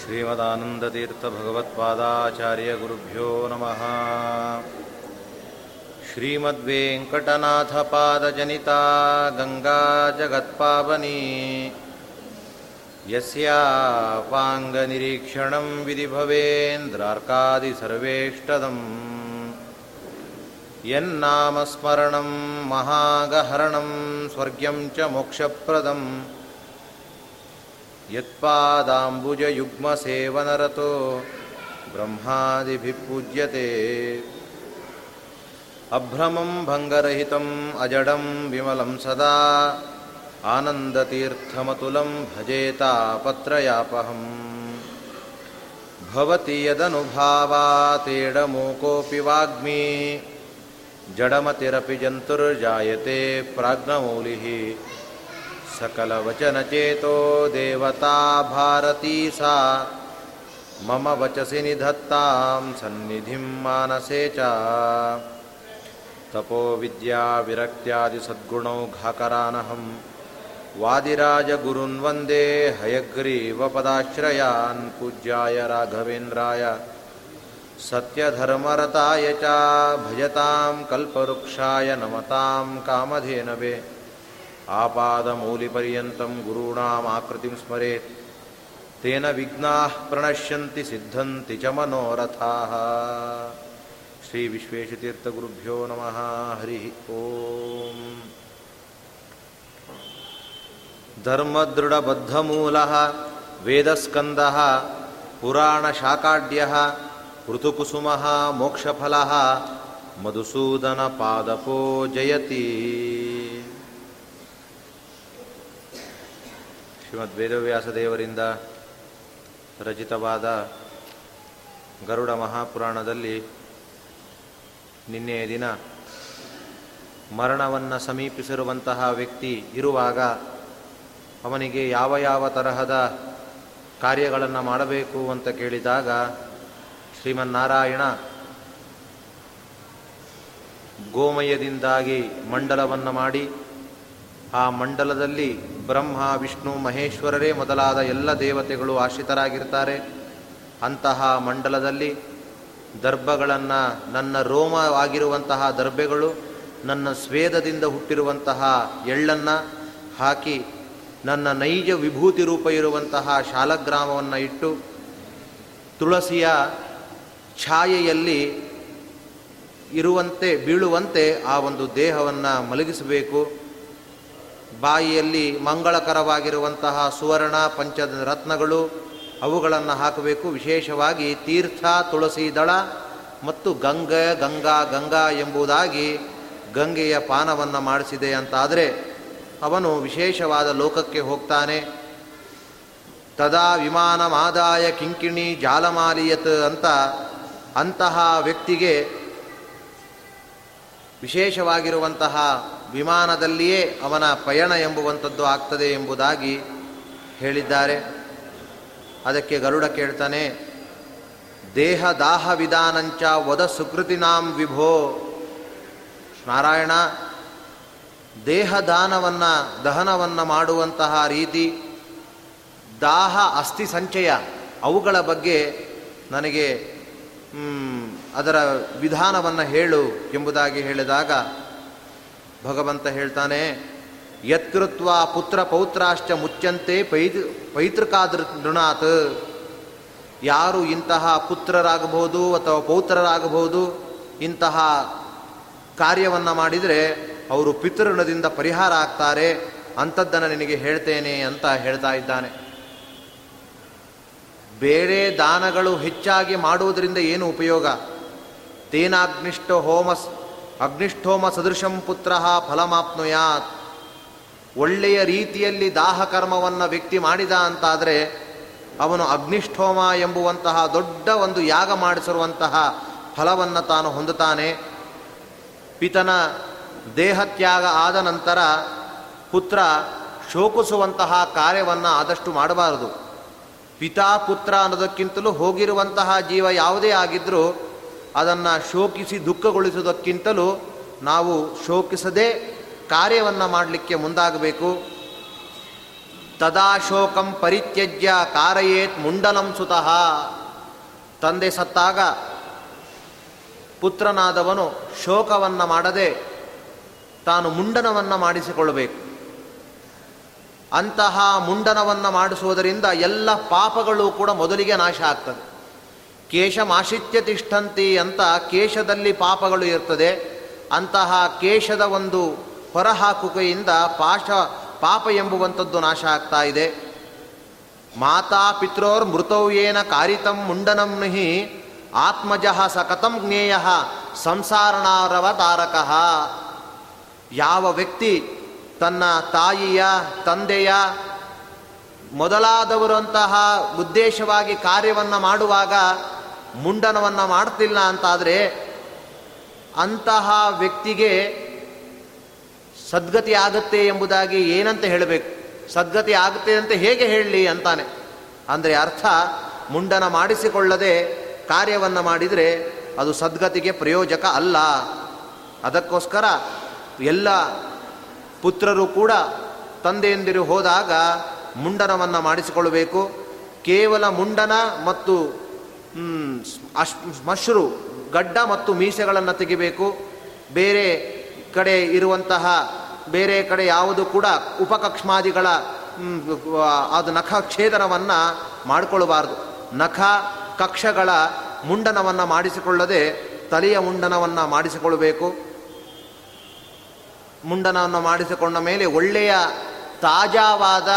श्रीमदानन्दतीर्थभगवत्पादाचार्यगुरुभ्यो नमः। श्रीमद्वेङ्कटनाथपादजनिता गङ्गा जगत्पावनी यस्यापाङ्गनिरीक्षणं विधिभवेन्द्रार्कादिसर्वेष्टदम् यन्नामस्मरणं महागहरणं स्वर्ग्यं च मोक्षप्रदम् यत्पादाम्बुजयुग्मसेवनरतो ब्रह्मादिभिः पूज्यते। अभ्रमं भङ्गरहितम् अजडं विमलं सदा। आनन्दतीर्थमतुलं भजेतापत्रयापहम् भवति यदनुभावातेडमूकोऽपि वाग्मी। जडमतिरपि जन्तुर्जायते प्राज्ञमौलिः सकलवचनचेतो देवता भारती सा। मम वचसि निधत्तां सन्निधिं मानसे च। तपोविद्याविरक्त्यादिसद्गुणौघाकरानहं वादिराजगुरुन् वन्दे हयग्रीवपदाश्रयान् पूज्याय राघवेन्द्राय। सत्यधर्मरताय च भजतां कल्पवृक्षाय नमतां कामधेनवे आपादमूलिपर्यन्तं गुरूणामाकृतिं स्मरेत् तेन विघ्नाः प्रणश्यन्ति सिद्धन्ति च मनोरथाः श्रीविश्वेशतीर्थगुरुभ्यो नमः हरिः ॐ धर्मदृढबद्धमूलः वेदस्कन्दः पुराणशाकाड्यः ऋतुकुसुमः मोक्षफलः मधुसूदनपादपो जयति ಜಯತಿ ವೇದವ್ಯಾಸ ದೇವರಿಂದ ರಚಿತವಾದ ಗರುಡ ಮಹಾಪುರಾಣದಲ್ಲಿ ನಿನ್ನೆಯ ದಿನ ಮರಣವನ್ನು ಸಮೀಪಿಸಿರುವಂತಹ ವ್ಯಕ್ತಿ ಇರುವಾಗ ಅವನಿಗೆ ಯಾವ ಯಾವ ತರಹದ ಕಾರ್ಯಗಳನ್ನು ಮಾಡಬೇಕು ಅಂತ ಕೇಳಿದಾಗ ಶ್ರೀಮನ್ನಾರಾಯಣ ಗೋಮಯದಿಂದಾಗಿ ಮಂಡಲವನ್ನು ಮಾಡಿ ಆ ಮಂಡಲದಲ್ಲಿ ಬ್ರಹ್ಮ, ವಿಷ್ಣು, ಮಹೇಶ್ವರರೇ ಮೊದಲಾದ ಎಲ್ಲ ದೇವತೆಗಳು ಆಶ್ರಿತರಾಗಿರ್ತಾರೆ. ಅಂತಹ ಮಂಡಲದಲ್ಲಿ ದರ್ಭಗಳನ್ನು, ನನ್ನ ರೋಮವಾಗಿರುವಂತಹ ದರ್ಭೆಗಳು, ನನ್ನ ಸ್ವೇದದಿಂದ ಹುಟ್ಟಿರುವಂತಹ ಎಳ್ಳನ್ನು ಹಾಕಿ, ನನ್ನ ನೈಜ ವಿಭೂತಿ ರೂಪ ಇರುವಂತಹ ಶಾಲಗ್ರಾಮವನ್ನು ಇಟ್ಟು, ತುಳಸಿಯ ಛಾಯೆಯಲ್ಲಿ ಇರುವಂತೆ, ಬೀಳುವಂತೆ ಆ ಒಂದು ದೇಹವನ್ನು ಮಲಗಿಸಬೇಕು. ಬಾಯಿಯಲ್ಲಿ ಮಂಗಳಕರವಾಗಿರುವಂತಹ ಸುವರ್ಣ ಪಂಚದ ರತ್ನಗಳು ಅವುಗಳನ್ನು ಹಾಕಬೇಕು. ವಿಶೇಷವಾಗಿ ತೀರ್ಥ, ತುಳಸಿ ದಳ ಮತ್ತು ಗಂಗ, ಗಂಗಾ ಗಂಗಾ ಎಂಬುದಾಗಿ ಗಂಗೆಯ ಪಾನವನ್ನು ಮಾಡಿಸಿದೆ ಅಂತಾದರೆ ಅವನು ವಿಶೇಷವಾದ ಲೋಕಕ್ಕೆ ಹೋಗ್ತಾನೆ. ತದಾ ವಿಮಾನ ವಿಮಾನಮಾದಾಯ ಕಿಂಕಿಣಿ ಜಾಲಮಾಲಿಯತ್ ಅಂತ ಅಂತಹ ವ್ಯಕ್ತಿಗೆ ವಿಶೇಷವಾಗಿರುವಂತಹ ವಿಮಾನದಲ್ಲಿಯೇ ಅವನ ಪಯಣ ಎಂಬುವಂಥದ್ದು ಆಗ್ತದೆ ಎಂಬುದಾಗಿ ಹೇಳಿದ್ದಾರೆ. ಅದಕ್ಕೆ ಗರುಡ ಕೇಳ್ತಾನೆ, ದೇಹ ದಾಹ ವಿಧಾನಂಚ ವದ ಸುಕೃತಿನಾಂ ವಿಭೋ. ನಾರಾಯಣ, ದೇಹ ದಾನವನ್ನು, ದಹನವನ್ನು ಮಾಡುವಂತಹ ರೀತಿ ದಾಹ ಅಸ್ಥಿ ಸಂಚಯ ಅವುಗಳ ಬಗ್ಗೆ ನನಗೆ ಅದರ ವಿಧಾನವನ್ನು ಹೇಳು ಎಂಬುದಾಗಿ ಹೇಳಿದಾಗ ಭಗವಂತ ಹೇಳ್ತಾನೆ, ಯತ್ಕೃತ್ವ ಪುತ್ರ ಪೌತ್ರಾಶ್ಚ ಮುಚ್ಚಂತೆ ಪೈತ್, ಪೈತೃಕಾದೃ ನೃಣಾತ್. ಯಾರು ಇಂತಹ ಪುತ್ರರಾಗಬಹುದು ಅಥವಾ ಪೌತ್ರರಾಗಬಹುದು, ಇಂತಹ ಕಾರ್ಯವನ್ನು ಮಾಡಿದರೆ ಅವರು ಪಿತೃಋಣದಿಂದ ಪರಿಹಾರ ಆಗ್ತಾರೆ, ಅಂಥದ್ದನ್ನು ನಿನಗೆ ಹೇಳ್ತೇನೆ ಅಂತ ಹೇಳ್ತಾ ಇದ್ದಾನೆ. ಬೇರೆ ದಾನಗಳು ಹೆಚ್ಚಾಗಿ ಮಾಡುವುದರಿಂದ ಏನು ಉಪಯೋಗ? ತೇನಾಗ್ನಿಷ್ಟ ಹೋಮ ಅಗ್ನಿಷ್ಠೋಮ ಸದೃಶಂ ಪುತ್ರ ಫಲಮಾಪ್ನುಯಾತ್. ಒಳ್ಳೆಯ ರೀತಿಯಲ್ಲಿ ದಾಹ ಕರ್ಮವನ್ನು ವ್ಯಕ್ತಿ ಮಾಡಿದ ಅಂತಾದರೆ, ಅವನು ಅಗ್ನಿಷ್ಠೋಮ ಎಂಬುವಂತಹ ದೊಡ್ಡ ಒಂದು ಯಾಗ ಮಾಡಿಸಿರುವಂತಹ ಫಲವನ್ನು ತಾನು ಹೊಂದುತ್ತಾನೆ. ಪಿತನ ದೇಹತ್ಯಾಗ ಆದ ನಂತರ ಪುತ್ರ ಶೋಕಿಸುವಂತಹ ಕಾರ್ಯವನ್ನು ಆದಷ್ಟು ಮಾಡಬಾರದು. ಪಿತಾ ಪುತ್ರ ಅನ್ನೋದಕ್ಕಿಂತಲೂ ಹೋಗಿರುವಂತಹ ಜೀವ ಯಾವುದೇ ಆಗಿದ್ದರೂ ಅದನ್ನು ಶೋಕಿಸಿ ದುಃಖಗೊಳಿಸುವುದಕ್ಕಿಂತಲೂ ನಾವು ಶೋಕಿಸದೆ ಕಾರ್ಯವನ್ನು ಮಾಡಲಿಕ್ಕೆ ಮುಂದಾಗಬೇಕು. ತದಾ ಶೋಕಂ ಪರಿತ್ಯಜ್ಯ ಕಾರಯೇತ್ ಮುಂಡಲಂ ಸುತಃ. ತಂದೆ ಸತ್ತಾಗ ಪುತ್ರನಾದವನು ಶೋಕವನ್ನು ಮಾಡದೆ ತಾನು ಮುಂಡನವನ್ನು ಮಾಡಿಸಿಕೊಳ್ಳಬೇಕು. ಅಂತಹ ಮುಂಡನವನ್ನು ಮಾಡಿಸುವುದರಿಂದ ಎಲ್ಲ ಪಾಪಗಳು ಕೂಡ ಮೊದಲಿಗೆ ನಾಶ ಆಗ್ತದೆ. ಕೇಶಮಾಶಿತ್ಯ ತಿಷ್ಠಂತಿ ಅಂತ ಕೇಶದಲ್ಲಿ ಪಾಪಗಳು ಇರ್ತದೆ. ಅಂತಹ ಕೇಶದ ಒಂದು ಹೊರಹಾಕುಕೆಯಿಂದ ಪಾಶ, ಪಾಪ ಎಂಬುವಂಥದ್ದು ನಾಶ ಆಗ್ತಾ ಇದೆ. ಮಾತಾ ಪಿತ್ರೋರ್ ಮೃತವ್ಯೇನ ಕಾರಿತಂ ಮುಂಡನಂ ಹಿ ಆತ್ಮಜಃ ಸಕತಂ ಜ್ಞೇಯ ಸಂಸಾರಣಾರವ ತಾರಕ. ಯಾವ ವ್ಯಕ್ತಿ ತನ್ನ ತಾಯಿಯ, ತಂದೆಯ ಮೊದಲಾದವರಂತಹ ಉದ್ದೇಶವಾಗಿ ಕಾರ್ಯವನ್ನು ಮಾಡುವಾಗ ಮುಂಡನವನ್ನು ಮಾಡ್ತಿಲ್ಲ ಅಂತಾದರೆ ಅಂತಹ ವ್ಯಕ್ತಿಗೆ ಸದ್ಗತಿ ಆಗುತ್ತೆ ಎಂಬುದಾಗಿ ಏನಂತ ಹೇಳಬೇಕು? ಸದ್ಗತಿ ಆಗುತ್ತೆ ಅಂತ ಹೇಗೆ ಹೇಳಲಿ ಅಂತಾನೆ. ಅಂದರೆ ಅರ್ಥ, ಮುಂಡನ ಮಾಡಿಸಿಕೊಳ್ಳದೆ ಕಾರ್ಯವನ್ನು ಮಾಡಿದರೆ ಅದು ಸದ್ಗತಿಗೆ ಪ್ರಯೋಜಕ ಅಲ್ಲ. ಅದಕ್ಕೋಸ್ಕರ ಎಲ್ಲ ಪುತ್ರರು ಕೂಡ ತಂದೆಯಂದಿರು ಹೋದಾಗ ಮುಂಡನವನ್ನು ಮಾಡಿಸಿಕೊಳ್ಳಬೇಕು. ಕೇವಲ ಮುಂಡನ ಮತ್ತು ಅಶ್, ಮಶ್ರು, ಗಡ್ಡ ಮತ್ತು ಮೀಸೆಗಳನ್ನು ತೆಗಿಬೇಕು. ಬೇರೆ ಕಡೆ ಇರುವಂತಹ, ಬೇರೆ ಕಡೆ ಯಾವುದು ಕೂಡ ಉಪಕಕ್ಷ್ಮಾದಿಗಳ ಅದು ನಖ ಛೇದನವನ್ನು ಮಾಡಿಕೊಳ್ಳಬಾರ್ದು ನಖ ಕಕ್ಷಗಳ ಮುಂಡನವನ್ನು ಮಾಡಿಸಿಕೊಳ್ಳದೆ ತಲೆಯ ಮುಂಡನವನ್ನು ಮಾಡಿಸಿಕೊಳ್ಳಬೇಕು. ಮುಂಡನವನ್ನು ಮಾಡಿಸಿಕೊಂಡ ಮೇಲೆ ಒಳ್ಳೆಯ ತಾಜಾವಾದ,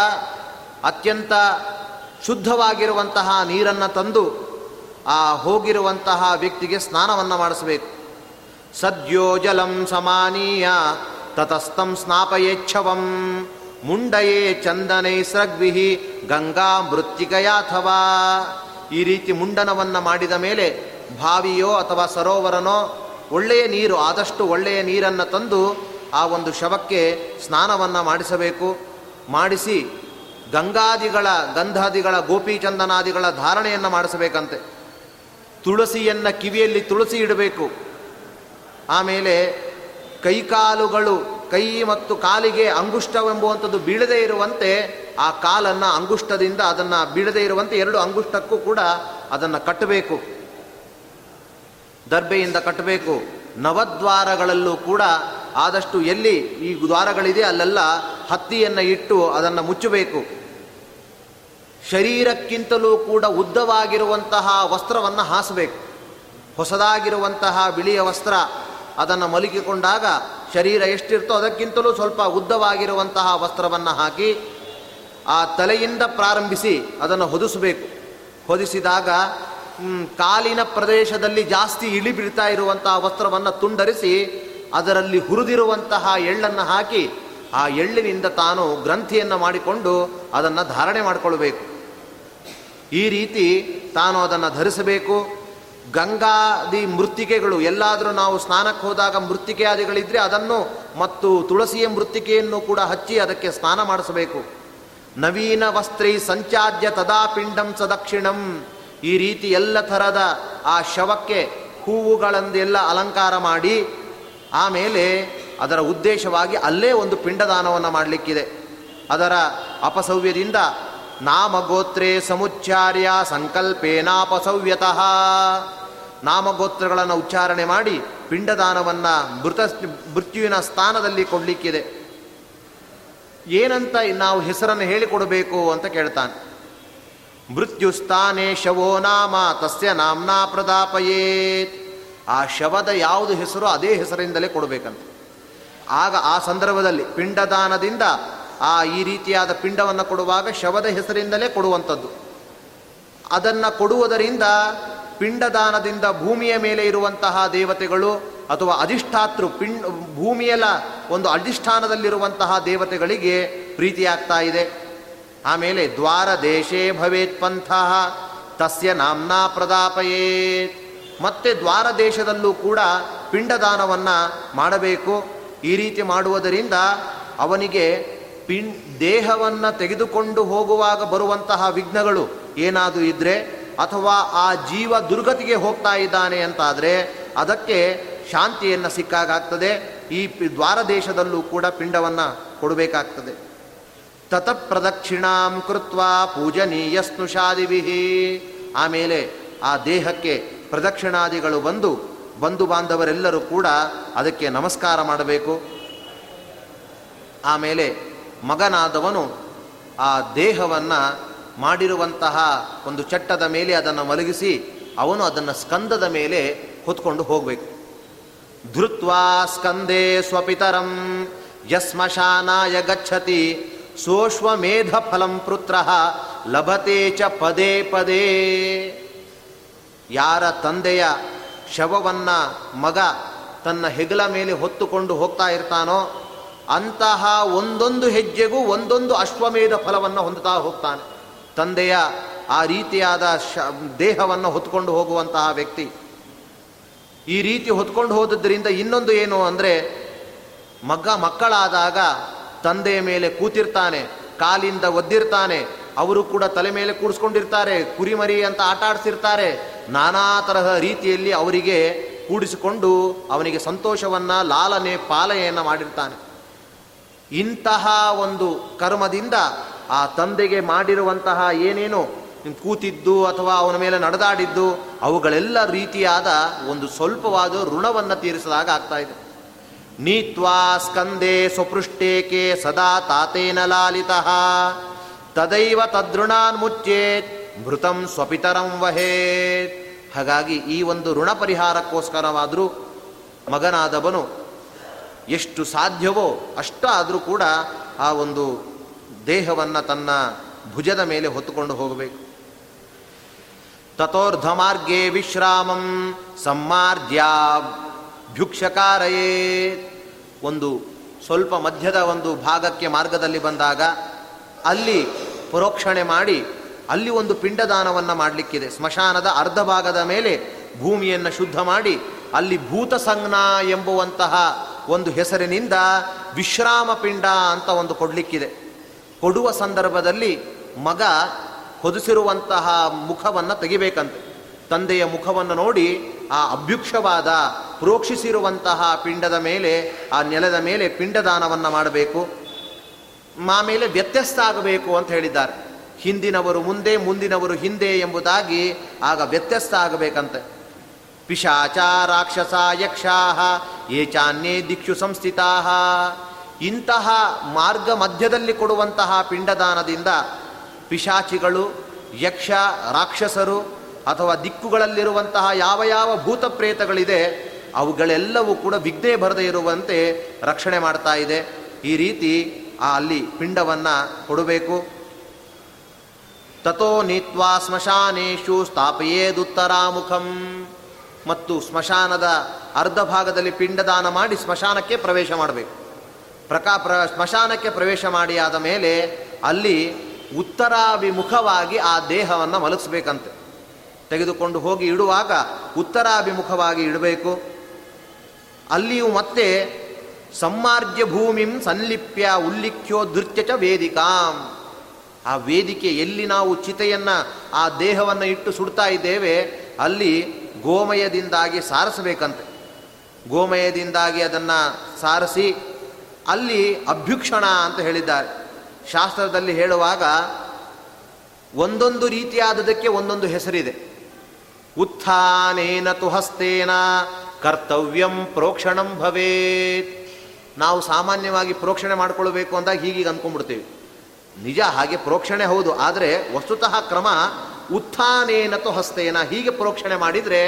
ಅತ್ಯಂತ ಶುದ್ಧವಾಗಿರುವಂತಹ ನೀರನ್ನು ತಂದು ಆ ಹೋಗಿರುವಂತಹ ವ್ಯಕ್ತಿಗೆ ಸ್ನಾನವನ್ನು ಮಾಡಿಸಬೇಕು. ಸದ್ಯೋ ಜಲಂ ಸಮಾನೀಯ ತತಸ್ಥಂ ಸ್ನಾಪಯೇಚ್ಛವಂ ಮುಂಡಯೇ ಚಂದನೈ ಸೃಗ್ವಿಹಿ ಗಂಗಾ ಮೃತ್ತಿಕಯಾಥವಾ ಈ ರೀತಿ ಮುಂಡನವನ್ನು ಮಾಡಿದ ಮೇಲೆ ಬಾವಿಯೋ ಅಥವಾ ಸರೋವರನೋ ಒಳ್ಳೆಯ ನೀರು, ಆದಷ್ಟು ಒಳ್ಳೆಯ ನೀರನ್ನು ತಂದು ಆ ಒಂದು ಶವಕ್ಕೆ ಸ್ನಾನವನ್ನು ಮಾಡಿಸಬೇಕು. ಮಾಡಿಸಿ ಗಂಗಾದಿಗಳ ಗಂಧಾದಿಗಳ ಗೋಪಿಚಂದನಾದಿಗಳ ಧಾರಣೆಯನ್ನು ಮಾಡಿಸಬೇಕಂತೆ. ತುಳಸಿಯನ್ನು ಕಿವಿಯಲ್ಲಿ ತುಳಸಿ ಇಡಬೇಕು. ಆಮೇಲೆ ಕೈಕಾಲುಗಳು, ಕೈ ಮತ್ತು ಕಾಲಿಗೆ ಅಂಗುಷ್ಟವೆಂಬುವಂಥದ್ದು ಬೀಳದೇ ಇರುವಂತೆ ಆ ಕಾಲನ್ನು ಅಂಗುಷ್ಟದಿಂದ ಅದನ್ನು ಬೀಳದೇ ಇರುವಂತೆ ಎರಡು ಅಂಗುಷ್ಟಕ್ಕೂ ಕೂಡ ಅದನ್ನು ಕಟ್ಟಬೇಕು. ದರ್ಬೆಯಿಂದ ಕಟ್ಟಬೇಕು. ನವದ್ವಾರಗಳಲ್ಲೂ ಕೂಡ ಆದಷ್ಟು ಎಲ್ಲಿ ಈ ದ್ವಾರಗಳಿದೆ ಅಲ್ಲೆಲ್ಲ ಹತ್ತಿಯನ್ನು ಇಟ್ಟು ಅದನ್ನು ಮುಚ್ಚಬೇಕು. ಶರೀರಕ್ಕಿಂತಲೂ ಕೂಡ ಉದ್ದವಾಗಿರುವಂತಹ ವಸ್ತ್ರವನ್ನು ಹಾಸಬೇಕು. ಹೊಸದಾಗಿರುವಂತಹ ಬಿಳಿಯ ವಸ್ತ್ರ ಅದನ್ನು ಮಲಗಿಕೊಂಡಾಗ ಶರೀರ ಎಷ್ಟಿರ್ತೋ ಅದಕ್ಕಿಂತಲೂ ಸ್ವಲ್ಪ ಉದ್ದವಾಗಿರುವಂತಹ ವಸ್ತ್ರವನ್ನು ಹಾಕಿ ಆ ತಲೆಯಿಂದ ಪ್ರಾರಂಭಿಸಿ ಅದನ್ನು ಹೊದಿಸಬೇಕು. ಹೊದಿಸಿದಾಗ ಕಾಲಿನ ಪ್ರದೇಶದಲ್ಲಿ ಜಾಸ್ತಿ ಇಳಿ ಬೀಳ್ತಾ ಇರುವಂತಹ ವಸ್ತ್ರವನ್ನು ತುಂಡರಿಸಿ ಅದರಲ್ಲಿ ಹುರಿದಿರುವಂತಹ ಎಳ್ಳನ್ನು ಹಾಕಿ ಆ ಎಳ್ಳಿನಿಂದ ತಾನು ಗ್ರಂಥಿಯನ್ನು ಮಾಡಿಕೊಂಡು ಅದನ್ನು ಧಾರಣೆ ಮಾಡಿಕೊಳ್ಬೇಕು. ಈ ರೀತಿ ತಾನು ಅದನ್ನು ಧರಿಸಬೇಕು. ಗಂಗಾದಿ ಮೃತ್ತಿಕೆಗಳು ಎಲ್ಲಾದರೂ ನಾವು ಸ್ನಾನಕ್ಕೆ ಹೋದಾಗ ಮೃತ್ತಿಕೆ ಆದಿಗಳಿದ್ರೆ ಅದನ್ನು ಮತ್ತು ತುಳಸಿಯ ಮೃತ್ತಿಕೆಯನ್ನು ಕೂಡ ಹಚ್ಚಿ ಅದಕ್ಕೆ ಸ್ನಾನ ಮಾಡಿಸಬೇಕು. ನವೀನ ವಸ್ತ್ರೈ ಸಂಚಾದ್ಯ ತದಾ ಪಿಂಡಂ ಸದಕ್ಷಿಣಂ. ಈ ರೀತಿ ಎಲ್ಲ ಥರದ ಆ ಶವಕ್ಕೆ ಹೂವುಗಳಂದೆಲ್ಲ ಅಲಂಕಾರ ಮಾಡಿ ಆಮೇಲೆ ಅದರ ಉದ್ದೇಶವಾಗಿ ಅಲ್ಲೇ ಒಂದು ಪಿಂಡದಾನವನ್ನು ಮಾಡಲಿಕ್ಕಿದೆ. ಅದರ ಅಪಸವ್ಯದಿಂದ ನಾಮಗೋತ್ರೇ ಸಮುಚ್ಚಾರ್ಯ ಸಂಕಲ್ಪೇನಾಪಸವ್ಯತಃ. ನಾಮಗೋತ್ರಗಳನ್ನು ಉಚ್ಚಾರಣೆ ಮಾಡಿ ಪಿಂಡದಾನವನ್ನು ಮೃತ ಮೃತ್ಯುವಿನ ಸ್ಥಾನದಲ್ಲಿ ಕೊಡಲಿಕ್ಕಿದೆ. ಏನಂತ ನಾವು ಹೆಸರನ್ನು ಹೇಳಿಕೊಡಬೇಕು ಅಂತ ಕೇಳ್ತಾನೆ. ಮೃತ್ಯುಸ್ಥಾನೇ ಶವೋ ನಾಮ, ತಸ್ಯ ನಾಮ್ನಾ ಪ್ರದಾಪಯೇತ್. ಆ ಶವದ ಯಾವುದು ಹೆಸರು ಅದೇ ಹೆಸರಿಂದಲೇ ಕೊಡಬೇಕಂತ. ಆಗ ಆ ಸಂದರ್ಭದಲ್ಲಿ ಪಿಂಡದಾನದಿಂದ ಆ ಈ ರೀತಿಯಾದ ಪಿಂಡವನ್ನು ಕೊಡುವಾಗ ಶವದ ಹೆಸರಿಂದಲೇ ಕೊಡುವಂಥದ್ದು. ಅದನ್ನು ಕೊಡುವುದರಿಂದ ಪಿಂಡದಾನದಿಂದ ಭೂಮಿಯ ಮೇಲೆ ಇರುವಂತಹ ದೇವತೆಗಳು ಅಥವಾ ಅಧಿಷ್ಠಾತೃ ಪಿಂಡ್ ಭೂಮಿಯಲ್ಲ ಒಂದು ಅಧಿಷ್ಠಾನದಲ್ಲಿರುವಂತಹ ದೇವತೆಗಳಿಗೆ ಪ್ರೀತಿಯಾಗ್ತಾ ಇದೆ. ಆಮೇಲೆ ದ್ವಾರ ದೇಶೇ ಭವೇತ್ ಪಂಥ, ತಸ್ಯ ನಾಮ್ನಾ ಪ್ರದಾಪಯೇ ಮತ್ತೆ ದ್ವಾರ ದೇಶದಲ್ಲೂ ಕೂಡ ಪಿಂಡದಾನವನ್ನು ಮಾಡಬೇಕು. ಈ ರೀತಿ ಮಾಡುವುದರಿಂದ ಅವನಿಗೆ ಪಿಂ ದೇಹವನ್ನು ತೆಗೆದುಕೊಂಡು ಹೋಗುವಾಗ ಬರುವಂತಹ ವಿಘ್ನಗಳು ಏನಾದರೂ ಇದ್ದರೆ ಅಥವಾ ಆ ಜೀವ ದುರ್ಗತಿಗೆ ಹೋಗ್ತಾ ಇದ್ದಾನೆ ಅಂತಾದರೆ ಅದಕ್ಕೆ ಶಾಂತಿಯನ್ನು ಸಿಕ್ಕಾಗ್ತದೆ ಈ ದ್ವಾರ ದೇಶದಲ್ಲೂ ಕೂಡ ಪಿಂಡವನ್ನು ಕೊಡಬೇಕಾಗ್ತದೆ. ತತ ಪ್ರದಕ್ಷಿಣಾಂ ಕೃತ್ವ ಪೂಜನೀಯ ಸ್ನುಷಾದಿವಿಹಿ ಆಮೇಲೆ ಆ ದೇಹಕ್ಕೆ ಪ್ರದಕ್ಷಿಣಾದಿಗಳು ಬಂದು, ಬಂಧು ಬಾಂಧವರೆಲ್ಲರೂ ಕೂಡ ಅದಕ್ಕೆ ನಮಸ್ಕಾರ ಮಾಡಬೇಕು. ಆಮೇಲೆ ಮಗನಾದವನು ಆ ದೇಹವನ್ನು ಮಾಡಿರುವಂತಹ ಒಂದು ಚಟ್ಟದ ಮೇಲೆ ಅದನ್ನು ಮಲಗಿಸಿ ಅವನು ಅದನ್ನು ಸ್ಕಂದದ ಮೇಲೆ ಹೊತ್ಕೊಂಡು ಹೋಗಬೇಕು. ಧೃತ್ವಾ ಸ್ಕಂದೇ ಸ್ವಪಿತರಂ, ಯಸ್ಮಶಾನಾಯ ಗಚ್ಚತಿ, ಸೋಶ್ವಮೇಧ ಫಲಂ ಪುತ್ರ, ಲಭತೆ ಚ ಪದೇ ಪದೇ. ಯಾರ ತಂದೆಯ ಶವವನ್ನ ಮಗ ತನ್ನ ಹೆಗಲ ಮೇಲೆ ಹೊತ್ತುಕೊಂಡು ಹೋಗ್ತಾ ಇರ್ತಾನೋ ಅಂತಹ ಒಂದೊಂದು ಹೆಜ್ಜೆಗೂ ಒಂದೊಂದು ಅಶ್ವಮೇಧ ಫಲವನ್ನು ಹೊಂದುತ್ತಾ ಹೋಗ್ತಾನೆ. ತಂದೆಯ ಆ ರೀತಿಯಾದ ಶ, ದೇಹವನ್ನು ಹೊತ್ಕೊಂಡು ಹೋಗುವಂತಹ ವ್ಯಕ್ತಿ. ಈ ರೀತಿ ಹೊತ್ಕೊಂಡು ಹೋದದ್ರಿಂದ ಇನ್ನೊಂದು ಏನು ಅಂದರೆ, ಮಗ ಮಕ್ಕಳಾದಾಗ ತಂದೆಯ ಮೇಲೆ ಕೂತಿರ್ತಾನೆ, ಕಾಲಿಂದ ಒದ್ದಿರ್ತಾನೆ, ಅವರು ಕೂಡ ತಲೆ ಮೇಲೆ ಕೂಡಿಸ್ಕೊಂಡಿರ್ತಾರೆ, ಕುರಿಮರಿ ಅಂತ ಆಟ ಆಡಿಸಿರ್ತಾರೆ, ನಾನಾ ತರಹ ರೀತಿಯಲ್ಲಿ ಅವರಿಗೆ ಕೂಡಿಸಿಕೊಂಡು ಅವನಿಗೆ ಸಂತೋಷವನ್ನು, ಲಾಲನೆ, ಪಾಲನೆಯನ್ನು ಮಾಡಿರ್ತಾನೆ. ಇಂತಹ ಒಂದು ಕರ್ಮದಿಂದ ಆ ತಂದೆಗೆ ಮಾಡಿರುವಂತಹ ಏನೇನು ಕೂತಿದ್ದು ಅಥವಾ ಅವನ ಮೇಲೆ ನಡೆದಾಡಿದ್ದು, ಅವುಗಳೆಲ್ಲ ರೀತಿಯಾದ ಒಂದು ಸ್ವಲ್ಪವಾದ ಋಣವನ್ನು ತೀರಿಸಿದಾಗ ಆಗ್ತಾ ಇದೆ. ನೀತ್ವಾ ಸ್ಕಂದೇ ಸ್ವಪೃಷ್ಟೇಕೆ ಸದಾ ತಾತೇನ ಲಾಲಿತ. ತದೈವ ತದೃಣಾನ್ ಮುಚ್ಚೇತ್, ಮೃತಂ ಸ್ವಪಿತರಂ ವಹೇತ್. ಹಾಗಾಗಿ ಈ ಒಂದು ಋಣ ಪರಿಹಾರಕ್ಕೋಸ್ಕರವಾದರೂ ಮಗನಾದವನು ಎಷ್ಟು ಸಾಧ್ಯವೋ ಅಷ್ಟಾದರೂ ಕೂಡ ಆ ಒಂದು ದೇಹವನ್ನು ತನ್ನ ಭುಜದ ಮೇಲೆ ಹೊತ್ತುಕೊಂಡು ಹೋಗಬೇಕು. ತಥೋರ್ಧ ಮಾರ್ಗೇ ವಿಶ್ರಾಮಂ ಸಮ್ಮಾರ್ಜ್ಯಾಭ್ಯುಕ್ಷಕಾರಯೇ ಒಂದು ಸ್ವಲ್ಪ ಮಧ್ಯದ ಒಂದು ಭಾಗಕ್ಕೆ ಮಾರ್ಗದಲ್ಲಿ ಬಂದಾಗ ಅಲ್ಲಿ ಪರೋಕ್ಷಣೆ ಮಾಡಿ ಅಲ್ಲಿ ಒಂದು ಪಿಂಡದಾನವನ್ನು ಮಾಡಲಿಕ್ಕಿದೆ. ಸ್ಮಶಾನದ ಅರ್ಧ ಭಾಗದ ಮೇಲೆ ಭೂಮಿಯನ್ನು ಶುದ್ಧ ಮಾಡಿ ಅಲ್ಲಿ ಭೂತ ಸಂಜ್ಞಾ ಎಂಬುವಂತಹ ಒಂದು ಹೆಸರಿನಿಂದ ವಿಶ್ರಾಮ ಪಿಂಡ ಅಂತ ಒಂದು ಕೊಡಲಿಕ್ಕಿದೆ. ಕೊಡುವ ಸಂದರ್ಭದಲ್ಲಿ ಮಗ ಹೊದಿಸಿರುವಂತಹ ಮುಖವನ್ನು ತೆಗಿಬೇಕಂತೆ. ತಂದೆಯ ಮುಖವನ್ನು ನೋಡಿ ಆ ಅಭ್ಯುಕ್ಷವಾದ, ಪ್ರೋಕ್ಷಿಸಿರುವಂತಹ ಪಿಂಡದ ಮೇಲೆ, ಆ ನೆಲದ ಮೇಲೆ ಪಿಂಡದಾನವನ್ನು ಮಾಡಬೇಕು. ಆಮೇಲೆ ವ್ಯತ್ಯಸ್ತ ಆಗಬೇಕು ಅಂತ ಹೇಳಿದ್ದಾರೆ. ಹಿಂದಿನವರು ಮುಂದೆ, ಮುಂದಿನವರು ಹಿಂದೆ ಎಂಬುದಾಗಿ ಆಗ ವ್ಯತ್ಯಸ್ತ ಆಗಬೇಕಂತೆ. ಪಿಶಾಚ ರಾಕ್ಷಸ ಯಕ್ಷಾಹ ಏಚಾನ್ಯೇ ದಿಕ್ಷು ಸಂಸ್ಥಿತಾ ಇಂತಹ ಮಾರ್ಗ ಮಧ್ಯದಲ್ಲಿ ಕೊಡುವಂತಹ ಪಿಂಡದಾನದಿಂದ ಪಿಶಾಚಿಗಳು, ಯಕ್ಷ, ರಾಕ್ಷಸರು ಅಥವಾ ದಿಕ್ಕುಗಳಲ್ಲಿರುವಂತಹ ಯಾವ ಯಾವ ಭೂತ ಪ್ರೇತಗಳಿದೆ ಅವುಗಳೆಲ್ಲವೂ ಕೂಡ ವಿಘ್ನೆ ಬರದೇ ಇರುವಂತೆ ರಕ್ಷಣೆ ಮಾಡ್ತಾ ಇದೆ. ಈ ರೀತಿ ಆ ಅಲ್ಲಿ ಪಿಂಡವನ್ನು ಕೊಡಬೇಕು. ತಥೋ ನೀತ್ವಾ ಸ್ಮಶಾನೇಶು ಸ್ಥಾಪಯೇದುತ್ತರಾಮುಖಂ. ಮತ್ತು ಸ್ಮಶಾನದ ಅರ್ಧ ಭಾಗದಲ್ಲಿ ಪಿಂಡದಾನ ಮಾಡಿ ಸ್ಮಶಾನಕ್ಕೆ ಪ್ರವೇಶ ಮಾಡಬೇಕು. ಪ್ರಕಾ ಪ್ರ ಸ್ಮಶಾನಕ್ಕೆ ಪ್ರವೇಶ ಮಾಡಿ ಆದ ಮೇಲೆ ಅಲ್ಲಿ ಉತ್ತರಾಭಿಮುಖವಾಗಿ ಆ ದೇಹವನ್ನು ಮಲಗಿಸ್ಬೇಕಂತೆ. ತೆಗೆದುಕೊಂಡು ಹೋಗಿ ಇಡುವಾಗ ಉತ್ತರಾಭಿಮುಖವಾಗಿ ಇಡಬೇಕು. ಅಲ್ಲಿಯೂ ಮತ್ತೆ ಸಮ್ಮಾರ್ಜ್ಯ ಭೂಮಿಂ ಸಂಲಿಪ್ಯ ಉಲ್ಲಿಖ್ಯೋ ಚ ವೇದಿಕಾಂ. ಆ ವೇದಿಕೆ ಎಲ್ಲಿ ನಾವು ಚಿತೆಯನ್ನು, ಆ ದೇಹವನ್ನು ಇಟ್ಟು ಸುಡ್ತಾ ಇದ್ದೇವೆ, ಅಲ್ಲಿ ಗೋಮಯದಿಂದಾಗಿ ಸಾರಿಸಬೇಕಂತೆ. ಗೋಮಯದಿಂದಾಗಿ ಅದನ್ನು ಸಾರಿಸಿ ಅಲ್ಲಿ ಅಭ್ಯುಕ್ಷಣ ಅಂತ ಹೇಳಿದ್ದಾರೆ. ಶಾಸ್ತ್ರದಲ್ಲಿ ಹೇಳುವಾಗ ಒಂದೊಂದು ರೀತಿಯಾದದಕ್ಕೆ ಒಂದೊಂದು ಹೆಸರಿದೆ. ಉತ್ಥಾನೇನ ತುಹಸ್ತೇನ ಕರ್ತವ್ಯಂ ಪ್ರೋಕ್ಷಣಂ ಭವೇತ್. ನಾವು ಸಾಮಾನ್ಯವಾಗಿ ಪ್ರೋಕ್ಷಣೆ ಮಾಡಿಕೊಳ್ಬೇಕು ಅಂದಾಗ ಹೀಗೀಗ ಅಂದ್ಕೊಂಡ್ಬಿಡ್ತೀವಿ ನಿಜ ಹಾಗೆ ಪ್ರೋಕ್ಷಣೆ ಹೌದು, ಆದರೆ ವಸ್ತುತಃ ಕ್ರಮ ಉತ್ಥಾನೇನತು ಹಸ್ತೇನ ಹೀಗೆ ಪ್ರೋಕ್ಷಣೆ ಮಾಡಿದರೆ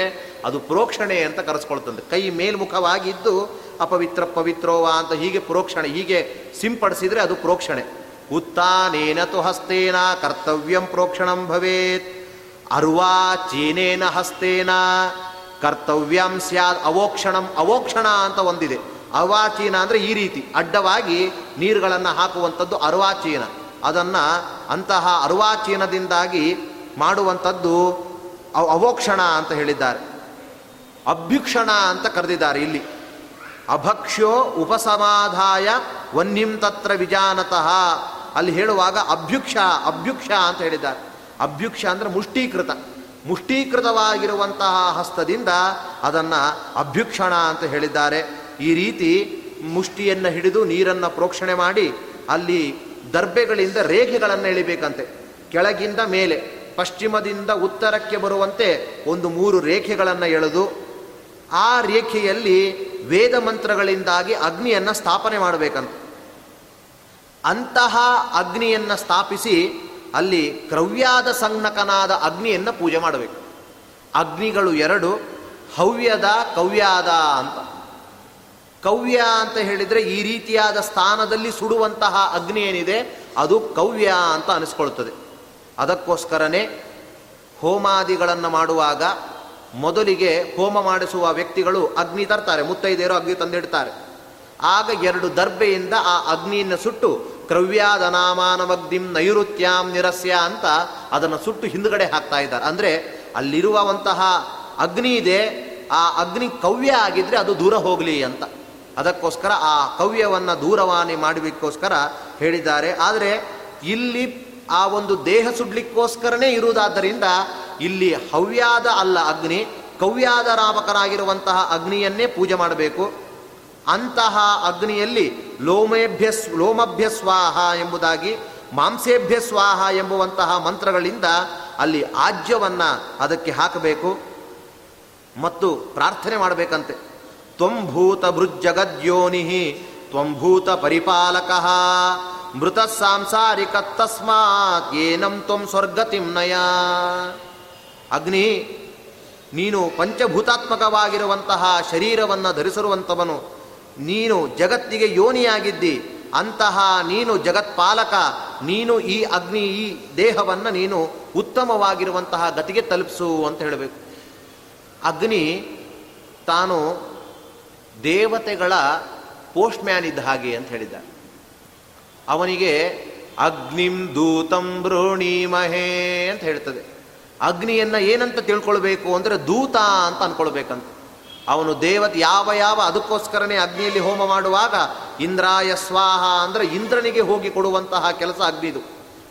ಅದು ಪ್ರೋಕ್ಷಣೆ ಅಂತ ಕರೆಸ್ಕೊಳ್ತದೆ ಕೈ ಮೇಲ್ಮುಖವಾಗಿದ್ದು ಅಪವಿತ್ರ ಪವಿತ್ರೋವಾ ಅಂತ ಹೀಗೆ ಪ್ರೋಕ್ಷಣೆ, ಹೀಗೆ ಸಿಂಪಡಿಸಿದರೆ ಅದು ಪ್ರೋಕ್ಷಣೆ. ಉತ್ಥಾನೇನತು ಹಸ್ತೇನ ಕರ್ತವ್ಯಂ ಪ್ರೋಕ್ಷಣಂ ಭವೇತ್. ಅರ್ವಾ ಚೀನೇನ ಹಸ್ತೇನ ಕರ್ತವ್ಯಂ ಸ್ಯಾದ್ ಅವೋಕ್ಷಣಂ ಅವೋಕ್ಷಣ ಅಂತ ಒಂದಿದೆ. ಅವಾಚೀನ ಅಂದರೆ ಈ ರೀತಿ ಅಡ್ಡವಾಗಿ ನೀರುಗಳನ್ನು ಹಾಕುವಂಥದ್ದು ಅರ್ವಾಚೀನ. ಅದನ್ನು ಅಂತಹ ಅರ್ವಾಚೀನದಿಂದಾಗಿ ಮಾಡುವಂಥದ್ದು ಅವೋಕ್ಷಣ ಅಂತ ಹೇಳಿದ್ದಾರೆ. ಅಭ್ಯುಕ್ಷಣ ಅಂತ ಕರೆದಿದ್ದಾರೆ ಇಲ್ಲಿ. ಅಭಕ್ಷ್ಯೋ ಉಪಸಮಾಧಾಯ ವನ್ಯಂ ತತ್ರ ವಿಜಾನತಃ. ಅಲ್ಲಿ ಹೇಳುವಾಗ ಅಭ್ಯುಕ್ಷ ಅಭ್ಯುಕ್ಷ ಅಂತ ಹೇಳಿದ್ದಾರೆ. ಅಭ್ಯುಕ್ಷ ಅಂದರೆ ಮುಷ್ಟೀಕೃತ. ಮುಷ್ಟೀಕೃತವಾಗಿರುವಂತಹ ಹಸ್ತದಿಂದ ಅದನ್ನು ಅಭ್ಯುಕ್ಷಣ ಅಂತ ಹೇಳಿದ್ದಾರೆ. ಈ ರೀತಿ ಮುಷ್ಟಿಯನ್ನು ಹಿಡಿದು ನೀರನ್ನು ಪ್ರೋಕ್ಷಣೆ ಮಾಡಿ ಅಲ್ಲಿ ದರ್ಬೆಗಳಿಂದ ರೇಖೆಗಳನ್ನು ಎಳಿಬೇಕಂತೆ. ಕೆಳಗಿಂದ ಮೇಲೆ. ಪಶ್ಚಿಮದಿಂದ ಉತ್ತರಕ್ಕೆ ಬರುವಂತೆ ಒಂದು ಮೂರು ರೇಖೆಗಳನ್ನು ಎಳೆದು ಆ ರೇಖೆಯಲ್ಲಿ ವೇದ ಮಂತ್ರಗಳಿಂದಾಗಿ ಅಗ್ನಿಯನ್ನು ಸ್ಥಾಪನೆ ಮಾಡಬೇಕಂತ. ಅಂತಹ ಅಗ್ನಿಯನ್ನು ಸ್ಥಾಪಿಸಿ ಅಲ್ಲಿ ಕ್ರವ್ಯಾದ ಸಂಜ್ಞಕನಾದ ಅಗ್ನಿಯನ್ನು ಪೂಜೆ ಮಾಡಬೇಕು. ಅಗ್ನಿಗಳು ಎರಡು, ಹವ್ಯದ, ಕವ್ಯಾದ ಅಂತ. ಕವ್ಯ ಅಂತ ಹೇಳಿದರೆ ಈ ರೀತಿಯಾದ ಸ್ಥಾನದಲ್ಲಿ ಸುಡುವಂತಹ ಅಗ್ನಿ ಏನಿದೆ, ಅದು ಕವ್ಯ ಅಂತ ಅನಿಸ್ಕೊಳ್ತದೆ. ಅದಕ್ಕೋಸ್ಕರನೇ ಹೋಮಾದಿಗಳನ್ನು ಮಾಡುವಾಗ ಮೊದಲಿಗೆ ಹೋಮ ಮಾಡಿಸುವ ವ್ಯಕ್ತಿಗಳು ಅಗ್ನಿ ತರ್ತಾರೆ, ಮುತ್ತೈದೆಯರು ಅಗ್ನಿ ತಂದಿಡ್ತಾರೆ. ಆಗ ಎರಡು ದರ್ಬೆಯಿಂದ ಆ ಅಗ್ನಿಯನ್ನು ಸುಟ್ಟು ಕ್ರವ್ಯಾದ ನಾಮಾನಮಗ್ನಿಂ ನೈಋತ್ಯಾಂ ನಿರಸ್ಯ ಅಂತ ಅದನ್ನು ಸುಟ್ಟು ಹಿಂದುಗಡೆ ಹಾಕ್ತಾ ಇದ್ದಾರೆ. ಅಂದರೆ ಅಲ್ಲಿರುವಂತಹ ಅಗ್ನಿ ಇದೆ, ಆ ಅಗ್ನಿ ಕವ್ಯ ಆಗಿದ್ರೆ ಅದು ದೂರ ಹೋಗಲಿ ಅಂತ. ಅದಕ್ಕೋಸ್ಕರ ಆ ಕವ್ಯವನ್ನು ದೂರವಾಣಿ ಮಾಡಬೇಕೋಸ್ಕರ ಹೇಳಿದ್ದಾರೆ. ಆದರೆ ಇಲ್ಲಿ ಆ ಒಂದು ದೇಹ ಸುಡ್ಲಿಕ್ಕೋಸ್ಕರನೇ ಇರುವುದಾದ್ದರಿಂದ ಇಲ್ಲಿ ಹವ್ಯಾದ ಅಲ್ಲ ಅಗ್ನಿ, ಕವ್ಯಾದ ರಾಮಕನಾಗಿರುವಂತಹ ಅಗ್ನಿಯನ್ನೇ ಪೂಜೆ ಮಾಡಬೇಕು. ಅಂತಹ ಅಗ್ನಿಯಲ್ಲಿ ಲೋಮೇಭ್ಯ ಲೋಮಭ್ಯ ಸ್ವಾಹ ಎಂಬುದಾಗಿ, ಮಾಂಸೇಭ್ಯ ಸ್ವಾಹ ಎಂಬುವಂತಹ ಮಂತ್ರಗಳಿಂದ ಅಲ್ಲಿ ಆಜ್ಯವನ್ನು ಅದಕ್ಕೆ ಹಾಕಬೇಕು. ಮತ್ತು ಪ್ರಾರ್ಥನೆ ಮಾಡಬೇಕಂತೆ. ತ್ವಂಭೂತ ಭೃಜ್ಜಗದ್ಯೋನಿ ತ್ವಂಭೂತ ಪರಿಪಾಲಕ. ಮೃತ ಸಾಂಸಾರಿಕ ತಸ್ಮಾತ್ ಏನಂ ತ್ವಂ ಸ್ವರ್ಗತಿಂ ನಯ. ಅಗ್ನಿ, ನೀನು ಪಂಚಭೂತಾತ್ಮಕವಾಗಿರುವಂತಹ ಶರೀರವನ್ನು ಧರಿಸಿರುವಂಥವನು, ನೀನು ಜಗತ್ತಿಗೆ ಯೋನಿಯಾಗಿದ್ದಿ, ಅಂತಹ ನೀನು ಜಗತ್ಪಾಲಕ, ನೀನು ಈ ಅಗ್ನಿ, ಈ ದೇಹವನ್ನು ನೀನು ಉತ್ತಮವಾಗಿರುವಂತಹ ಗತಿಗೆ ತಲುಪಿಸು ಅಂತ ಹೇಳಬೇಕು. ಅಗ್ನಿ, ತಾನು ದೇವತೆಗಳ ಪೋಸ್ಟ್ ಮ್ಯಾನ್ ಇದ್ದ ಹಾಗೆ ಅಂತ ಹೇಳಿದ್ದ ಅವನಿಗೆ ಅಗ್ನಿಂ ದೂತಂ ಮಹೇ ಅಂತ ಹೇಳ್ತದೆ. ಅಗ್ನಿಯನ್ನು ಏನಂತ ತಿಳ್ಕೊಳ್ಬೇಕು ಅಂದರೆ ದೂತ ಅಂತ ಅಂದ್ಕೊಳ್ಬೇಕಂತ ಅವನು ದೇವತೆ ಯಾವ ಯಾವ ಅದಕ್ಕೋಸ್ಕರನೇ ಅಗ್ನಿಯಲ್ಲಿ ಹೋಮ ಮಾಡುವಾಗ ಇಂದ್ರಾಯ ಸ್ವಾಹ ಅಂದರೆ ಇಂದ್ರನಿಗೆ ಹೋಗಿ ಕೊಡುವಂತಹ ಕೆಲಸ ಅಗ್ನಿದು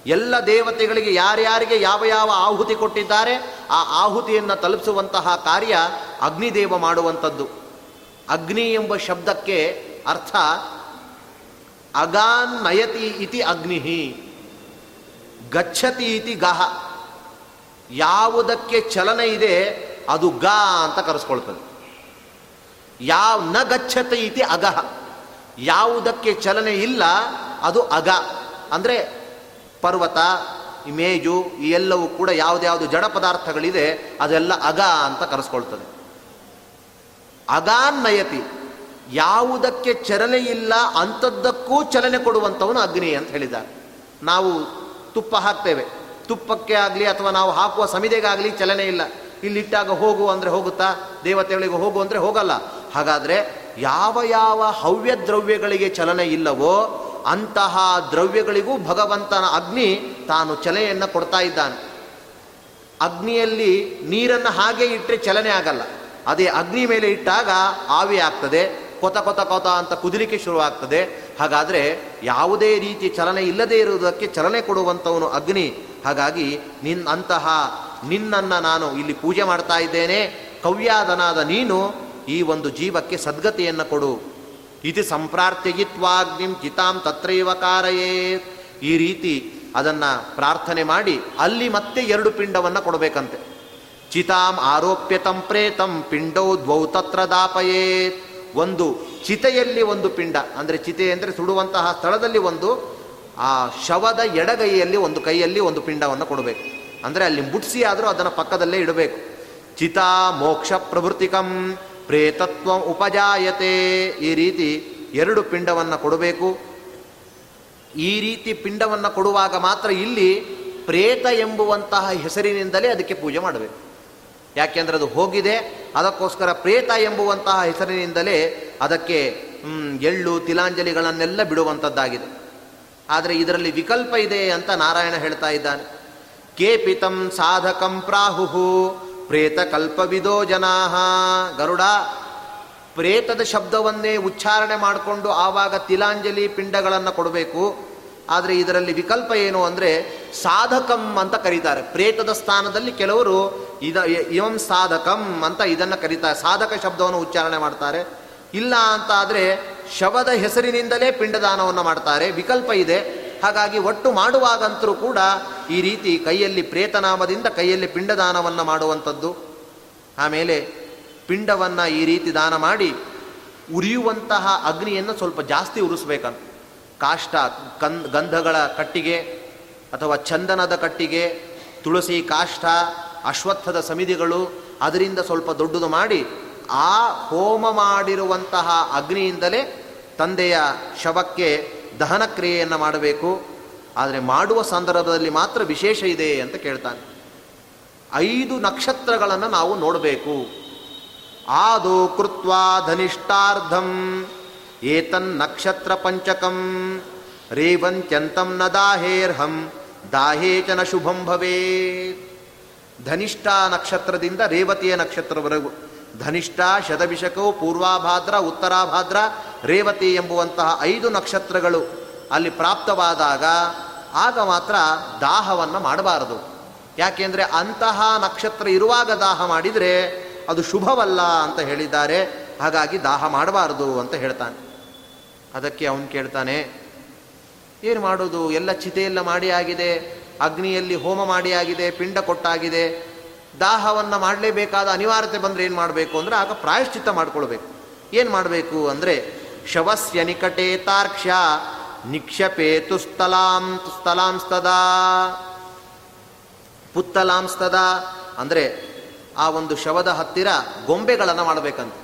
ಎಲ್ಲ ದೇವತೆಗಳಿಗೆ ಯಾರ್ಯಾರಿಗೆ ಯಾವ ಯಾವ ಆಹುತಿ ಕೊಟ್ಟಿದ್ದಾರೆ ಆ ಆಹುತಿಯನ್ನು ತಲುಪಿಸುವಂತಹ ಕಾರ್ಯ ಅಗ್ನಿದೇವ ಮಾಡುವಂಥದ್ದು. ಅಗ್ನಿ ಎಂಬ ಶಬ್ದಕ್ಕೆ ಅರ್ಥ ಅಗಾನ್ ನಯತಿ ಇತಿ ಅಗ್ನಿ, ಗಚ್ಚತಿ ಇತಿ ಗಹ. ಯಾವುದಕ್ಕೆ ಚಲನೆ ಇದೆ, ಅದು ಗ ಅಂತ ಕರೆಸ್ಕೊಳ್ತದೆ. ಯಾವ ನ ಗಚ್ಚತಿ ಇತಿ ಅಗಹ. ಯಾವುದಕ್ಕೆ ಚಲನೆ ಇಲ್ಲ, ಅದು ಅಗ. ಅಂದರೆ ಪರ್ವತ ಇಮೇಜು ಈ ಎಲ್ಲವೂ ಕೂಡ ಯಾವುದ್ಯಾವುದು ಜಡ ಪದಾರ್ಥಗಳಿದೆ, ಅದೆಲ್ಲ ಅಗ ಅಂತ ಕರೆಸ್ಕೊಳ್ತದೆ. ಅಗಾನ್ನಯತಿ ಯಾವುದಕ್ಕೆ ಚಲನೆ ಇಲ್ಲ ಅಂಥದ್ದಕ್ಕೂ ಚಲನೆ ಕೊಡುವಂಥವನು ಅಗ್ನಿ ಅಂತ ಹೇಳಿದ್ದಾರೆ. ನಾವು ತುಪ್ಪ ಹಾಕ್ತೇವೆ. ತುಪ್ಪಕ್ಕೆ ಆಗಲಿ ಅಥವಾ ನಾವು ಹಾಕುವ ಸಮಿದೆಗಾಗಲಿ ಚಲನೆ ಇಲ್ಲ. ಇಲ್ಲಿಟ್ಟಾಗ ಹೋಗು ಅಂದರೆ ಹೋಗುತ್ತಾ, ದೇವತೆಗಳಿಗೆ ಹೋಗು ಅಂದರೆ ಹೋಗಲ್ಲ. ಹಾಗಾದರೆ ಯಾವ ಯಾವ ಹವ್ಯ ದ್ರವ್ಯಗಳಿಗೆ ಚಲನೆ ಇಲ್ಲವೋ ಅಂತಹ ದ್ರವ್ಯಗಳಿಗೂ ಭಗವಂತನ ಅಗ್ನಿ ತಾನು ಚಲನೆಯನ್ನು ಕೊಡ್ತಾ ಇದ್ದಾನೆ. ಅಗ್ನಿಯಲ್ಲಿ ನೀರನ್ನು ಹಾಗೆ ಇಟ್ಟರೆ ಚಲನೆ ಆಗಲ್ಲ. ಅದೇ ಅಗ್ನಿ ಮೇಲೆ ಇಟ್ಟಾಗ ಆವಿ ಆಗ್ತದೆ. ಕೊತ ಕೊತ ಕೊತ ಅಂತ ಕುದಿಲಿಕ್ಕೆ ಶುರುವಾಗ್ತದೆ. ಹಾಗಾದರೆ ಯಾವುದೇ ರೀತಿ ಚಲನೆ ಇಲ್ಲದೇ ಇರುವುದಕ್ಕೆ ಚಲನೆ ಕೊಡುವಂಥವನು ಅಗ್ನಿ. ಹಾಗಾಗಿ ನಿನ್ ಅಂತಹ ನಿನ್ನನ್ನು ನಾನು ಇಲ್ಲಿ ಪೂಜೆ ಮಾಡ್ತಾ ಇದ್ದೇನೆ. ಕವ್ಯಾದನಾದ ನೀನು ಈ ಒಂದು ಜೀವಕ್ಕೆ ಸದ್ಗತಿಯನ್ನು ಕೊಡು. ಇತಿ ಸಂಪ್ರಾರ್ಥಯಿತ್ವಾಗ್ನಿಂ ಚಿತಾಂ ತತ್ರೈವ ಕಾರಯೇ ಈ ರೀತಿ ಅದನ್ನು ಪ್ರಾರ್ಥನೆ ಮಾಡಿ ಅಲ್ಲಿ ಮತ್ತೆ ಎರಡು ಪಿಂಡವನ್ನು ಕೊಡಬೇಕಂತೆ. ಚಿತಾಂ ಆರೋಪ್ಯತಂ ಪ್ರೇತಂ ಪಿಂಡೌ ದ್ವೌ ತತ್ರ ದಾಪಯೇತ್. ಒಂದು ಚಿತೆಯಲ್ಲಿ ಒಂದು ಪಿಂಡ, ಅಂದರೆ ಚಿತೆ ಅಂದರೆ ಸುಡುವಂತಹ ಸ್ಥಳದಲ್ಲಿ ಒಂದು, ಆ ಶವದ ಎಡಗೈಯಲ್ಲಿ ಒಂದು ಕೈಯಲ್ಲಿ ಒಂದು ಪಿಂಡವನ್ನು ಕೊಡಬೇಕು. ಅಂದರೆ ಅಲ್ಲಿ ಮುಟ್ಸಿ ಆದರೂ ಅದನ್ನು ಪಕ್ಕದಲ್ಲೇ ಇಡಬೇಕು. ಚಿತಾ ಮೋಕ್ಷ ಪ್ರಭೃತಿಕಂ ಪ್ರೇತತ್ವ ಉಪಜಾಯತೆ. ಈ ರೀತಿ ಎರಡು ಪಿಂಡವನ್ನು ಕೊಡಬೇಕು. ಈ ರೀತಿ ಪಿಂಡವನ್ನು ಕೊಡುವಾಗ ಮಾತ್ರ ಇಲ್ಲಿ ಪ್ರೇತ ಎಂಬುವಂತಹ ಹೆಸರಿನಿಂದಲೇ ಅದಕ್ಕೆ ಪೂಜೆ ಮಾಡಬೇಕು. ಯಾಕೆಂದರೆ ಅದು ಹೋಗಿದೆ ಅದಕ್ಕೋಸ್ಕರ ಪ್ರೇತ ಎಂಬುವಂತಹ ಹೆಸರಿನಿಂದಲೇ ಅದಕ್ಕೆ ಎಳ್ಳು, ತಿಲಾಂಜಲಿಗಳನ್ನೆಲ್ಲ ಬಿಡುವಂಥದ್ದಾಗಿದೆ. ಆದರೆ ಇದರಲ್ಲಿ ವಿಕಲ್ಪ ಇದೆ ಅಂತ ನಾರಾಯಣ ಹೇಳ್ತಾ ಇದ್ದಾನೆ. ಕೇಪಿತಂ ಸಾಧಕಂ ಪ್ರಾಹುಹು ಪ್ರೇತ ಕಲ್ಪವಿದೋ ಜನಾಹ. ಗರುಡ, ಪ್ರೇತದ ಶಬ್ದವನ್ನೇ ಉಚ್ಚಾರಣೆ ಮಾಡಿಕೊಂಡು ಆವಾಗ ತಿಲಾಂಜಲಿ ಪಿಂಡಗಳನ್ನು ಕೊಡಬೇಕು. ಆದರೆ ಇದರಲ್ಲಿ ವಿಕಲ್ಪ ಏನು ಅಂದರೆ ಸಾಧಕಂ ಅಂತ ಕರೀತಾರೆ. ಪ್ರೇತದ ಸ್ಥಾನದಲ್ಲಿ ಕೆಲವರು ಇದ ಇವಂ ಸಾಧಕಂ ಅಂತ ಇದನ್ನು ಕರೀತಾರೆ. ಸಾಧಕ ಶಬ್ದವನ್ನು ಉಚ್ಚಾರಣೆ ಮಾಡ್ತಾರೆ. ಇಲ್ಲ ಅಂತ ಆದರೆ ಶವದ ಹೆಸರಿನಿಂದಲೇ ಪಿಂಡದಾನವನ್ನು ಮಾಡ್ತಾರೆ. ವಿಕಲ್ಪ ಇದೆ. ಹಾಗಾಗಿ ಒಟ್ಟು ಮಾಡುವಾಗಂತರೂ ಕೂಡ ಈ ರೀತಿ ಕೈಯಲ್ಲಿ ಪ್ರೇತನಾಮದಿಂದ ಕೈಯಲ್ಲಿ ಪಿಂಡದಾನವನ್ನು ಮಾಡುವಂಥದ್ದು. ಆಮೇಲೆ ಪಿಂಡವನ್ನು ಈ ರೀತಿ ದಾನ ಮಾಡಿ ಉರಿಯುವಂತಹ ಅಗ್ನಿಯನ್ನು ಸ್ವಲ್ಪ ಜಾಸ್ತಿ ಉರಿಸ್ಬೇಕಂತ. ಕಾಷ್ಟ ಕನ್ ಗಂಧಗಳ ಕಟ್ಟಿಗೆ ಅಥವಾ ಚಂದನದ ಕಟ್ಟಿಗೆ, ತುಳಸಿ ಕಾಷ್ಟ, ಅಶ್ವತ್ಥದ ಸಮಿತಿಗಳು ಅದರಿಂದ ಸ್ವಲ್ಪ ದೊಡ್ಡದು ಮಾಡಿ ಆ ಹೋಮ ಮಾಡಿರುವಂತಹ ಅಗ್ನಿಯಿಂದಲೇ ತಂದೆಯ ಶವಕ್ಕೆ ದಹನ ಕ್ರಿಯೆಯನ್ನು ಮಾಡಬೇಕು. ಆದರೆ ಮಾಡುವ ಸಂದರ್ಭದಲ್ಲಿ ಮಾತ್ರ ವಿಶೇಷ ಇದೆ ಅಂತ ಕೇಳ್ತಾನೆ. ಐದು ನಕ್ಷತ್ರಗಳನ್ನು ನಾವು ನೋಡಬೇಕು. ಆದು ಕೃತ್ವಾ ಧನಿಷ್ಠಾರ್ಧಂ. ಏತನ್ ನಕ್ಷತ್ರ ಪಂಚಕಂ. ರೇವಂತ್ಯಂತಂ ನ ದಾಹೇರ್ಹಂ. ದಾಹೇಚನ ಶುಭಂ ಭವೇ ಧನಿಷ್ಠ ನಕ್ಷತ್ರದಿಂದ ರೇವತಿಯ ನಕ್ಷತ್ರವರೆಗೂ. ಧನಿಷ್ಠ ಶತಭಿಷಕವು ಪೂರ್ವಾಭಾದ್ರ, ಉತ್ತರಾಭಾದ್ರ, ರೇವತಿ ಎಂಬುವಂತಹ ಐದು ನಕ್ಷತ್ರಗಳು ಅಲ್ಲಿ ಪ್ರಾಪ್ತವಾದಾಗ ಆಗ ಮಾತ್ರ ದಾಹವನ್ನು ಮಾಡಬಾರದು. ಯಾಕೆಂದರೆ ಅಂತಹ ನಕ್ಷತ್ರ ಇರುವಾಗ ದಾಹ ಮಾಡಿದರೆ ಅದು ಶುಭವಲ್ಲ ಅಂತ ಹೇಳಿದ್ದಾರೆ. ಹಾಗಾಗಿ ದಾಹ ಮಾಡಬಾರದು ಅಂತ ಹೇಳ್ತಾನೆ. ಅದಕ್ಕೆ ಅವನು ಕೇಳ್ತಾನೆ, ಏನು ಮಾಡೋದು? ಎಲ್ಲ ಚಿತೆಯೆಲ್ಲ ಮಾಡಿ ಆಗಿದೆ, ಅಗ್ನಿಯಲ್ಲಿ ಹೋಮ ಮಾಡಿ ಆಗಿದೆ, ಪಿಂಡ ಕೊಟ್ಟಾಗಿದೆ. ದಾಹವನ್ನು ಮಾಡಲೇಬೇಕಾದ ಅನಿವಾರ್ಯತೆ ಬಂದರೆ ಏನು ಮಾಡಬೇಕು ಅಂದರೆ ಆಗ ಪ್ರಾಯಶ್ಚಿತ್ತ ಮಾಡ್ಕೊಳ್ಬೇಕು. ಏನು ಮಾಡಬೇಕು ಅಂದರೆ, ಶವಸ್ಯ ನಿಕಟೇ ತಾರ್ಕ್ಷ್ಯ, ನಿಕ್ಷಪೇತು ಸ್ಥಲಾಂ, ಸ್ಥಲಾಂಸ್ತದ. ಪುತ್ತಲಾಂಸ್ತದ ಅಂದರೆ ಆ ಒಂದು ಶವದ ಹತ್ತಿರ ಗೊಂಬೆಗಳನ್ನು ಮಾಡಬೇಕಂತ.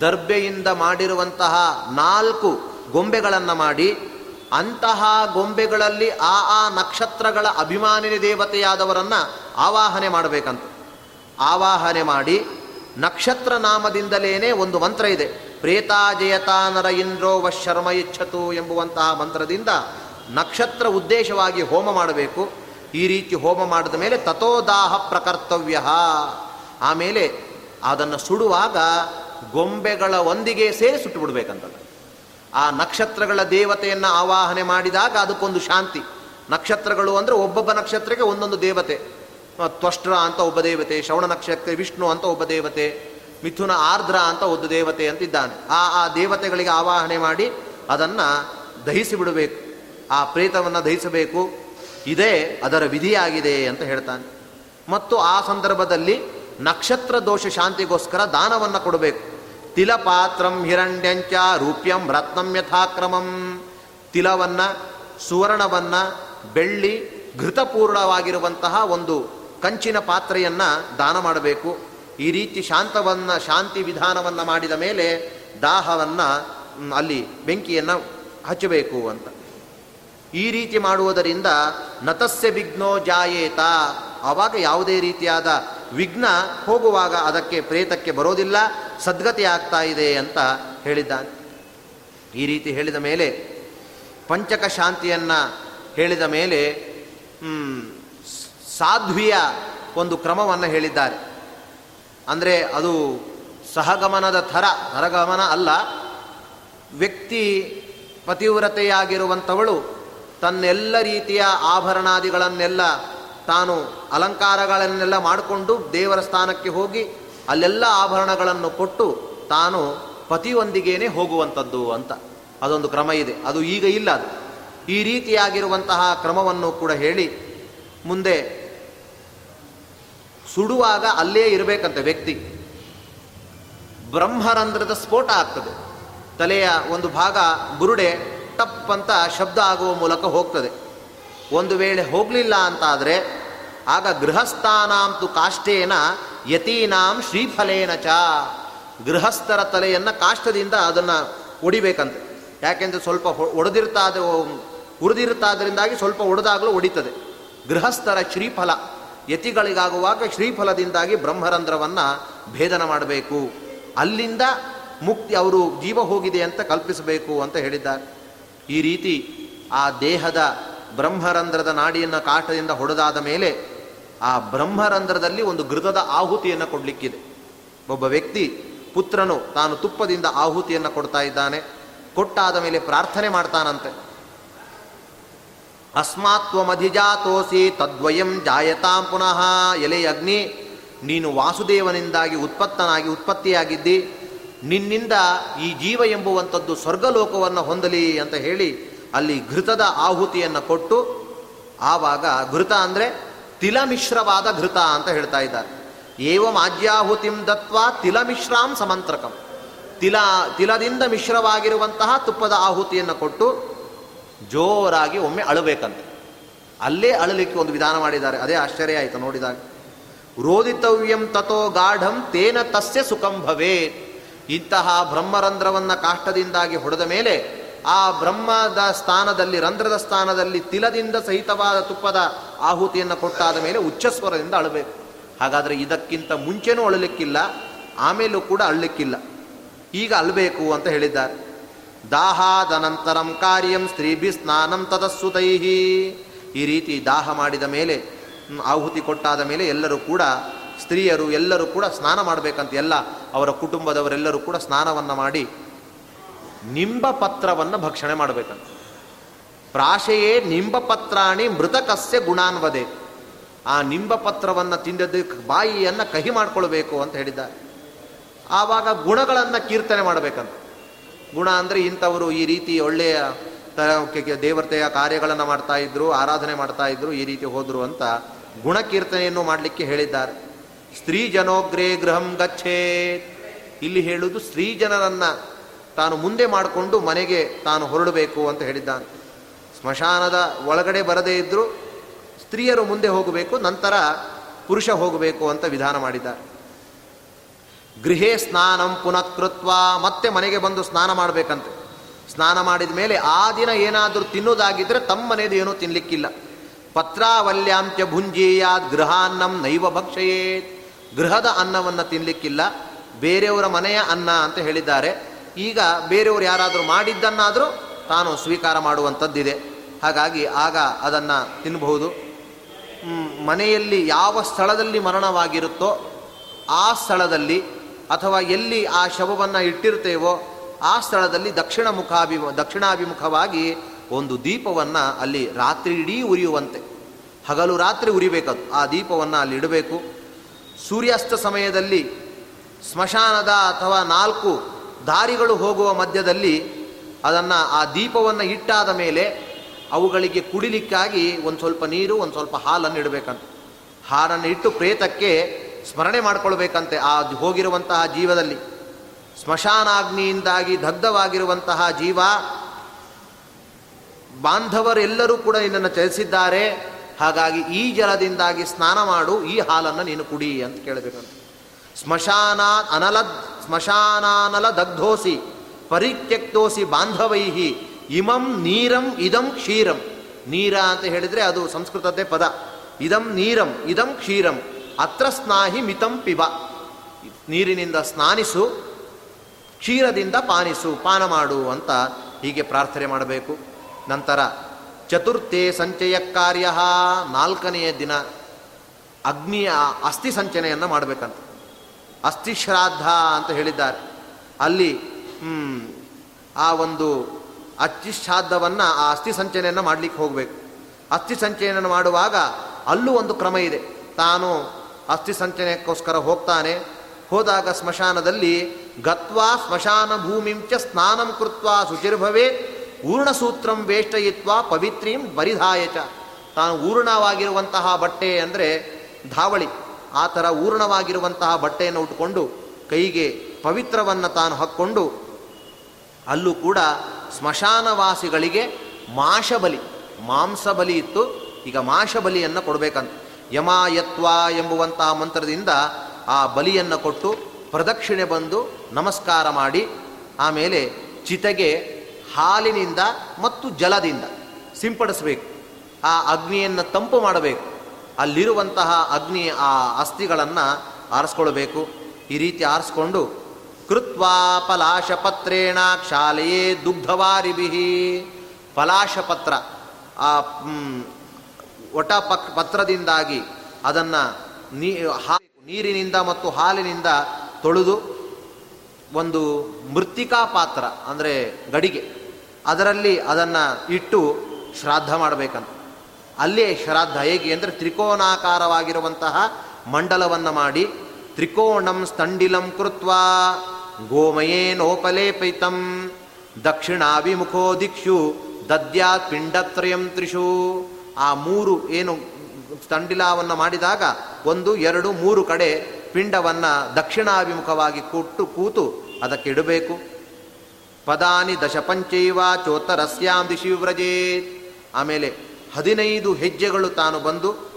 ದರ್ಬೆಯಿಂದ ಮಾಡಿರುವಂತಹ ನಾಲ್ಕು ಗೊಂಬೆಗಳನ್ನು ಮಾಡಿ ಅಂತಹ ಗೊಂಬೆಗಳಲ್ಲಿ ಆ ಆ ನಕ್ಷತ್ರಗಳ ಅಭಿಮಾನಿನಿ ದೇವತೆಯಾದವರನ್ನು ಆವಾಹನೆ ಮಾಡಬೇಕಂತ. ಆವಾಹನೆ ಮಾಡಿ ನಕ್ಷತ್ರ ನಾಮದಿಂದಲೇನೆ ಒಂದು ಮಂತ್ರ ಇದೆ. ಪ್ರೇತಾಜಯತಾ ನರ ಇಂದ್ರೋ ವಶರ್ಮ ಇಚ್ಛತು ಎಂಬುವಂತಹ ಮಂತ್ರದಿಂದ ನಕ್ಷತ್ರ ಉದ್ದೇಶವಾಗಿ ಹೋಮ ಮಾಡಬೇಕು. ಈ ರೀತಿ ಹೋಮ ಮಾಡಿದ ಮೇಲೆ ತಥೋದಾಹ ಪ್ರಕರ್ತವ್ಯ. ಆಮೇಲೆ ಅದನ್ನು ಸುಡುವಾಗ ಗೊಂಬೆಗಳ ಒಂದಿಗೆ ಸೇರಿ ಸುಟ್ಟು ಆ ನಕ್ಷತ್ರಗಳ ದೇವತೆಯನ್ನು ಆವಾಹನೆ ಮಾಡಿದಾಗ ಅದಕ್ಕೊಂದು ಶಾಂತಿ. ನಕ್ಷತ್ರಗಳು ಅಂದರೆ ಒಬ್ಬೊಬ್ಬ ನಕ್ಷತ್ರಕ್ಕೆ ಒಂದೊಂದು ದೇವತೆ. ತ್ವಷ್ಟ್ರ ಅಂತ ಒಬ್ಬ ದೇವತೆ ಶ್ರವಣ ನಕ್ಷತ್ರ ವಿಷ್ಣು ಅಂತ ಒಬ್ಬ ದೇವತೆ, ಮಿಥುನ ಆರ್ದ್ರ ಅಂತ ಒಂದು ದೇವತೆ ಅಂತ ಇದ್ದಾನೆ ಆ ಆ ದೇವತೆಗಳಿಗೆ ಆವಾಹನೆ ಮಾಡಿ ಅದನ್ನು ದಹಿಸಿ ಬಿಡಬೇಕು. ಆ ಪ್ರೇತವನ್ನು ದಹಿಸಬೇಕು. ಇದೇ ಅದರ ವಿಧಿಯಾಗಿದೆ ಅಂತ ಹೇಳ್ತಾನೆ. ಮತ್ತು ಆ ಸಂದರ್ಭದಲ್ಲಿ ನಕ್ಷತ್ರ ದೋಷ ಶಾಂತಿಗೋಸ್ಕರ ದಾನವನ್ನು ಕೊಡಬೇಕು. ತಿಲಪಾತ್ರಂ ಹಿರಣ್ಯಂಚ ರೂಪ್ಯಂ ರತ್ನಂ ಯಥಾಕ್ರಮಂ. ತಿಲವನ್ನ, ಸುವರ್ಣವನ್ನ, ಬೆಳ್ಳಿ, ಘೃತಪೂರ್ಣವಾಗಿರುವಂತಹ ಒಂದು ಕಂಚಿನ ಪಾತ್ರೆಯನ್ನು ದಾನ ಮಾಡಬೇಕು. ಈ ರೀತಿ ಶಾಂತವನ್ನು, ಶಾಂತಿ ವಿಧಾನವನ್ನು ಮಾಡಿದ ಮೇಲೆ ದಾಹವನ್ನು ಅಲ್ಲಿ ಬೆಂಕಿಯನ್ನು ಹಚ್ಚಬೇಕು ಅಂತ. ಈ ರೀತಿ ಮಾಡುವುದರಿಂದ ನತಸ್ಯ ವಿಘ್ನೋ ಜಾಯೇತ. ಆವಾಗ ಯಾವುದೇ ರೀತಿಯಾದ ವಿಘ್ನ ಹೋಗುವಾಗ ಅದಕ್ಕೆ ಪ್ರೇತಕ್ಕೆ ಬರೋದಿಲ್ಲ. ಸದ್ಗತಿ ಆಗ್ತಾ ಇದೆ ಅಂತ ಹೇಳಿದ್ದಾನೆ. ಈ ರೀತಿ ಹೇಳಿದ ಮೇಲೆ ಪಂಚಕ ಶಾಂತಿಯನ್ನು ಹೇಳಿದ ಮೇಲೆ ಸಾಧ್ವಿಯ ಒಂದು ಕ್ರಮವನ್ನು ಹೇಳಿದ್ದಾರೆ. ಅಂದರೆ ಅದು ಸಹಗಮನದ ಥರ ಹರಗಮನ ಅಲ್ಲ, ವ್ಯಕ್ತಿ ಪತಿವ್ರತೆಯಾಗಿರುವಂಥವಳು ತನ್ನೆಲ್ಲ ರೀತಿಯ ಆಭರಣಾದಿಗಳನ್ನೆಲ್ಲ ತಾನು ಅಲಂಕಾರಗಳನ್ನೆಲ್ಲ ಮಾಡಿಕೊಂಡು ದೇವರ ಸ್ಥಾನಕ್ಕೆ ಹೋಗಿ ಅಲ್ಲೆಲ್ಲ ಆಭರಣಗಳನ್ನು ಕೊಟ್ಟು ತಾನು ಪತಿಯೊಂದಿಗೇನೆ ಹೋಗುವಂಥದ್ದು ಅಂತ. ಅದೊಂದು ಕ್ರಮ ಇದೆ. ಅದು ಈಗ ಇಲ್ಲ ಅದು. ಈ ರೀತಿಯಾಗಿರುವಂತಹ ಕ್ರಮವನ್ನು ಕೂಡ ಹೇಳಿ ಮುಂದೆ ಸುಡುವಾಗ ಅಲ್ಲೇ ಇರಬೇಕಂತೆ ವ್ಯಕ್ತಿ. ಬ್ರಹ್ಮರಂಧ್ರದ ಸ್ಫೋಟ ಆಗ್ತದೆ. ತಲೆಯ ಒಂದು ಭಾಗ ಬುರುಡೆ ಟಪ್ ಅಂತ ಶಬ್ದ ಆಗುವ ಮೂಲಕ ಹೋಗ್ತದೆ. ಒಂದು ವೇಳೆ ಹೋಗಲಿಲ್ಲ ಅಂತಾದರೆ ಆಗ ಗೃಹಸ್ಥಾನಾಂತು ಕಾಷ್ಟೇನ ಯತೀನಾಂ ಶ್ರೀಫಲೇನ ಚ. ಗೃಹಸ್ಥರ ತಲೆಯನ್ನು ಕಾಷ್ಟದಿಂದ ಅದನ್ನು ಒಡಿಬೇಕಂತೆ. ಯಾಕೆಂದರೆ ಸ್ವಲ್ಪ ಒಡೆದಿರ್ತಾದ ಉರಿದಿರುತ್ತಾದ್ರಿಂದಾಗಿ ಸ್ವಲ್ಪ ಒಡೆದಾಗಲೂ ಒಡಿತದೆ. ಗೃಹಸ್ಥರ ಶ್ರೀಫಲ, ಯತಿಗಳಿಗಾಗುವಾಗ ಶ್ರೀಫಲದಿಂದಾಗಿ ಬ್ರಹ್ಮರಂಧ್ರವನ್ನು ಭೇದನ ಮಾಡಬೇಕು. ಅಲ್ಲಿಂದ ಮುಕ್ತಿ, ಅವರು ಜೀವ ಹೋಗಿದೆ ಅಂತ ಕಲ್ಪಿಸಬೇಕು ಅಂತ ಹೇಳಿದ್ದಾರೆ. ಈ ರೀತಿ ಆ ದೇಹದ ಬ್ರಹ್ಮರಂಧ್ರದ ನಾಡಿಯನ್ನು ಕಾಟದಿಂದ ಹೊಡೆದಾದ ಮೇಲೆ ಆ ಬ್ರಹ್ಮರಂಧ್ರದಲ್ಲಿ ಒಂದು ಘೃತದ ಆಹುತಿಯನ್ನು ಕೊಡಲಿಕ್ಕಿದೆ. ಒಬ್ಬ ವ್ಯಕ್ತಿ ಪುತ್ರನು ತಾನು ತುಪ್ಪದಿಂದ ಆಹುತಿಯನ್ನು ಕೊಡ್ತಾ ಇದ್ದಾನೆ. ಕೊಟ್ಟಾದ ಮೇಲೆ ಪ್ರಾರ್ಥನೆ ಮಾಡ್ತಾನಂತೆ. ಅಸ್ಮಾತ್ವಮಧಿಜಾತೋಸಿ ತದ್ವಯಂ ಜಾಯತಾಂ ಪುನಃ ಎಲೆ ಅಗ್ನಿ, ನೀನು ವಾಸುದೇವನಿಂದಾಗಿ ಉತ್ಪತ್ತನಾಗಿ ಉತ್ಪತ್ತಿಯಾಗಿದ್ದಿ, ನಿನ್ನಿಂದ ಈ ಜೀವ ಎಂಬುವಂಥದ್ದು ಸ್ವರ್ಗಲೋಕವನ್ನು ಹೊಂದಲಿ ಅಂತ ಹೇಳಿ ಅಲ್ಲಿ ಘೃತದ ಆಹುತಿಯನ್ನು ಕೊಟ್ಟು, ಆವಾಗ ಘೃತ ಅಂದರೆ ತಿಲಮಿಶ್ರವಾದ ಘೃತ ಅಂತ ಹೇಳ್ತಾ ಇದ್ದಾರೆ. ಏವಂ ಆಜ್ಯಾಹುತಿಂ ದತ್ವ ತಿಲಮಿಶ್ರಾಂ ಸಮಂತ್ರಕಂ. ತಿಲ, ತಿಲದಿಂದ ಮಿಶ್ರವಾಗಿರುವಂತಹ ತುಪ್ಪದ ಆಹುತಿಯನ್ನು ಕೊಟ್ಟು ಜೋರಾಗಿ ಒಮ್ಮೆ ಅಳಬೇಕಂತೆ. ಅಲ್ಲೇ ಅಳಲಿಕ್ಕೆ ಒಂದು ವಿಧಾನ ಮಾಡಿದ್ದಾರೆ. ಅದೇ ಆಶ್ಚರ್ಯ ಆಯಿತು ನೋಡಿದಾಗ. ರೋದಿತವ್ಯಂ ತಥೋ ಗಾಢಂ ತೇನ ತಸ್ಯ ಸುಖಂ ಇಂತಹ ಬ್ರಹ್ಮರಂಧ್ರವನ್ನು ಕಾಷ್ಟದಿಂದಾಗಿ ಹೊಡೆದ ಮೇಲೆ ಆ ಬ್ರಹ್ಮದ ಸ್ಥಾನದಲ್ಲಿ, ರಂಧ್ರದ ಸ್ಥಾನದಲ್ಲಿ ತಿಲದಿಂದ ಸಹಿತವಾದ ತುಪ್ಪದ ಆಹುತಿಯನ್ನು ಕೊಟ್ಟಾದ ಮೇಲೆ ಉಚ್ಚಸ್ವರದಿಂದ ಅಳಬೇಕು. ಹಾಗಾದರೆ ಇದಕ್ಕಿಂತ ಮುಂಚೆನೂ ಅಳಲಿಕ್ಕಿಲ್ಲ, ಆಮೇಲೂ ಕೂಡ ಅಳಲಿಕ್ಕಿಲ್ಲ ಈಗ ಅಳಬೇಕು ಅಂತ ಹೇಳಿದ್ದಾರೆ. ದಾಹಾದನಂತರಂ ಕಾರ್ಯಂ ಸ್ತ್ರೀಭಿ ಸ್ನಾನಂ ತದಸ್ಸುತೈಹಿ ಈ ರೀತಿ ದಾಹ ಮಾಡಿದ ಮೇಲೆ, ಆಹುತಿ ಕೊಟ್ಟಾದ ಮೇಲೆ ಎಲ್ಲರೂ ಕೂಡ, ಸ್ತ್ರೀಯರು ಎಲ್ಲರೂ ಕೂಡ ಸ್ನಾನ ಮಾಡಬೇಕಂತ ಎಲ್ಲ ಅವರ ಕುಟುಂಬದವರೆಲ್ಲರೂ ಕೂಡ ಸ್ನಾನವನ್ನು ಮಾಡಿ ನಿಂಬ ಪತ್ರವನ್ನು ಭಕ್ಷಣೆ ಮಾಡಬೇಕಂತ. ಪ್ರಾಶೆಯೇ ನಿಂಬ ಪತ್ರಾಣಿ ಮೃತಕಸ್ಯ ಗುಣಾನ್ವದೆ. ಆ ನಿಂಬ ಪತ್ರವನ್ನು ತಿಂದದ್ದು ಬಾಯಿಯನ್ನು ಕಹಿ ಮಾಡಿಕೊಳ್ಬೇಕು ಅಂತ ಹೇಳಿದ್ದಾರೆ. ಆವಾಗ ಗುಣಗಳನ್ನು ಕೀರ್ತನೆ ಮಾಡಬೇಕಂತ. ಗುಣ ಅಂದರೆ ಇಂಥವರು ಈ ರೀತಿ ಒಳ್ಳೆಯ ದೇವತೆಯ ಕಾರ್ಯಗಳನ್ನು ಮಾಡ್ತಾ ಇದ್ರು, ಆರಾಧನೆ ಮಾಡ್ತಾ ಇದ್ರು, ಈ ರೀತಿ ಹೋದರು ಅಂತ ಗುಣ ಕೀರ್ತನೆಯನ್ನು ಮಾಡಲಿಕ್ಕೆ ಹೇಳಿದ್ದಾರೆ. ಸ್ತ್ರೀ ಜನೋಗ್ರೇ ಗೃಹಂ ಗಚ್ಚೇ ಇಲ್ಲಿ ಹೇಳುವುದು ಸ್ತ್ರೀ ಜನರನ್ನ ತಾನು ಮುಂದೆ ಮಾಡಿಕೊಂಡು ಮನೆಗೆ ತಾನು ಹೊರಡಬೇಕು ಅಂತ ಹೇಳಿದ್ದಾನೆ. ಸ್ಮಶಾನದ ಒಳಗಡೆ ಬರದೇ ಇದ್ದರೂ ಸ್ತ್ರೀಯರು ಮುಂದೆ ಹೋಗಬೇಕು, ನಂತರ ಪುರುಷ ಹೋಗಬೇಕು ಅಂತ ವಿಧಾನ ಮಾಡಿದ್ದಾರೆ. ಗೃಹೇ ಸ್ನಾನಂ ಪುನಃಕೃತ್ವ, ಮತ್ತೆ ಮನೆಗೆ ಬಂದು ಸ್ನಾನ ಮಾಡಬೇಕಂತೆ. ಸ್ನಾನ ಮಾಡಿದ ಮೇಲೆ ಆ ದಿನ ಏನಾದರೂ ತಿನ್ನೋದಾಗಿದ್ದರೆ ತಮ್ಮ ಮನೆಯದು ಏನೂ ತಿನ್ನಲಿಕ್ಕಿಲ್ಲ ಪತ್ರಾವಲ್ಯಾಂತ್ಯ ಭುಂಜೀಯಾದ್ ಗೃಹಾನ್ನಂ ನೈವ ಭಕ್ಷಯೇತ್. ಗೃಹದ ಅನ್ನವನ್ನು ತಿನ್ನಲಿಕ್ಕಿಲ್ಲ ಬೇರೆಯವರ ಮನೆಯ ಅನ್ನ ಅಂತ ಹೇಳಿದ್ದಾರೆ. ಈಗ ಬೇರೆಯವರು ಯಾರಾದರೂ ಮಾಡಿದ್ದನ್ನಾದರೂ ತಾನು ಸ್ವೀಕಾರ ಮಾಡುವಂಥದ್ದಿದೆ. ಹಾಗಾಗಿ ಆಗ ಅದನ್ನು ತಿನ್ನಬಹುದು ಮನೆಯಲ್ಲಿ ಯಾವ ಸ್ಥಳದಲ್ಲಿ ಮರಣವಾಗಿರುತ್ತೋ ಆ ಸ್ಥಳದಲ್ಲಿ ಅಥವಾ ಎಲ್ಲಿ ಆ ಶವವನ್ನು ಇಟ್ಟಿರ್ತೇವೋ ಆ ಸ್ಥಳದಲ್ಲಿ ದಕ್ಷಿಣ ಮುಖಾಭಿ, ದಕ್ಷಿಣಾಭಿಮುಖವಾಗಿ ಒಂದು ದೀಪವನ್ನು ಅಲ್ಲಿ ರಾತ್ರಿ ಇಡೀ ಉರಿಯುವಂತೆ. ಹಗಲು ರಾತ್ರಿ ಉರಿಬೇಕದು. ಆ ದೀಪವನ್ನು ಅಲ್ಲಿ ಇಡಬೇಕು. ಸೂರ್ಯಾಸ್ತ ಸಮಯದಲ್ಲಿ ಸ್ಮಶಾನದ ಅಥವಾ ನಾಲ್ಕು ದಾರಿಗಳು ಹೋಗುವ ಮಧ್ಯದಲ್ಲಿ ಅದನ್ನು ಆ ದೀಪವನ್ನು ಇಟ್ಟಾದ ಮೇಲೆ ಅವುಗಳಿಗೆ ಕುಡಿಲಿಕ್ಕಾಗಿ ಒಂದು ಸ್ವಲ್ಪ ನೀರು, ಒಂದು ಸ್ವಲ್ಪ ಹಾಲನ್ನು ಇಡಬೇಕಂತ. ಹಾಲನ್ನು ಇಟ್ಟು ಪ್ರೇತಕ್ಕೆ ಸ್ಮರಣೆ ಮಾಡಿಕೊಳ್ಬೇಕಂತೆ ಆ ಹೋಗಿರುವಂತಹ ಜೀವದಲ್ಲಿ. ಸ್ಮಶಾನಾಗ್ನಿಯಿಂದಾಗಿ ದಗ್ಧವಾಗಿರುವಂತಹ ಜೀವ ಬಾಂಧವರೆಲ್ಲರೂ ಕೂಡ ನಿನ್ನನ್ನು ಚಲಿಸಿದ್ದಾರೆ. ಹಾಗಾಗಿ ಈ ಜಲದಿಂದಾಗಿ ಸ್ನಾನ ಮಾಡು, ಈ ಹಾಲನ್ನು ನೀನು ಕುಡಿ ಅಂತ ಕೇಳಬೇಕಂತ. ಸ್ಮಶಾನ ಅನಲದ್ ಸ್ಮಶಾನಾನಲ ದಗ್ಧೋಸಿ ಪರಿತ್ಯಕ್ತೋಸಿ ಬಾಂಧವೈಹಿ ಇಮಂ ನೀರಂ ಇದಂ ಕ್ಷೀರಂ. ನೀರ ಅಂತ ಹೇಳಿದರೆ ಅದು ಸಂಸ್ಕೃತದ್ದೇ ಪದ. ಇದಂ ನೀರಂ, ಇದಂ ಕ್ಷೀರಂ. ಅತ್ರ ಸ್ನಾಹಿ ಮಿತಂ ಪಿಬ. ನೀರಿನಿಂದ ಸ್ನಾನಿಸು, ಕ್ಷೀರದಿಂದ ಪಾನಿಸು, ಪಾನ ಮಾಡು ಅಂತ ಹೀಗೆ ಪ್ರಾರ್ಥನೆ ಮಾಡಬೇಕು. ನಂತರ ಚತುರ್ಥೆ ಸಂಚಯ ಕಾರ್ಯ ನಾಲ್ಕನೆಯ ದಿನ ಅಗ್ನಿಯ ಅಸ್ಥಿ ಸಂಚನೆಯನ್ನು ಮಾಡಬೇಕಂತ. ಅಸ್ಥಿ ಶ್ರಾದ್ದ ಅಂತ ಹೇಳಿದ್ದಾರೆ. ಅಲ್ಲಿ ಆ ಒಂದು ಅಸ್ಥಿ ಶ್ರಾದ್ದವನ್ನು ಆ ಅಸ್ಥಿ ಸಂಚನೆಯನ್ನು ಮಾಡಲಿಕ್ಕೆ ಹೋಗಬೇಕು. ಅಸ್ಥಿ ಸಂಚಯನ ಮಾಡುವಾಗ ಅಲ್ಲೂ ಒಂದು ಕ್ರಮ ಇದೆ. ತಾನು ಅಸ್ಥಿ ಸಂಚನೆಗೋಸ್ಕರ ಹೋಗ್ತಾನೆ. ಹೋದಾಗ ಸ್ಮಶಾನದಲ್ಲಿ ಗತ್ವಾ ಸ್ಮಶಾನ ಭೂಮಿಂಚ ಸ್ನಾನಂ ಕೃತ್ವ ಶುಚಿರ್ಭವೇ ಊರ್ಣಸೂತ್ರಂ ವೇಷ್ಟಯಿತ್ವ ಪವಿತ್ರೀಂ ಬರಿಧಾಯಚ ತಾನು ಊರ್ಣವಾಗಿರುವಂತಹ ಬಟ್ಟೆ ಅಂದರೆ ಧಾವಳಿ. ಆ ಥರ ಊರ್ಣವಾಗಿರುವಂತಹ ಬಟ್ಟೆಯನ್ನು ಉಟ್ಕೊಂಡು ಕೈಗೆ ಪವಿತ್ರವನ್ನು ತಾನು ಹಾಕ್ಕೊಂಡು ಅಲ್ಲೂ ಕೂಡ ಸ್ಮಶಾನವಾಸಿಗಳಿಗೆ ಮಾಷಬಲಿ ಮಾಂಸಬಲಿ ಇತ್ತು. ಈಗ ಮಾಷಬಲಿಯನ್ನು ಕೊಡಬೇಕಂತ. ಯಮಾಯತ್ವ ಎಂಬುವಂತಹ ಮಂತ್ರದಿಂದ ಆ ಬಲಿಯನ್ನು ಕೊಟ್ಟು ಪ್ರದಕ್ಷಿಣೆ ಬಂದು ನಮಸ್ಕಾರ ಮಾಡಿ, ಆಮೇಲೆ ಚಿತೆಗೆ ಹಾಲಿನಿಂದ ಮತ್ತು ಜಲದಿಂದ ಸಿಂಪಡಿಸಬೇಕು. ಆ ಅಗ್ನಿಯನ್ನು ತಂಪು ಮಾಡಬೇಕು. ಅಲ್ಲಿರುವಂತಹ ಅಗ್ನಿ ಆ ಅಸ್ಥಿಗಳನ್ನು ಆರಿಸ್ಕೊಳ್ಬೇಕು. ಈ ರೀತಿ ಆರಿಸ್ಕೊಂಡು, ಕೃತ್ವಾ ಪಲಾಶಪತ್ರೇಣ ಕ್ಷಾಲೆಯೇ ದುಗ್ಧವಾರಿಬಿಹಿ ಪಲಾಶಪತ್ರ ಆ ಒಟ ಪಕ್, ಪತ್ರದಿಂದಾಗಿ ಅದನ್ನು ನೀ ನೀರಿನಿಂದ ಮತ್ತು ಹಾಲಿನಿಂದ ತೊಳೆದು, ಒಂದು ಮೃತ್ತಿಕಾ ಪಾತ್ರ, ಅಂದರೆ ಗಡಿಗೆ, ಅದರಲ್ಲಿ ಅದನ್ನು ಇಟ್ಟು ಶ್ರಾದ್ದ ಮಾಡಬೇಕಂತ. ಅಲ್ಲೇ ಶ್ರಾದ್ದ ಹೇಗೆ ಅಂದರೆ ತ್ರಿಕೋನಾಕಾರವಾಗಿರುವಂತಹ ಮಂಡಲವನ್ನು ಮಾಡಿ ತ್ರಿಕೋಣಂ ಸ್ತಂಡಿಲಂ ಕೃತ್ವ ಗೋಮಯೇನೋಪಲೇಪಿತಂ ದಕ್ಷಿಣಾಭಿಮುಖೋ ದಿಕ್ಷು ದದ್ಯಾತ್ ಪಿಂಡತ್ರಯಂ ತ್ರಿಷು. ಆ ಮೂರು ಏನು ತಂಡಿಲಾವನ್ನು ಮಾಡಿದಾಗ ಒಂದು, ಎರಡು, ಮೂರು ಕಡೆ ಪಿಂಡವನ್ನು ದಕ್ಷಿಣಾಭಿಮುಖವಾಗಿ ಕೊಟ್ಟು ಕೂತು ಅದಕ್ಕೆ ಇಡಬೇಕು. ಪದಾನಿ ದಶಪಂಚೈವ ಚೋತ್ತರಸ್ಯಾಂ ದಿಶಿ ವ್ರಜೇತ್ ಆಮೇಲೆ ಹದಿನೈದು ಹೆಜ್ಜೆಗಳು ತಾನು ಬಂದು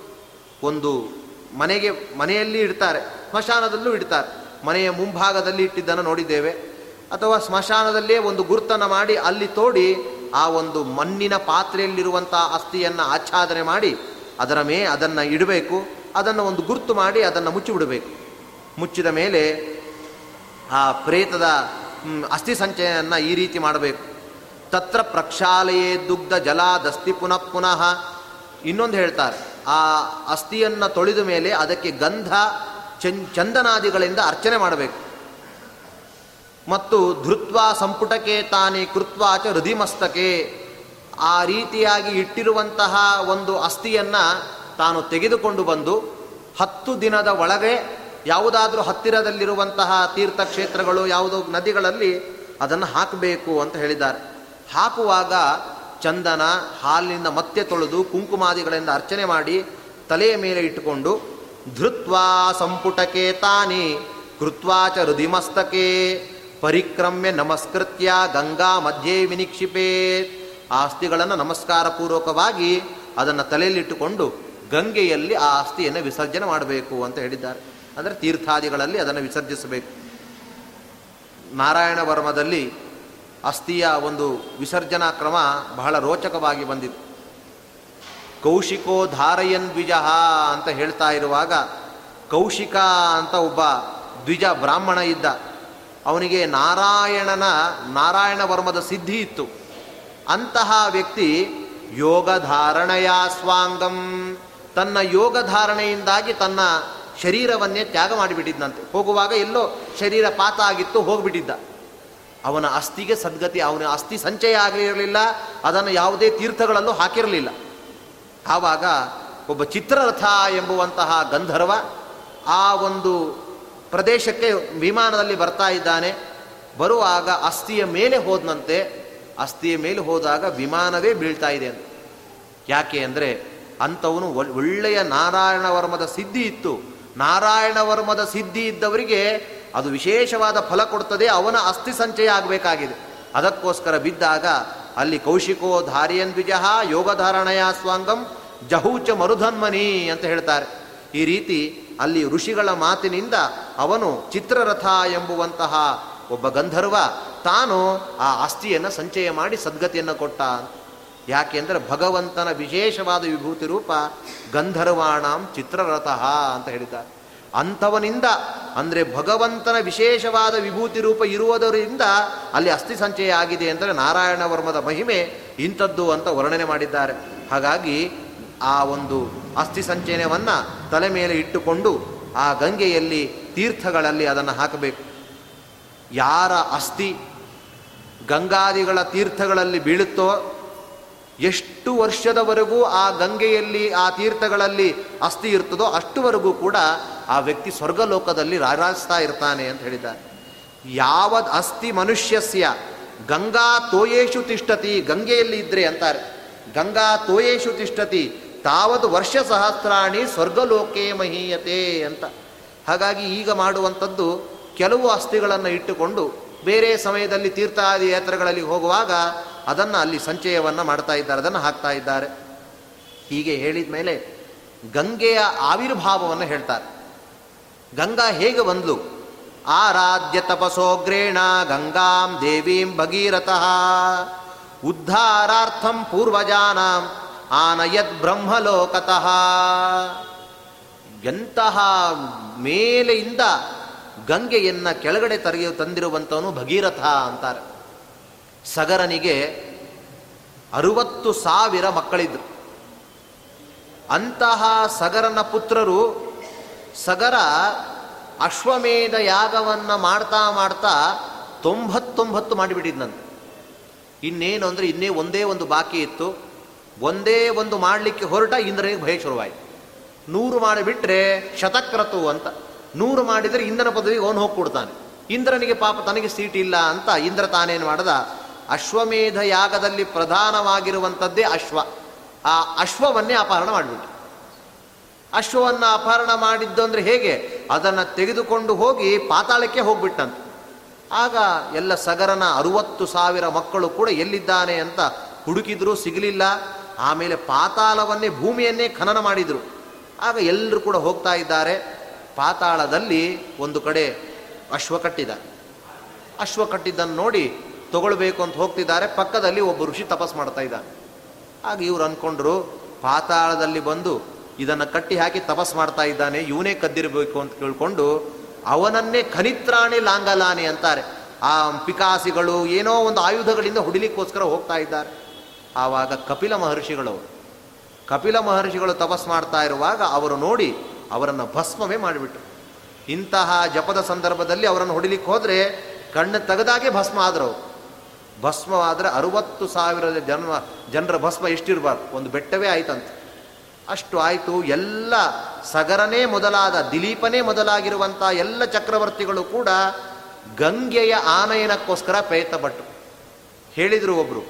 ಒಂದು ಮನೆಗೆ, ಮನೆಯಲ್ಲಿ ಇಡ್ತಾರೆ, ಸ್ಮಶಾನದಲ್ಲೂ ಇಡ್ತಾರೆ. ಮನೆಯ ಮುಂಭಾಗದಲ್ಲಿ ಇಟ್ಟಿದ್ದನ್ನು ನೋಡಿದ್ದೇವೆ. ಅಥವಾ ಸ್ಮಶಾನದಲ್ಲೇ ಒಂದು ಗುರ್ತನ್ನು ಮಾಡಿ ಅಲ್ಲಿ ತೋಡಿ ಆ ಒಂದು ಮಣ್ಣಿನ ಪಾತ್ರೆಯಲ್ಲಿರುವಂಥ ಅಸ್ಥಿಯನ್ನು ಆಚ್ಛಾದನೆ ಮಾಡಿ ಅದರ ಮೇ, ಅದನ್ನು ಇಡಬೇಕು. ಅದನ್ನು ಒಂದು ಗುರುತು ಮಾಡಿ ಅದನ್ನು ಮುಚ್ಚಿಬಿಡಬೇಕು. ಮುಚ್ಚಿದ ಮೇಲೆ ಆ ಪ್ರೇತದ ಅಸ್ಥಿ ಸಂಚಯನ ಈ ರೀತಿ ಮಾಡಬೇಕು. ತತ್ರ ಪ್ರಕ್ಷಾಲಯೇ ದುಗ್ಧ ಜಲಾದಸ್ತಿ ಪುನಃ ಪುನಃ. ಇನ್ನೊಂದು ಹೇಳ್ತಾರೆ, ಆ ಅಸ್ಥಿಯನ್ನು ತೊಳೆದ ಮೇಲೆ ಅದಕ್ಕೆ ಗಂಧ ಚಂದನಾದಿಗಳಿಂದ ಅರ್ಚನೆ ಮಾಡಬೇಕು. ಮತ್ತು ಧೃತ್ವ ಸಂಪುಟಕ್ಕೆ ತಾನೇ ಕೃತ್ವಾಚ ಹೃದಿಮಸ್ತಕೆ. ಆ ರೀತಿಯಾಗಿ ಇಟ್ಟಿರುವಂತಹ ಒಂದು ಅಸ್ಥಿಯನ್ನು ತಾನು ತೆಗೆದುಕೊಂಡು ಬಂದು ಹತ್ತು ದಿನದ ಒಳಗೆ ಯಾವುದಾದ್ರೂ ಹತ್ತಿರದಲ್ಲಿರುವಂತಹ ತೀರ್ಥಕ್ಷೇತ್ರಗಳು ಯಾವುದೋ ನದಿಗಳಲ್ಲಿ ಅದನ್ನು ಹಾಕಬೇಕು ಅಂತ ಹೇಳಿದ್ದಾರೆ. ಹಾಕುವಾಗ ಚಂದನ ಹಾಲಿನಿಂದ ಮತ್ತೆ ತೊಳೆದು ಕುಂಕುಮಾದಿಗಳಿಂದ ಅರ್ಚನೆ ಮಾಡಿ ತಲೆಯ ಮೇಲೆ ಇಟ್ಟುಕೊಂಡು, ಧೃತ್ವಾ ಸಂಪುಟಕ್ಕೆ ತಾನಿ ಕೃತ್ವಾಚ ಹೃದಿಮಸ್ತಕೆ ಪರಿಕ್ರಮ್ಯ ನಮಸ್ಕೃತ್ಯ ಗಂಗಾ ಮಧ್ಯೆ ವಿನಿಕ್ಷಿಪೇ ಆಸ್ತಿಗಳನ್ನು ನಮಸ್ಕಾರ ಪೂರ್ವಕವಾಗಿ ಅದನ್ನು ತಲೆಯಲ್ಲಿಟ್ಟುಕೊಂಡು ಗಂಗೆಯಲ್ಲಿ ಆ ಆಸ್ತಿಯನ್ನು ವಿಸರ್ಜನೆ ಮಾಡಬೇಕು ಅಂತ ಹೇಳಿದ್ದಾರೆ. ಅಂದರೆ ತೀರ್ಥಾದಿಗಳಲ್ಲಿ ಅದನ್ನು ವಿಸರ್ಜಿಸಬೇಕು. ನಾರಾಯಣ ವರ್ಮದಲ್ಲಿ ಅಸ್ಥಿಯ ಒಂದು ವಿಸರ್ಜನಾ ಕ್ರಮ ಬಹಳ ರೋಚಕವಾಗಿ ಬಂದಿತ್ತು. ಕೌಶಿಕೋ ಧಾರಯನ್ ದ್ವಿಜ ಅಂತ ಹೇಳ್ತಾ ಇರುವಾಗ ಕೌಶಿಕ ಅಂತ ಒಬ್ಬ ದ್ವಿಜ ಬ್ರಾಹ್ಮಣ ಇದ್ದ. ಅವನಿಗೆ ನಾರಾಯಣನ, ನಾರಾಯಣ ವರ್ಮದ ಸಿದ್ಧಿ ಇತ್ತು. ಅಂತಹ ವ್ಯಕ್ತಿ ಯೋಗ ಧಾರಣೆಯ ಸ್ವಾಂಗಂ. ತನ್ನ ಯೋಗ ಧಾರಣೆಯಿಂದಾಗಿ ತನ್ನ ಶರೀರವನ್ನೇ ತ್ಯಾಗ ಮಾಡಿಬಿಟ್ಟಿದ್ದಂತೆ ಹೋಗುವಾಗ ಎಲ್ಲೋ ಶರೀರ ಪಾತ ಆಗಿತ್ತು, ಹೋಗ್ಬಿಟ್ಟಿದ್ದ. ಅವನ ಅಸ್ಥಿಗೆ ಸದ್ಗತಿ, ಅವನ ಅಸ್ಥಿ ಸಂಚಯ ಆಗಿರಲಿಲ್ಲ ಅದನ್ನು ಯಾವುದೇ ತೀರ್ಥಗಳಲ್ಲೂ ಹಾಕಿರಲಿಲ್ಲ. ಆವಾಗ ಒಬ್ಬ ಚಿತ್ರರಥ ಎಂಬುವಂತಹ ಗಂಧರ್ವ ಆ ಒಂದು ಪ್ರದೇಶಕ್ಕೆ ವಿಮಾನದಲ್ಲಿ ಬರ್ತಾ ಇದ್ದಾನೆ. ಬರುವಾಗ ಅಸ್ಥಿಯ ಮೇಲೆ ಹೋದನಂತೆ, ಅಸ್ಥಿಯ ಮೇಲೆ ಹೋದಾಗ ವಿಮಾನವೇ ಬೀಳ್ತಾ ಇದೆ ಅಂತ. ಯಾಕೆ ಅಂದರೆ ಅಂಥವನು ಒಳ್ಳೆಯ ನಾರಾಯಣ ವರ್ಮದ ಸಿದ್ಧಿ ಇತ್ತು. ನಾರಾಯಣ ವರ್ಮದ ಸಿದ್ಧಿ ಇದ್ದವರಿಗೆ ಅದು ವಿಶೇಷವಾದ ಫಲ ಕೊಡ್ತದೆ, ಅವನ ಅಸ್ಥಿ ಸಂಚಯ ಆಗಬೇಕಾಗಿದೆ. ಅದಕ್ಕೋಸ್ಕರ ಬಿದ್ದಾಗ ಅಲ್ಲಿ ಕೌಶಿಕೋ ಧಾರಿಯನ್ ದ್ವಿಜ ಯೋಗಧಾರಣಯ ಸ್ವಾಂಗಂ ಜಹೂಚ ಮರುಧನ್ಮನಿ ಅಂತ ಹೇಳ್ತಾರೆ. ಈ ರೀತಿ ಅಲ್ಲಿ ಋಷಿಗಳ ಮಾತಿನಿಂದ ಅವನು ಚಿತ್ರರಥ ಎಂಬುವಂತಹ ಒಬ್ಬ ಗಂಧರ್ವ ತಾನು ಆ ಅಸ್ಥಿಯನ್ನು ಸಂಚಯ ಮಾಡಿ ಸದ್ಗತಿಯನ್ನು ಕೊಟ್ಟ. ಯಾಕೆಂದರೆ ಭಗವಂತನ ವಿಶೇಷವಾದ ವಿಭೂತಿ ರೂಪ ಗಂಧರ್ವಾಣಂ ಚಿತ್ರರಥ ಅಂತ ಹೇಳಿದ್ದಾರೆ. ಅಂಥವನಿಂದ ಅಂದರೆ ಭಗವಂತನ ವಿಶೇಷವಾದ ವಿಭೂತಿ ರೂಪ ಇರುವುದರಿಂದ ಅಲ್ಲಿ ಅಸ್ಥಿ ಸಂಚಯ ಆಗಿದೆ ಅಂದರೆ ನಾರಾಯಣ ವರ್ಮದ ಮಹಿಮೆ ಇಂಥದ್ದು ಅಂತ ವರ್ಣನೆ ಮಾಡಿದ್ದಾರೆ. ಹಾಗಾಗಿ ಆ ಒಂದು ಅಸ್ಥಿ ಸಂಚಯನವನ್ನು ತಲೆ ಮೇಲೆ ಇಟ್ಟುಕೊಂಡು ಆ ಗಂಗೆಯಲ್ಲಿ ತೀರ್ಥಗಳಲ್ಲಿ ಅದನ್ನು ಹಾಕಬೇಕು. ಯಾರ ಅಸ್ಥಿ ಗಂಗಾದಿಗಳ ತೀರ್ಥಗಳಲ್ಲಿ ಬೀಳುತ್ತೋ ಎಷ್ಟು ವರ್ಷದವರೆಗೂ ಆ ಗಂಗೆಯಲ್ಲಿ ಆ ತೀರ್ಥಗಳಲ್ಲಿ ಅಸ್ಥಿ ಇರ್ತದೋ ಅಷ್ಟುವರೆಗೂ ಕೂಡ ಆ ವ್ಯಕ್ತಿ ಸ್ವರ್ಗಲೋಕದಲ್ಲಿ ರಾರಾಜಿಸ್ತಾ ಇರ್ತಾನೆ ಅಂತ ಹೇಳಿದ್ದಾರೆ. ಯಾವದ್ ಅಸ್ಥಿ ಮನುಷ್ಯಸ್ಯ, ಗಂಗಾ ತೋಯೇಶು ತಿಷ್ಟತಿ, ಗಂಗೆಯಲ್ಲಿ ಇದ್ರೆ ಅಂತಾರೆ. ಗಂಗಾ ತೋಯೇಶು ತಿಷ್ಟತಿ, ತಾವದು ವರ್ಷ ಸಹಸ್ರಾಣಿ ಸ್ವರ್ಗಲೋಕೆ ಮಹೀಯತೆ ಅಂತ. ಹಾಗಾಗಿ ಈಗ ಮಾಡುವಂಥದ್ದು ಕೆಲವು ಅಸ್ಥಿಗಳನ್ನು ಇಟ್ಟುಕೊಂಡು ಬೇರೆ ಸಮಯದಲ್ಲಿ ತೀರ್ಥಾದಿ ಯಾತ್ರೆಗಳಲ್ಲಿ ಹೋಗುವಾಗ ಅದನ್ನು ಅಲ್ಲಿ ಸಂಚಯವನ್ನು ಮಾಡ್ತಾ ಇದ್ದಾರೆ, ಅದನ್ನು ಹಾಕ್ತಾ ಇದ್ದಾರೆ. ಹೀಗೆ ಹೇಳಿದ ಮೇಲೆ ಗಂಗೆಯ ಆವಿರ್ಭಾವವನ್ನು ಹೇಳ್ತಾರೆ. ಗಂಗಾ ಹೇಗೆ ಬಂದ್ಲು? ಆರಾಧ್ಯ ತಪಸೋಗ್ರೇಣ ಗಂಗಾಂ ದೇವೀಂ ಭಗೀರಥಃ. ಉದ್ಧಾರಾರ್ಥಂ ಪೂರ್ವಜಾನಾಂ ಆನಯದ್ ಬ್ರಹ್ಮಲೋಕತಃ. ಎಂತಹ ಮೇಲೆಯಿಂದ ಗಂಗೆಯನ್ನ ಕೆಳಗಡೆ ತರೆಯು ತಂದಿರುವಂಥವನು ಭಗೀರಥ ಅಂತಾರೆ. ಸಗರನಿಗೆ ಅರುವತ್ತು ಸಾವಿರ ಮಕ್ಕಳಿದ್ರು. ಅಂತಹ ಸಗರನ ಪುತ್ರರು ಸಗರ ಅಶ್ವಮೇಧ ಯಾಗವನ್ನು ಮಾಡ್ತಾ ಮಾಡ್ತಾ ತೊಂಬತ್ತೊಂಬತ್ತು ಮಾಡಿಬಿಟ್ಟಿದ್ನಂತೆ ಇನ್ನೇನು ಅಂದರೆ ಇನ್ನೇ ಒಂದೇ ಒಂದು ಬಾಕಿ ಇತ್ತು. ಒಂದೇ ಒಂದು ಮಾಡಲಿಕ್ಕೆ ಹೊರಟ ಇಂದ್ರನಿಗೆ ಭಯ ಶುರುವಾಯಿತು. ನೂರು ಮಾಡಿಬಿಟ್ರೆ ಶತಕ್ರತು ಅಂತ. ನೂರು ಮಾಡಿದರೆ ಇಂದ್ರನ ಪದವಿಗೆ ಅವನು ಹೋಗ್ಕೊಡ್ತಾನೆ. ಇಂದ್ರನಿಗೆ ಪಾಪ ತನಗೆ ಸೀಟ್ ಇಲ್ಲ ಅಂತ ಇಂದ್ರ ತಾನೇನು ಮಾಡ್ದ? ಅಶ್ವಮೇಧ ಯಾಗದಲ್ಲಿ ಪ್ರಧಾನವಾಗಿರುವಂಥದ್ದೇ ಅಶ್ವ. ಆ ಅಶ್ವವನ್ನೇ ಅಪಹರಣ ಮಾಡಿಬಿಟ್ಟು ಅಶ್ವವನ್ನು ಅಪಹರಣ ಮಾಡಿದ್ದು ಅಂದರೆ ಹೇಗೆ? ಅದನ್ನು ತೆಗೆದುಕೊಂಡು ಹೋಗಿ ಪಾತಾಳಕ್ಕೆ ಹೋಗ್ಬಿಟ್ಟಂತ. ಆಗ ಎಲ್ಲ ಸಗರನ ಅರುವತ್ತು ಸಾವಿರ ಮಕ್ಕಳು ಕೂಡ ಎಲ್ಲಿದ್ದಾನೆ ಅಂತ ಹುಡುಕಿದ್ರು, ಸಿಗಲಿಲ್ಲ. ಆಮೇಲೆ ಪಾತಾಳವನ್ನೇ ಭೂಮಿಯನ್ನೇ ಖನನ ಮಾಡಿದರು. ಆಗ ಎಲ್ಲರೂ ಕೂಡ ಹೋಗ್ತಾ ಇದ್ದಾರೆ. ಪಾತಾಳದಲ್ಲಿ ಒಂದು ಕಡೆ ಅಶ್ವ ಕಟ್ಟಿದ ಅಶ್ವ ಕಟ್ಟಿದ್ದನ್ನು ನೋಡಿ ತಗೊಳ್ಬೇಕು ಅಂತ ಹೋಗ್ತಿದ್ದಾರೆ. ಪಕ್ಕದಲ್ಲಿ ಒಬ್ಬ ಋಷಿ ತಪಸ್ ಮಾಡ್ತಾ ಇದ್ದಾನೆ. ಆಗ ಇವ್ರು ಅಂದ್ಕೊಂಡ್ರು ಪಾತಾಳದಲ್ಲಿ ಬಂದು ಇದನ್ನು ಕಟ್ಟಿ ಹಾಕಿ ತಪಸ್ ಮಾಡ್ತಾ ಇದ್ದಾನೆ, ಇವನೇ ಕದ್ದಿರಬೇಕು ಅಂತ ಕೇಳ್ಕೊಂಡು ಅವನನ್ನೇ ಖನಿತ್ರಾಣಿ ಲಾಂಗಲಾನಿ ಅಂತಾರೆ. ಆ ಪಿಕಾಸಿಗಳು ಏನೋ ಒಂದು ಆಯುಧಗಳಿಂದ ಹೊಡಿಲಿಕ್ಕೋಸ್ಕರ ಹೋಗ್ತಾ ಇದ್ದಾರೆ. ಆವಾಗ ಕಪಿಲ ಮಹರ್ಷಿಗಳು ಕಪಿಲ ಮಹರ್ಷಿಗಳು ತಪಸ್ ಮಾಡ್ತಾ ಇರುವಾಗ ಅವರು ನೋಡಿ ಅವರನ್ನು ಭಸ್ಮವೇ ಮಾಡಿಬಿಟ್ರು. ಇಂತಹ ಜಪದ ಸಂದರ್ಭದಲ್ಲಿ ಅವರನ್ನು ಹೊಡಿಲಿಕ್ಕೆ ಹೋದರೆ ಕಣ್ಣು ತೆಗೆದಾಗೆ ಭಸ್ಮ ಆದರು ಭಸ್ಮವಾದರೆ ಅರುವತ್ತು ಸಾವಿರದ ಜನ್ಮ, ಜನರ ಭಸ್ಮ ಎಷ್ಟಿರಬಾರ್ದು? ಒಂದು ಬೆಟ್ಟವೇ ಆಯ್ತಂತೆ. ಅಷ್ಟು ಆಯಿತು. ಎಲ್ಲ ಸಗರನೇ ಮೊದಲಾದ, ದಿಲೀಪನೇ ಮೊದಲಾಗಿರುವಂಥ ಎಲ್ಲ ಚಕ್ರವರ್ತಿಗಳು ಕೂಡ ಗಂಗೆಯ ಆನಯನಕ್ಕೋಸ್ಕರ ಪ್ರಯತ್ನಪಟ್ಟರು ಹೇಳಿದರು ಒಬ್ಬರು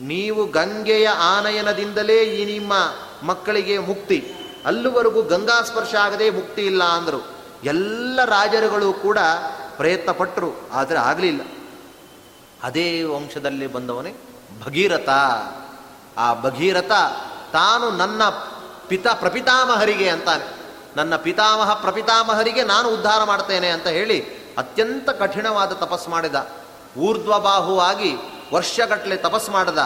ನೀವು ಗಂಗೆಯ ಆನಯನದಿಂದಲೇ ಈ ನಿಮ್ಮ ಮಕ್ಕಳಿಗೆ ಮುಕ್ತಿ, ಅಲ್ಲಿವರೆಗೂ ಗಂಗಾ ಸ್ಪರ್ಶ ಆಗದೆ ಮುಕ್ತಿ ಇಲ್ಲ ಅಂದರು. ಎಲ್ಲ ರಾಜರುಗಳು ಕೂಡ ಪ್ರಯತ್ನ ಪಟ್ಟರು ಆದರೆ ಆಗಲಿಲ್ಲ. ಅದೇ ವಂಶದಲ್ಲಿ ಬಂದವನೇ ಭಗೀರಥ. ಆ ಭಗೀರಥ ತಾನು ನನ್ನ ಪಿತಾ ಪ್ರಪಿತಾಮಹರಿಗೆ ಅಂತಾನೆ. ನನ್ನ ಪಿತಾಮಹ ಪ್ರಪಿತಾಮಹರಿಗೆ ನಾನು ಉದ್ಧಾರ ಮಾಡ್ತೇನೆ ಅಂತ ಹೇಳಿ ಅತ್ಯಂತ ಕಠಿಣವಾದ ತಪಸ್ ಮಾಡಿದ. ಊರ್ಧ್ವಬಾಹುವಾಗಿ ವರ್ಷಗಟ್ಟಲೆ ತಪಸ್ ಮಾಡಿದ.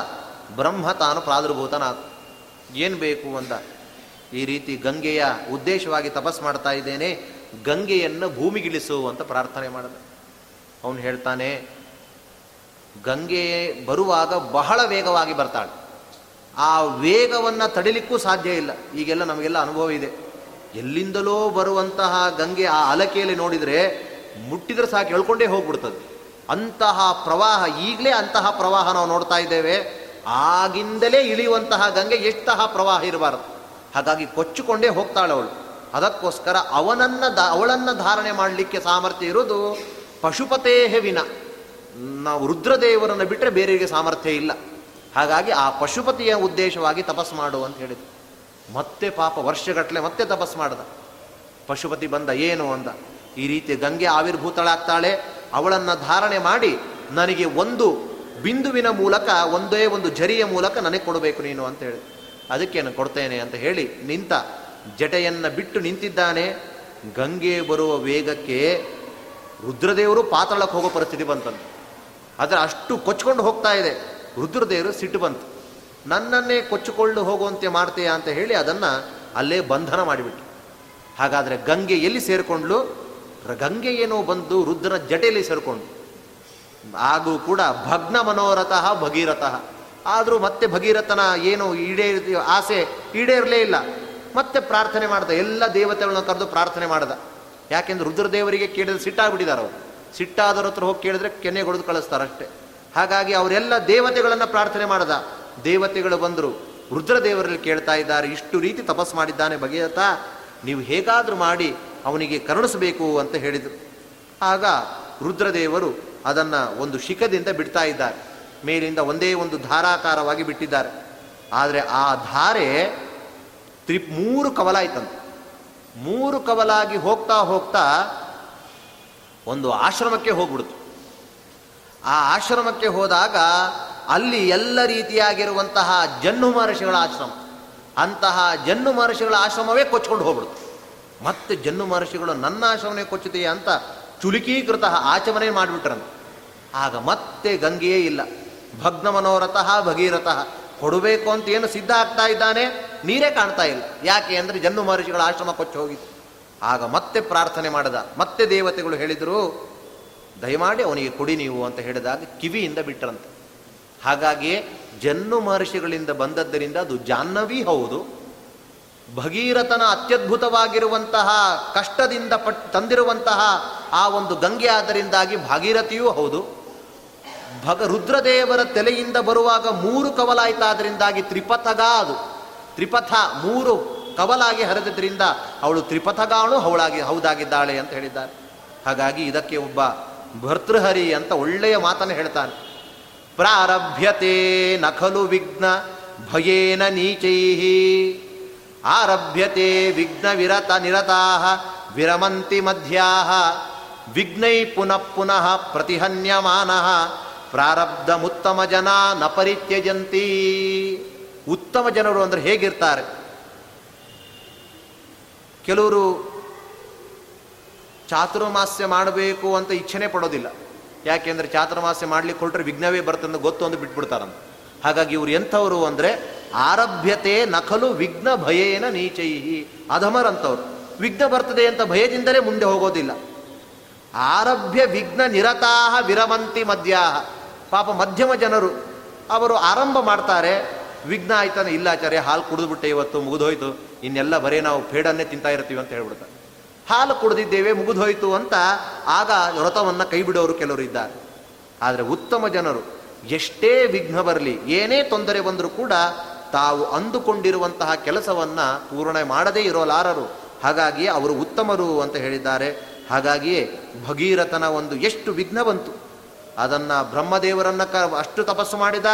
ಬ್ರಹ್ಮ ತಾನು ಪ್ರಾದುರ್ಭೂತನಾದ ಏನು ಬೇಕು ಅಂದ. ಈ ರೀತಿ ಗಂಗೆಯ ಉದ್ದೇಶವಾಗಿ ತಪಸ್ ಮಾಡ್ತಾ ಇದ್ದೇನೆ. ಗಂಗೆಯನ್ನು ಭೂಮಿಗಿಳಿಸು ಅಂತ ಪ್ರಾರ್ಥನೆ ಮಾಡಿದ. ಅವನು ಹೇಳ್ತಾನೆ ಗಂಗೆ ಬರುವಾಗ ಬಹಳ ವೇಗವಾಗಿ ಬರ್ತಾಳೆ. ಆ ವೇಗವನ್ನು ತಡಿಲಿಕ್ಕೂ ಸಾಧ್ಯ ಇಲ್ಲ. ಈಗೆಲ್ಲ ನಮಗೆಲ್ಲ ಅನುಭವ ಇದೆ. ಎಲ್ಲಿಂದಲೋ ಬರುವಂತಹ ಗಂಗೆ ಆ ಅಲಕೆಯಲ್ಲಿ ನೋಡಿದರೆ ಮುಟ್ಟಿದ್ರೆ ಸಾಕು ಹೇಳ್ಕೊಂಡೇ ಹೋಗ್ಬಿಡ್ತದೆ. ಅಂತಹ ಪ್ರವಾಹ, ಈಗಲೇ ಅಂತಹ ಪ್ರವಾಹ ನಾವು ನೋಡ್ತಾ ಇದ್ದೇವೆ. ಆಗಿಂದಲೇ ಇಳಿಯುವಂತಹ ಗಂಗೆ ಎಷ್ಟಹ ಪ್ರವಾಹ ಇರಬಾರದು. ಹಾಗಾಗಿ ಕೊಚ್ಚಿಕೊಂಡೇ ಹೋಗ್ತಾಳೆ ಅವಳು. ಅದಕ್ಕೋಸ್ಕರ ಅವನನ್ನ ದ, ಅವಳನ್ನು ಧಾರಣೆ ಮಾಡಲಿಕ್ಕೆ ಸಾಮರ್ಥ್ಯ ಇರೋದು ಪಶುಪತೇಹ ವಿನ. ನಾವು ರುದ್ರದೇವರನ್ನು ಬಿಟ್ಟರೆ ಬೇರೆಯವರಿಗೆ ಸಾಮರ್ಥ್ಯ ಇಲ್ಲ. ಹಾಗಾಗಿ ಆ ಪಶುಪತಿಯ ಉದ್ದೇಶವಾಗಿ ತಪಸ್ ಮಾಡು ಅಂತ ಹೇಳಿದ್ರು. ಮತ್ತೆ ಪಾಪ ವರ್ಷಗಟ್ಟಲೆ ಮತ್ತೆ ತಪಸ್ ಮಾಡ್ದ. ಪಶುಪತಿ ಬಂದ, ಏನು ಅಂದ? ಈ ರೀತಿ ಗಂಗೆ ಆವಿರ್ಭೂತಳಾಗ್ತಾಳೆ. ಅವಳನ್ನು ಧಾರಣೆ ಮಾಡಿ ನನಗೆ ಒಂದು ಬಿಂದುವಿನ ಮೂಲಕ, ಒಂದೇ ಒಂದು ಜರಿಯ ಮೂಲಕ ನನಗೆ ಕೊಡಬೇಕು ನೀನು ಅಂತ ಹೇಳಿ. ಅದಕ್ಕೆ ನಾನು ಕೊಡ್ತೇನೆ ಅಂತ ಹೇಳಿ ನಿಂತ ಜಟೆಯನ್ನು ಬಿಟ್ಟು ನಿಂತಿದ್ದಾನೆ. ಗಂಗೆ ಬರುವ ವೇಗಕ್ಕೆ ರುದ್ರದೇವರು ಪಾತಾಳಕ್ಕೆ ಹೋಗೋ ಪರಿಸ್ಥಿತಿ ಬಂತಂತೆ. ಆದರೆ ಅಷ್ಟು ಕೊಚ್ಕೊಂಡು ಹೋಗ್ತಾ ಇದೆ. ರುದ್ರದೇವರು ಸಿಟ್ಟು ಬಂತು. ನನ್ನನ್ನೇ ಕೊಚ್ಚಿಕೊಂಡು ಹೋಗುವಂತೆ ಮಾಡ್ತೀಯ ಅಂತ ಹೇಳಿ ಅದನ್ನು ಅಲ್ಲೇ ಬಂಧನ ಮಾಡಿಬಿಟ್ಟು ಹಾಗಾದರೆ ಗಂಗೆ ಎಲ್ಲಿ ಸೇರಿಕೊಂಡ್ಲು? ಗಂಗೆ ಏನೋ ಬಂದು ರುದ್ರನ ಜಟೆಯಲ್ಲಿ ಸೇರಿಕೊಂಡು ಹಾಗೂ ಕೂಡ ಭಗ್ನ ಮನೋರಥಃ ಭಗೀರಥಃ. ಆದರೂ ಮತ್ತೆ ಭಗೀರಥನ ಏನು ಈಡೇ ಆಸೆ ಈಡೇರಲೇ ಇಲ್ಲ. ಮತ್ತೆ ಪ್ರಾರ್ಥನೆ ಮಾಡ್ದ, ಎಲ್ಲ ದೇವತೆಗಳನ್ನ ಕರೆದು ಪ್ರಾರ್ಥನೆ ಮಾಡ್ದ. ಯಾಕೆಂದ್ರೆ ರುದ್ರದೇವರಿಗೆ ಕೇಳಿದ್ರೆ ಸಿಟ್ಟಾಗ್ಬಿಟ್ಟಿದ್ದಾರೆ ಅವರು. ಸಿಟ್ಟಾದವ್ರ ಹತ್ರ ಹೋಗಿ ಕೇಳಿದ್ರೆ ಕೆನ್ನೆ ಹೊಡೆದು ಕಳಿಸ್ತಾರಷ್ಟೇ. ಹಾಗಾಗಿ ಅವರೆಲ್ಲ ದೇವತೆಗಳನ್ನು ಪ್ರಾರ್ಥನೆ ಮಾಡದ. ದೇವತೆಗಳು ಬಂದರು. ರುದ್ರದೇವರಲ್ಲಿ ಕೇಳ್ತಾ ಇದ್ದಾರೆ, ಇಷ್ಟು ರೀತಿ ತಪಸ್ ಮಾಡಿದ್ದಾನೆ ಭಗೀರಥ, ನೀವು ಹೇಗಾದರೂ ಮಾಡಿ ಅವನಿಗೆ ಕರುಣಿಸಬೇಕು ಅಂತ ಹೇಳಿದರು. ಆಗ ರುದ್ರದೇವರು ಅದನ್ನು ಒಂದು ಶಿಖದಿಂದ ಬಿಡ್ತಾ ಇದ್ದಾರೆ. ಮೇಲಿಂದ ಒಂದೇ ಒಂದು ಧಾರಾಕಾರವಾಗಿ ಬಿಟ್ಟಿದ್ದಾರೆ. ಆದರೆ ಆ ಧಾರೆ ತ್ರಿ ಮೂರು ಕವಲಾಯ್ತಂತೆ ಮೂರು ಕವಲಾಗಿ ಹೋಗ್ತಾ ಹೋಗ್ತಾ ಒಂದು ಆಶ್ರಮಕ್ಕೆ ಹೋಗ್ಬಿಡ್ತು. ಆ ಆಶ್ರಮಕ್ಕೆ ಹೋದಾಗ ಅಲ್ಲಿ ಎಲ್ಲ ರೀತಿಯಾಗಿರುವಂತಹ ಜನ್ನು ಮಹರ್ಷಿಗಳ ಆಶ್ರಮ. ಅಂತಹ ಜನ್ನು ಮಹರ್ಷಿಗಳ ಆಶ್ರಮವೇ ಕೊಚ್ಕೊಂಡು ಹೋಗ್ಬಿಡ್ತು ಮತ್ತೆ ಜನ್ನು ಮಹರ್ಷಿಗಳು ನನ್ನ ಆಶ್ರಮನೇ ಕೊಚ್ಚುತ್ತೀಯ ಅಂತ ಚುಲುಕೀಕೃತ ಆಚಮನೆ ಮಾಡಿಬಿಟ್ರಂತ. ಆಗ ಮತ್ತೆ ಗಂಗೆಯೇ ಇಲ್ಲ. ಭಗ್ನ ಮನೋರಥಃ ಭಗೀರಥಃ, ಕೊಡಬೇಕು ಅಂತ ಏನು ಸಿದ್ಧ ಆಗ್ತಾ ಇದ್ದಾನೆ, ನೀರೇ ಕಾಣ್ತಾ ಇಲ್ಲ. ಯಾಕೆ ಅಂದರೆ ಜನ್ನು ಮಹರ್ಷಿಗಳ ಆಶ್ರಮ ಕೊಚ್ಚಿ ಹೋಗಿತ್ತು. ಆಗ ಮತ್ತೆ ಪ್ರಾರ್ಥನೆ ಮಾಡಿದ. ಮತ್ತೆ ದೇವತೆಗಳು ಹೇಳಿದರು ದಯಮಾಡಿ ಅವನಿಗೆ ಕೊಡಿ ನೀವು ಅಂತ ಹೇಳಿದಾಗ ಕಿವಿಯಿಂದ ಬಿಟ್ಟರಂತೆ. ಹಾಗಾಗಿ ಜನ್ನು ಮಹರ್ಷಿಗಳಿಂದ ಬಂದದ್ದರಿಂದ ಅದು ಜಾಹ್ನವಿ ಹೌದು. ಭಗೀರಥನ ಅತ್ಯದ್ಭುತವಾಗಿರುವಂತಹ ಕಷ್ಟದಿಂದ ಪಟ್ ತಂದಿರುವಂತಹ ಆ ಒಂದು ಗಂಗೆ ಆದ್ದರಿಂದಾಗಿ ಭಾಗೀರಥಿಯೂ ಹೌದು. ಭಗ ರುದ್ರದೇವರ ತಲೆಯಿಂದ ಬರುವಾಗ ಮೂರು ಕವಲಾಯಿತಾದ್ರಿಂದಾಗಿ ತ್ರಿಪಥಗ ಅದು. ತ್ರಿಪಥ ಮೂರು ಕವಲಾಗಿ ಹರಿದ್ರಿಂದ ಅವಳು ತ್ರಿಪಥಗಾಳು ಅವಳಾಗಿ ಹೌದಾಗಿದ್ದಾಳೆ ಅಂತ ಹೇಳಿದ್ದಾರೆ. ಹಾಗಾಗಿ ಇದಕ್ಕೆ ಒಬ್ಬ ಭರ್ತೃಹರಿ ಅಂತ ಒಳ್ಳೆಯ ಮಾತನ್ನು ಹೇಳ್ತಾನೆ. ಪ್ರಾರಭ್ಯತೆ ನಖಲು ವಿಘ್ನ ಭಯೇನ ನೀಚೈ ಆರಭ್ಯತೆ ವಿಘ್ನ ವಿರತ ನಿರತಾ ವಿರಮಂತಿ ಮಧ್ಯಾ. ವಿಘ್ನೈ ಪುನಃ ಪುನಃ ಪ್ರತಿಹನ್ಯಮಾನ ಪ್ರಾರಬ್ಧಮುತ್ತಮ ಜನ ನ ಪರಿತ್ಯಜಂತಿ. ಉತ್ತಮ ಜನರು ಅಂದರೆ ಹೇಗಿರ್ತಾರೆ? ಕೆಲವರು ಚಾತುರ್ಮಾಸ್ಯ ಮಾಡಬೇಕು ಅಂತ ಇಚ್ಛೆನೆ ಪಡೋದಿಲ್ಲ. ಯಾಕೆಂದ್ರೆ ಚಾತುರ್ಮಾಸ್ಯ ಮಾಡ್ಲಿಕ್ಕೆ ಕೊಟ್ಟರೆ ವಿಘ್ನವೇ ಬರ್ತಂದು ಗೊತ್ತು ಅಂತ ಬಿಟ್ಬಿಡ್ತಾರಂತ. ಹಾಗಾಗಿ ಇವ್ರು ಎಂಥವರು ಅಂದರೆ ಆರಭ್ಯತೆ ನಕಲು ವಿಘ್ನ ಭಯೇನ ನೀಚೈಹಿ ಅಧಮರಂಥವ್ರು. ವಿಘ್ನ ಬರ್ತದೆ ಅಂತ ಭಯದಿಂದಲೇ ಮುಂದೆ ಹೋಗೋದಿಲ್ಲ. ಆರಭ್ಯ ವಿಘ್ನ ನಿರತಾಹ ವಿರಮಂತಿ ಮಧ್ಯಾಹ ಪಾಪ ಮಧ್ಯಮ ಜನರು ಅವರು ಆರಂಭ ಮಾಡ್ತಾರೆ, ವಿಘ್ನ ಆಯ್ತಾನೆ, ಇಲ್ಲ ಆಚಾರ್ಯ, ಹಾಲು ಕುಡಿದ್ಬಿಟ್ಟೆ ಇವತ್ತು, ಮುಗಿದೋಯ್ತು, ಇನ್ನೆಲ್ಲ ಬರೇ ನಾವು ಪೇಡನ್ನೇ ತಿಂತಾ ಇರ್ತೀವಿ ಅಂತ ಹೇಳ್ಬಿಡ್ತಾರೆ. ಹಾಲು ಕುಡಿದಿದ್ದೇವೆ ಮುಗಿದೋಯ್ತು ಅಂತ ಆಗ ವ್ರತವನ್ನು ಕೈ ಬಿಡೋರು ಕೆಲವರು ಇದ್ದಾರೆ. ಆದರೆ ಉತ್ತಮ ಜನರು, ಎಷ್ಟೇ ವಿಘ್ನ ಬರಲಿ, ಏನೇ ತೊಂದರೆ ಬಂದರೂ ಕೂಡ ತಾವು ಅಂದುಕೊಂಡಿರುವಂತಹ ಕೆಲಸವನ್ನು ಪೂರ್ಣ ಮಾಡದೇ ಇರೋಲಾರರು. ಹಾಗಾಗಿ ಅವರು ಉತ್ತಮರು ಅಂತ ಹೇಳಿದ್ದಾರೆ. ಹಾಗಾಗಿಯೇ ಭಗೀರಥನ ಒಂದು ಎಷ್ಟು ವಿಘ್ನ ಬಂತು. ಅದನ್ನು ಬ್ರಹ್ಮದೇವರನ್ನ ಕ, ಅಷ್ಟು ತಪಸ್ಸು ಮಾಡಿದ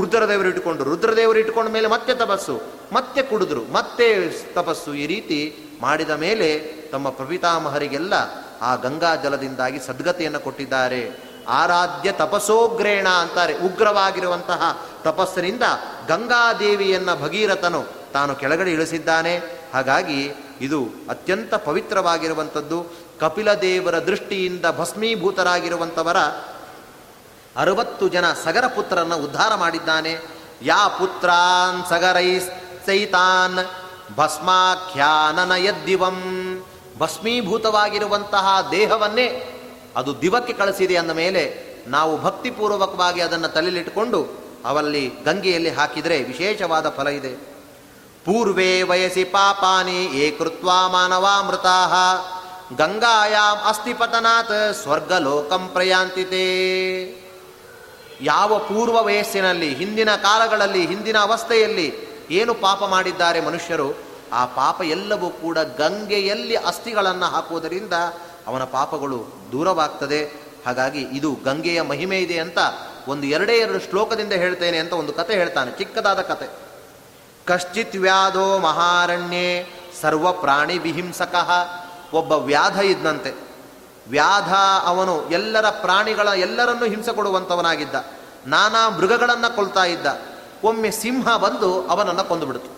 ರುದ್ರದೇವರು ಇಟ್ಟುಕೊಂಡು ರುದ್ರದೇವರು ಇಟ್ಕೊಂಡ ಮೇಲೆ ಮತ್ತೆ ತಪಸ್ಸು, ಮತ್ತೆ ಕುಡಿದ್ರು, ಮತ್ತೆ ತಪಸ್ಸು ಈ ರೀತಿ ಮಾಡಿದ ಮೇಲೆ ತಮ್ಮ ಪ್ರಪಿತಾಮಹರಿಗೆಲ್ಲ ಆ ಗಂಗಾ ಜಲದಿಂದಾಗಿ ಸದ್ಗತೆಯನ್ನು ಕೊಟ್ಟಿದ್ದಾರೆ. ಆರಾಧ್ಯ ತಪಸೋಗ್ರೇಣ ಅಂತಾರೆ. ಉಗ್ರವಾಗಿರುವಂತಹ ತಪಸ್ಸಿನಿಂದ ಗಂಗಾದೇವಿಯನ್ನ ಭಗೀರಥನು ತಾನು ಕೆಳಗಡೆ ಇಳಿಸಿದ್ದಾನೆ. ಹಾಗಾಗಿ ಇದು ಅತ್ಯಂತ ಪವಿತ್ರವಾಗಿರುವಂಥದ್ದು. ಕಪಿಲ ದೇವರ ದೃಷ್ಟಿಯಿಂದ ಭಸ್ಮೀಭೂತರಾಗಿರುವಂಥವರ ಅರವತ್ತು ಜನ ಸಗರ ಪುತ್ರರನ್ನು ಉದ್ಧಾರ ಮಾಡಿದ್ದಾನೆ. ಯಾ ಪುತ್ರಾನ್ ಸಗರೈ ಸೈತಾನ್ ಭಸ್ಮಾಖ್ಯಾನನ ಯದ್ದಿವಂ ಭಸ್ಮೀಭೂತವಾಗಿರುವಂತಹ ದೇಹವನ್ನೇ ಅದು ದಿವಕ್ಕೆ ಕಳಿಸಿದೆ ಅಂದ ಮೇಲೆ ನಾವು ಭಕ್ತಿಪೂರ್ವಕವಾಗಿ ಅದನ್ನು ತಲೆಯಲ್ಲಿಟ್ಟುಕೊಂಡು ಅವಲ್ಲಿ ಗಂಗೆಯಲ್ಲಿ ಹಾಕಿದರೆ ವಿಶೇಷವಾದ ಫಲ ಇದೆ. ಪೂರ್ವೇ ವಯಸಿ ಪಾಪಾನಿ ಏಕೃತ್ವ ಮಾನವಾಮೃತಾ ಗಂಗಾಯಾಮ್ ಅಸ್ಥಿಪತನಾತ್ ಸ್ವರ್ಗಲೋಕಂ ಪ್ರಯಾಂತಿತೆ. ಯಾವ ಪೂರ್ವ ವಯಸ್ಸಿನಲ್ಲಿ, ಹಿಂದಿನ ಕಾಲಗಳಲ್ಲಿ, ಹಿಂದಿನ ಅವಸ್ಥೆಯಲ್ಲಿ ಏನು ಪಾಪ ಮಾಡಿದ್ದಾರೆ ಮನುಷ್ಯರು, ಆ ಪಾಪ ಎಲ್ಲವೂ ಕೂಡ ಗಂಗೆಯಲ್ಲಿ ಅಸ್ಥಿಗಳನ್ನು ಹಾಕುವುದರಿಂದ ಅವನ ಪಾಪಗಳು ದೂರವಾಗ್ತದೆ. ಹಾಗಾಗಿ ಇದು ಗಂಗೆಯ ಮಹಿಮೆ ಇದೆ ಅಂತ ಒಂದು ಎರಡೇ ಎರಡು ಶ್ಲೋಕದಿಂದ ಹೇಳ್ತೇನೆ ಅಂತ ಒಂದು ಕತೆ ಹೇಳ್ತಾನೆ, ಚಿಕ್ಕದಾದ ಕತೆ. ಕಶ್ಚಿತ್ ವ್ಯಾಧೋ ಮಹಾರಣ್ಯೇ ಸರ್ವ ಪ್ರಾಣಿ ವಿಹಿಂಸಕಃ. ಒಬ್ಬ ವ್ಯಾಧ ಇದ್ದಂತೆ ವ್ಯಾಧ ಅವನು ಎಲ್ಲರ ಪ್ರಾಣಿಗಳ ಎಲ್ಲರನ್ನೂ ಹಿಂಸೆ ಕೊಡುವಂಥವನಾಗಿದ್ದ ನಾನಾ ಮೃಗಗಳನ್ನು ಕೊಲ್ತಾ ಇದ್ದ. ಒಮ್ಮೆ ಸಿಂಹ ಬಂದು ಅವನನ್ನು ಕೊಂದುಬಿಡ್ತು.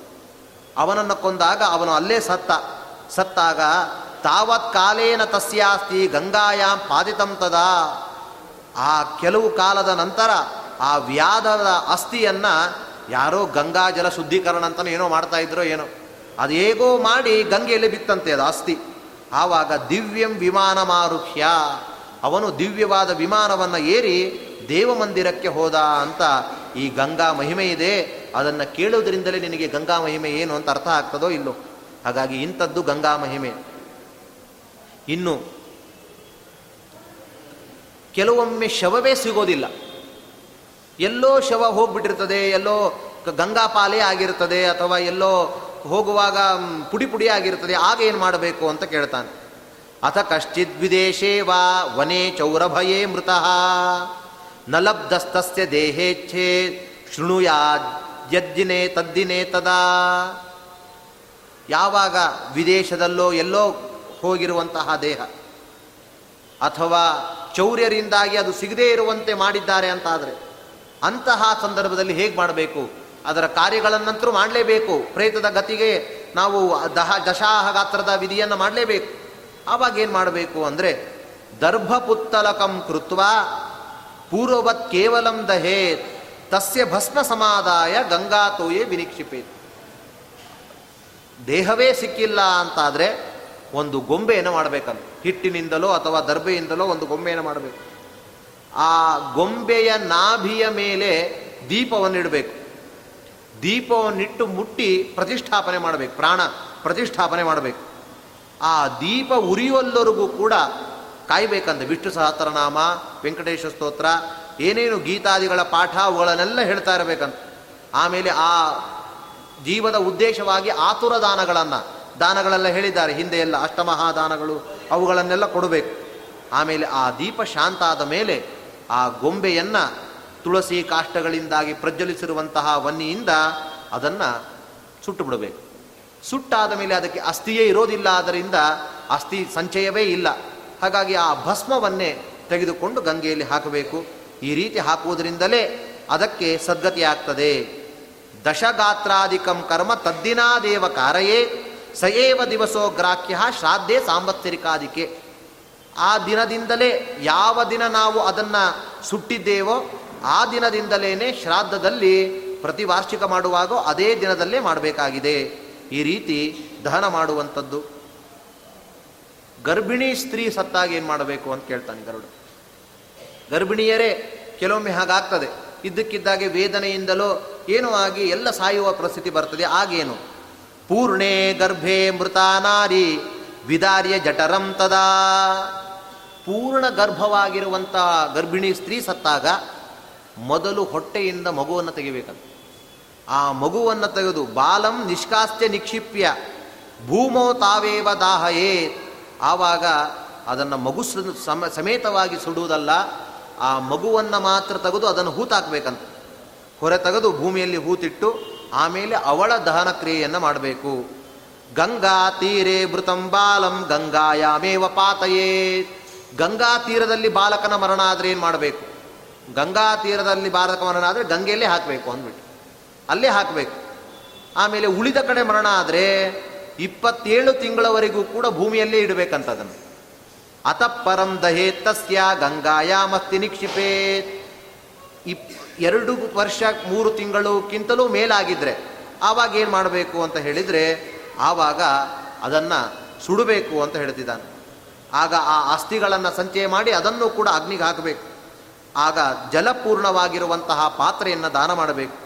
ಅವನನ್ನು ಕೊಂದಾಗ ಅವನು ಅಲ್ಲೇ ಸತ್ತ. ಸತ್ತಾಗ ತಾವತ್ ಕಾಲೇನ ತಸ್ಯಾಸ್ತಿ ಗಂಗಾಯಾಮ್ ಪಾದಿತಂ ತದಾ. ಆ ಕೆಲವು ಕಾಲದ ನಂತರ ಆ ವ್ಯಾಧದ ಅಸ್ಥಿಯನ್ನು ಯಾರೋ ಗಂಗಾ ಜಲ ಶುದ್ಧೀಕರಣ ಅಂತಲೂ ಏನೋ ಮಾಡ್ತಾ ಇದ್ರೋ ಏನೋ. ಹೇಗೋ ಮಾಡಿ ಗಂಗೆಯಲ್ಲಿ ಬಿತ್ತಂತೆ ಅದು ಅಸ್ಥಿ. ಆವಾಗ ದಿವ್ಯಂ ವಿಮಾನ ಮಾರುಹ್ಯ ಅವನು ದಿವ್ಯವಾದ ವಿಮಾನವನ್ನು ಏರಿ ದೇವಮಂದಿರಕ್ಕೆ ಹೋದ ಅಂತ ಈ ಗಂಗಾ ಮಹಿಮೆ ಇದೆ, ಅದನ್ನು ಕೇಳುವುದರಿಂದಲೇ ನಿನಗೆ ಗಂಗಾ ಮಹಿಮೆ ಏನು ಅಂತ ಅರ್ಥ ಆಗ್ತದೋ ಇಲ್ಲೋ? ಹಾಗಾಗಿ ಇಂಥದ್ದು ಗಂಗಾ ಮಹಿಮೆ. ಇನ್ನು, ಕೆಲವೊಮ್ಮೆ ಶವವೇ ಸಿಗೋದಿಲ್ಲ. ಎಲ್ಲೋ ಶವ ಹೋಗ್ಬಿಟ್ಟಿರ್ತದೆ, ಎಲ್ಲೋ ಗಂಗಾ ಪಾಲೇ ಆಗಿರ್ತದೆ, ಅಥವಾ ಎಲ್ಲೋ ಹೋಗುವಾಗ ಪುಡಿ ಪುಡಿ ಆಗಿರ್ತದೆ, ಆಗ ಏನು ಮಾಡಬೇಕು ಅಂತ ಕೇಳ್ತಾನೆ. ಅಥ ಕಶ್ಚಿತ್ ವಿದೇಶೇ ವಾ ವನೇ ಚೌರಭಯೇ ಮೃತಃ. ನಲಬ್ಧಸ್ತಸ್ಯ ದೇಹೇಚ್ಛೆ ಶೃಣುಯಾದ್ಯದ್ದಿನೇ ತದ್ದಿನೇ ತದಾ. ಯಾವಾಗ ವಿದೇಶದಲ್ಲೋ ಎಲ್ಲೋ ಹೋಗಿರುವಂತಹ ದೇಹ, ಅಥವಾ ಚೌರ್ಯರಿಂದಾಗಿ ಅದು ಸಿಗದೇ ಇರುವಂತೆ ಮಾಡಿದ್ದಾರೆ ಅಂತಾದರೆ, ಅಂತಹ ಸಂದರ್ಭದಲ್ಲಿ ಹೇಗೆ ಮಾಡಬೇಕು? ಅದರ ಕಾರ್ಯಗಳನ್ನಂತರೂ ಮಾಡಲೇಬೇಕು. ಪ್ರೇತದ ಗತಿಗೆ ನಾವು ದಹ ದಶಾಹ ಗಾತ್ರದ ವಿಧಿಯನ್ನು ಮಾಡಲೇಬೇಕು. ಆವಾಗ ಏನು ಮಾಡಬೇಕು ಅಂದರೆ, ದರ್ಭಪುತ್ತಲಕಂ ಕೃತ್ವ ಪೂರ್ವವತ್ ಕೇವಲಂ ದಹೇತ್ ತಸ್ಯ ಭಸ್ಮ ಸಮಾದಾಯ ಗಂಗಾತೋಯೇ ವಿನಿಕ್ಷಿಪೇತ್ ದೇಹವೇ ಸಿಕ್ಕಿಲ್ಲ ಅಂತಾದರೆ ಒಂದು ಗೊಂಬೆಯನ್ನು ಮಾಡಬೇಕಲ್ಲ. ಹಿಟ್ಟಿನಿಂದಲೋ ಅಥವಾ ದರ್ಬೆಯಿಂದಲೋ ಒಂದು ಗೊಂಬೆಯನ್ನು ಮಾಡಬೇಕು. ಆ ಗೊಂಬೆಯ ನಾಭಿಯ ಮೇಲೆ ದೀಪವನ್ನು ಇಡಬೇಕು ದೀಪವನ್ನಿಟ್ಟು ಮುಟ್ಟಿ ಪ್ರತಿಷ್ಠಾಪನೆ ಮಾಡಬೇಕು. ಪ್ರಾಣ ಪ್ರತಿಷ್ಠಾಪನೆ ಮಾಡಬೇಕು. ಆ ದೀಪ ಉರಿಯುವಲ್ಲರಿಗೂ ಕೂಡ ಕಾಯ್ಬೇಕಂತ ವಿಷ್ಣು ಸಹಸ್ರನಾಮ, ವೆಂಕಟೇಶ ಸ್ತೋತ್ರ, ಏನೇನು ಗೀತಾದಿಗಳ ಪಾಠ ಅವುಗಳನ್ನೆಲ್ಲ ಹೇಳ್ತಾ ಇರಬೇಕಂತ. ಆಮೇಲೆ ಆ ಜೀವದ ಉದ್ದೇಶವಾಗಿ ಆತುರ ದಾನಗಳನ್ನು, ದಾನಗಳೆಲ್ಲ ಹೇಳಿದ್ದಾರೆ, ಹಿಂದೆ ಎಲ್ಲ ಅಷ್ಟಮಹಾದಾನಗಳು, ಅವುಗಳನ್ನೆಲ್ಲ ಕೊಡಬೇಕು. ಆಮೇಲೆ ಆ ದೀಪ ಶಾಂತ ಆದ ಮೇಲೆ ಆ ಗೊಂಬೆಯನ್ನು ತುಳಸಿ ಕಾಷ್ಟಗಳಿಂದಾಗಿ ಪ್ರಜ್ವಲಿಸಿರುವಂತಹ ವನ್ನಿಯಿಂದ ಅದನ್ನು ಸುಟ್ಟು ಬಿಡಬೇಕು ಸುಟ್ಟಾದ ಮೇಲೆ ಅದಕ್ಕೆ ಅಸ್ಥಿಯೇ ಇರೋದಿಲ್ಲ ಆದ್ದರಿಂದ ಅಸ್ಥಿ ಸಂಚಯವೇ ಇಲ್ಲ. ಹಾಗಾಗಿ ಆ ಭಸ್ಮವನ್ನೇ ತೆಗೆದುಕೊಂಡು ಗಂಗೆಯಲ್ಲಿ ಹಾಕಬೇಕು. ಈ ರೀತಿ ಹಾಕುವುದರಿಂದಲೇ ಅದಕ್ಕೆ ಸದ್ಗತಿಯಾಗ್ತದೆ. ದಶಗಾತ್ರಾಧಿಕಂ ಕರ್ಮ ತದ್ದಿನಾದೇವ ಕಾರಯೇ ಸಯೇವ ದಿವಸೋ ಗ್ರಾಹ್ಯ ಶ್ರಾದ್ದೇ ಸಾಂವತ್ಸರಿಕಾದಿಕೆ. ಆ ದಿನದಿಂದಲೇ ಯಾವ ದಿನ ನಾವು ಅದನ್ನು ಸುಟ್ಟಿದ್ದೇವೋ ಆ ದಿನದಿಂದಲೇ ಶ್ರಾದ್ದದಲ್ಲಿ ಪ್ರತಿ ವಾರ್ಷಿಕ ಮಾಡುವಾಗ ಅದೇ ದಿನದಲ್ಲೇ ಮಾಡಬೇಕಾಗಿದೆ. ಈ ರೀತಿ ದಹನ ಮಾಡುವಂಥದ್ದು. ಗರ್ಭಿಣಿ ಸ್ತ್ರೀ ಸತ್ತಾಗ ಏನು ಮಾಡಬೇಕು ಅಂತ ಕೇಳ್ತಾನೆ ಗರುಡ. ಗರ್ಭಿಣಿಯರೇ, ಕೆಲವೊಮ್ಮೆ ಹಾಗಾಗ್ತದೆ. ಇದ್ದಕ್ಕಿದ್ದಾಗೆ ವೇದನೆಯಿಂದಲೋ ಏನೋ ಆಗಿ ಎಲ್ಲ ಸಾಯುವ ಪರಿಸ್ಥಿತಿ ಬರ್ತದೆ. ಆಗೇನು ಪೂರ್ಣೆ ಗರ್ಭೆ ಮೃತ ನಾರಿ ವಿದಾರ್ಯ ಜಠರಂ ತದಾ. ಪೂರ್ಣ ಗರ್ಭವಾಗಿರುವಂತಹ ಗರ್ಭಿಣಿ ಸ್ತ್ರೀ ಸತ್ತಾಗ ಮೊದಲು ಹೊಟ್ಟೆಯಿಂದ ಮಗುವನ್ನು ತೆಗಿಬೇಕಂತ ಆ ಮಗುವನ್ನು ತೆಗೆದು ಬಾಲಂ ನಿಷ್ಕಾಸ್ತ್ಯ ನಿಕ್ಷಿಪ್ಯ ಭೂಮೋ ತಾವೇವ ದಾಹಯೇ ಆವಾಗ ಅದನ್ನು ಮಗು ಸಮೇತವಾಗಿ ಸುಡುವುದಲ್ಲ, ಆ ಮಗುವನ್ನು ಮಾತ್ರ ತೆಗೆದು ಅದನ್ನು ಹೂತಾಕ್ಬೇಕಂತ. ಹೊರೆ ತೆಗೆದು ಭೂಮಿಯಲ್ಲಿ ಹೂತಿಟ್ಟು, ಆಮೇಲೆ ಅವಳ ದಹನ ಕ್ರಿಯೆಯನ್ನು ಮಾಡಬೇಕು. ಗಂಗಾ ತೀರೆ ಮೃತಂ ಬಾಲಂ ಗಂಗಾಯಾಮೇವ ಪಾತಯೇ. ಗಂಗಾ ತೀರದಲ್ಲಿ ಬಾಲಕನ ಮರಣ ಆದರೆ ಏನು ಮಾಡಬೇಕು? ಗಂಗಾ ತೀರದಲ್ಲಿ ಬಾಲಕ ಮರಣ ಆದರೆ ಗಂಗೆಯಲ್ಲೇ ಹಾಕಬೇಕು ಅಂದ್ಬಿಟ್ಟು. ಅಲ್ಲೇ ಹಾಕಬೇಕು. ಆಮೇಲೆ ಉಳಿದ ಕಡೆ ಮರಣ ಆದರೆ ಇಪ್ಪತ್ತೇಳು ತಿಂಗಳವರೆಗೂ ಕೂಡ ಭೂಮಿಯಲ್ಲೇ ಇಡಬೇಕಂತದನ್ನು ಅತಃಪರಂ ದಹೇ ತಸ್ಯ ಗಂಗಾಯಾಮಸ್ತಿ ನಿಕ್ಷಿಪೇತ್ ಇಪ್ ಎರಡು ವರ್ಷ ಮೂರು ತಿಂಗಳುಕ್ಕಿಂತಲೂ ಮೇಲಾಗಿದ್ರೆ ಆವಾಗ ಏನು ಮಾಡಬೇಕು ಅಂತ ಹೇಳಿದರೆ ಆವಾಗ ಅದನ್ನು ಸುಡಬೇಕು ಅಂತ ಹೇಳ್ತಿದ್ದಾನೆ. ಆಗ ಆ ಅಸ್ಥಿಗಳನ್ನು ಸಂಚಯ ಮಾಡಿ ಅದನ್ನು ಕೂಡ ಅಗ್ನಿಗೆ ಹಾಕಬೇಕು. ಆಗ ಜಲಪೂರ್ಣವಾಗಿರುವಂತಹ ಪಾತ್ರೆಯನ್ನು ದಾನ ಮಾಡಬೇಕು.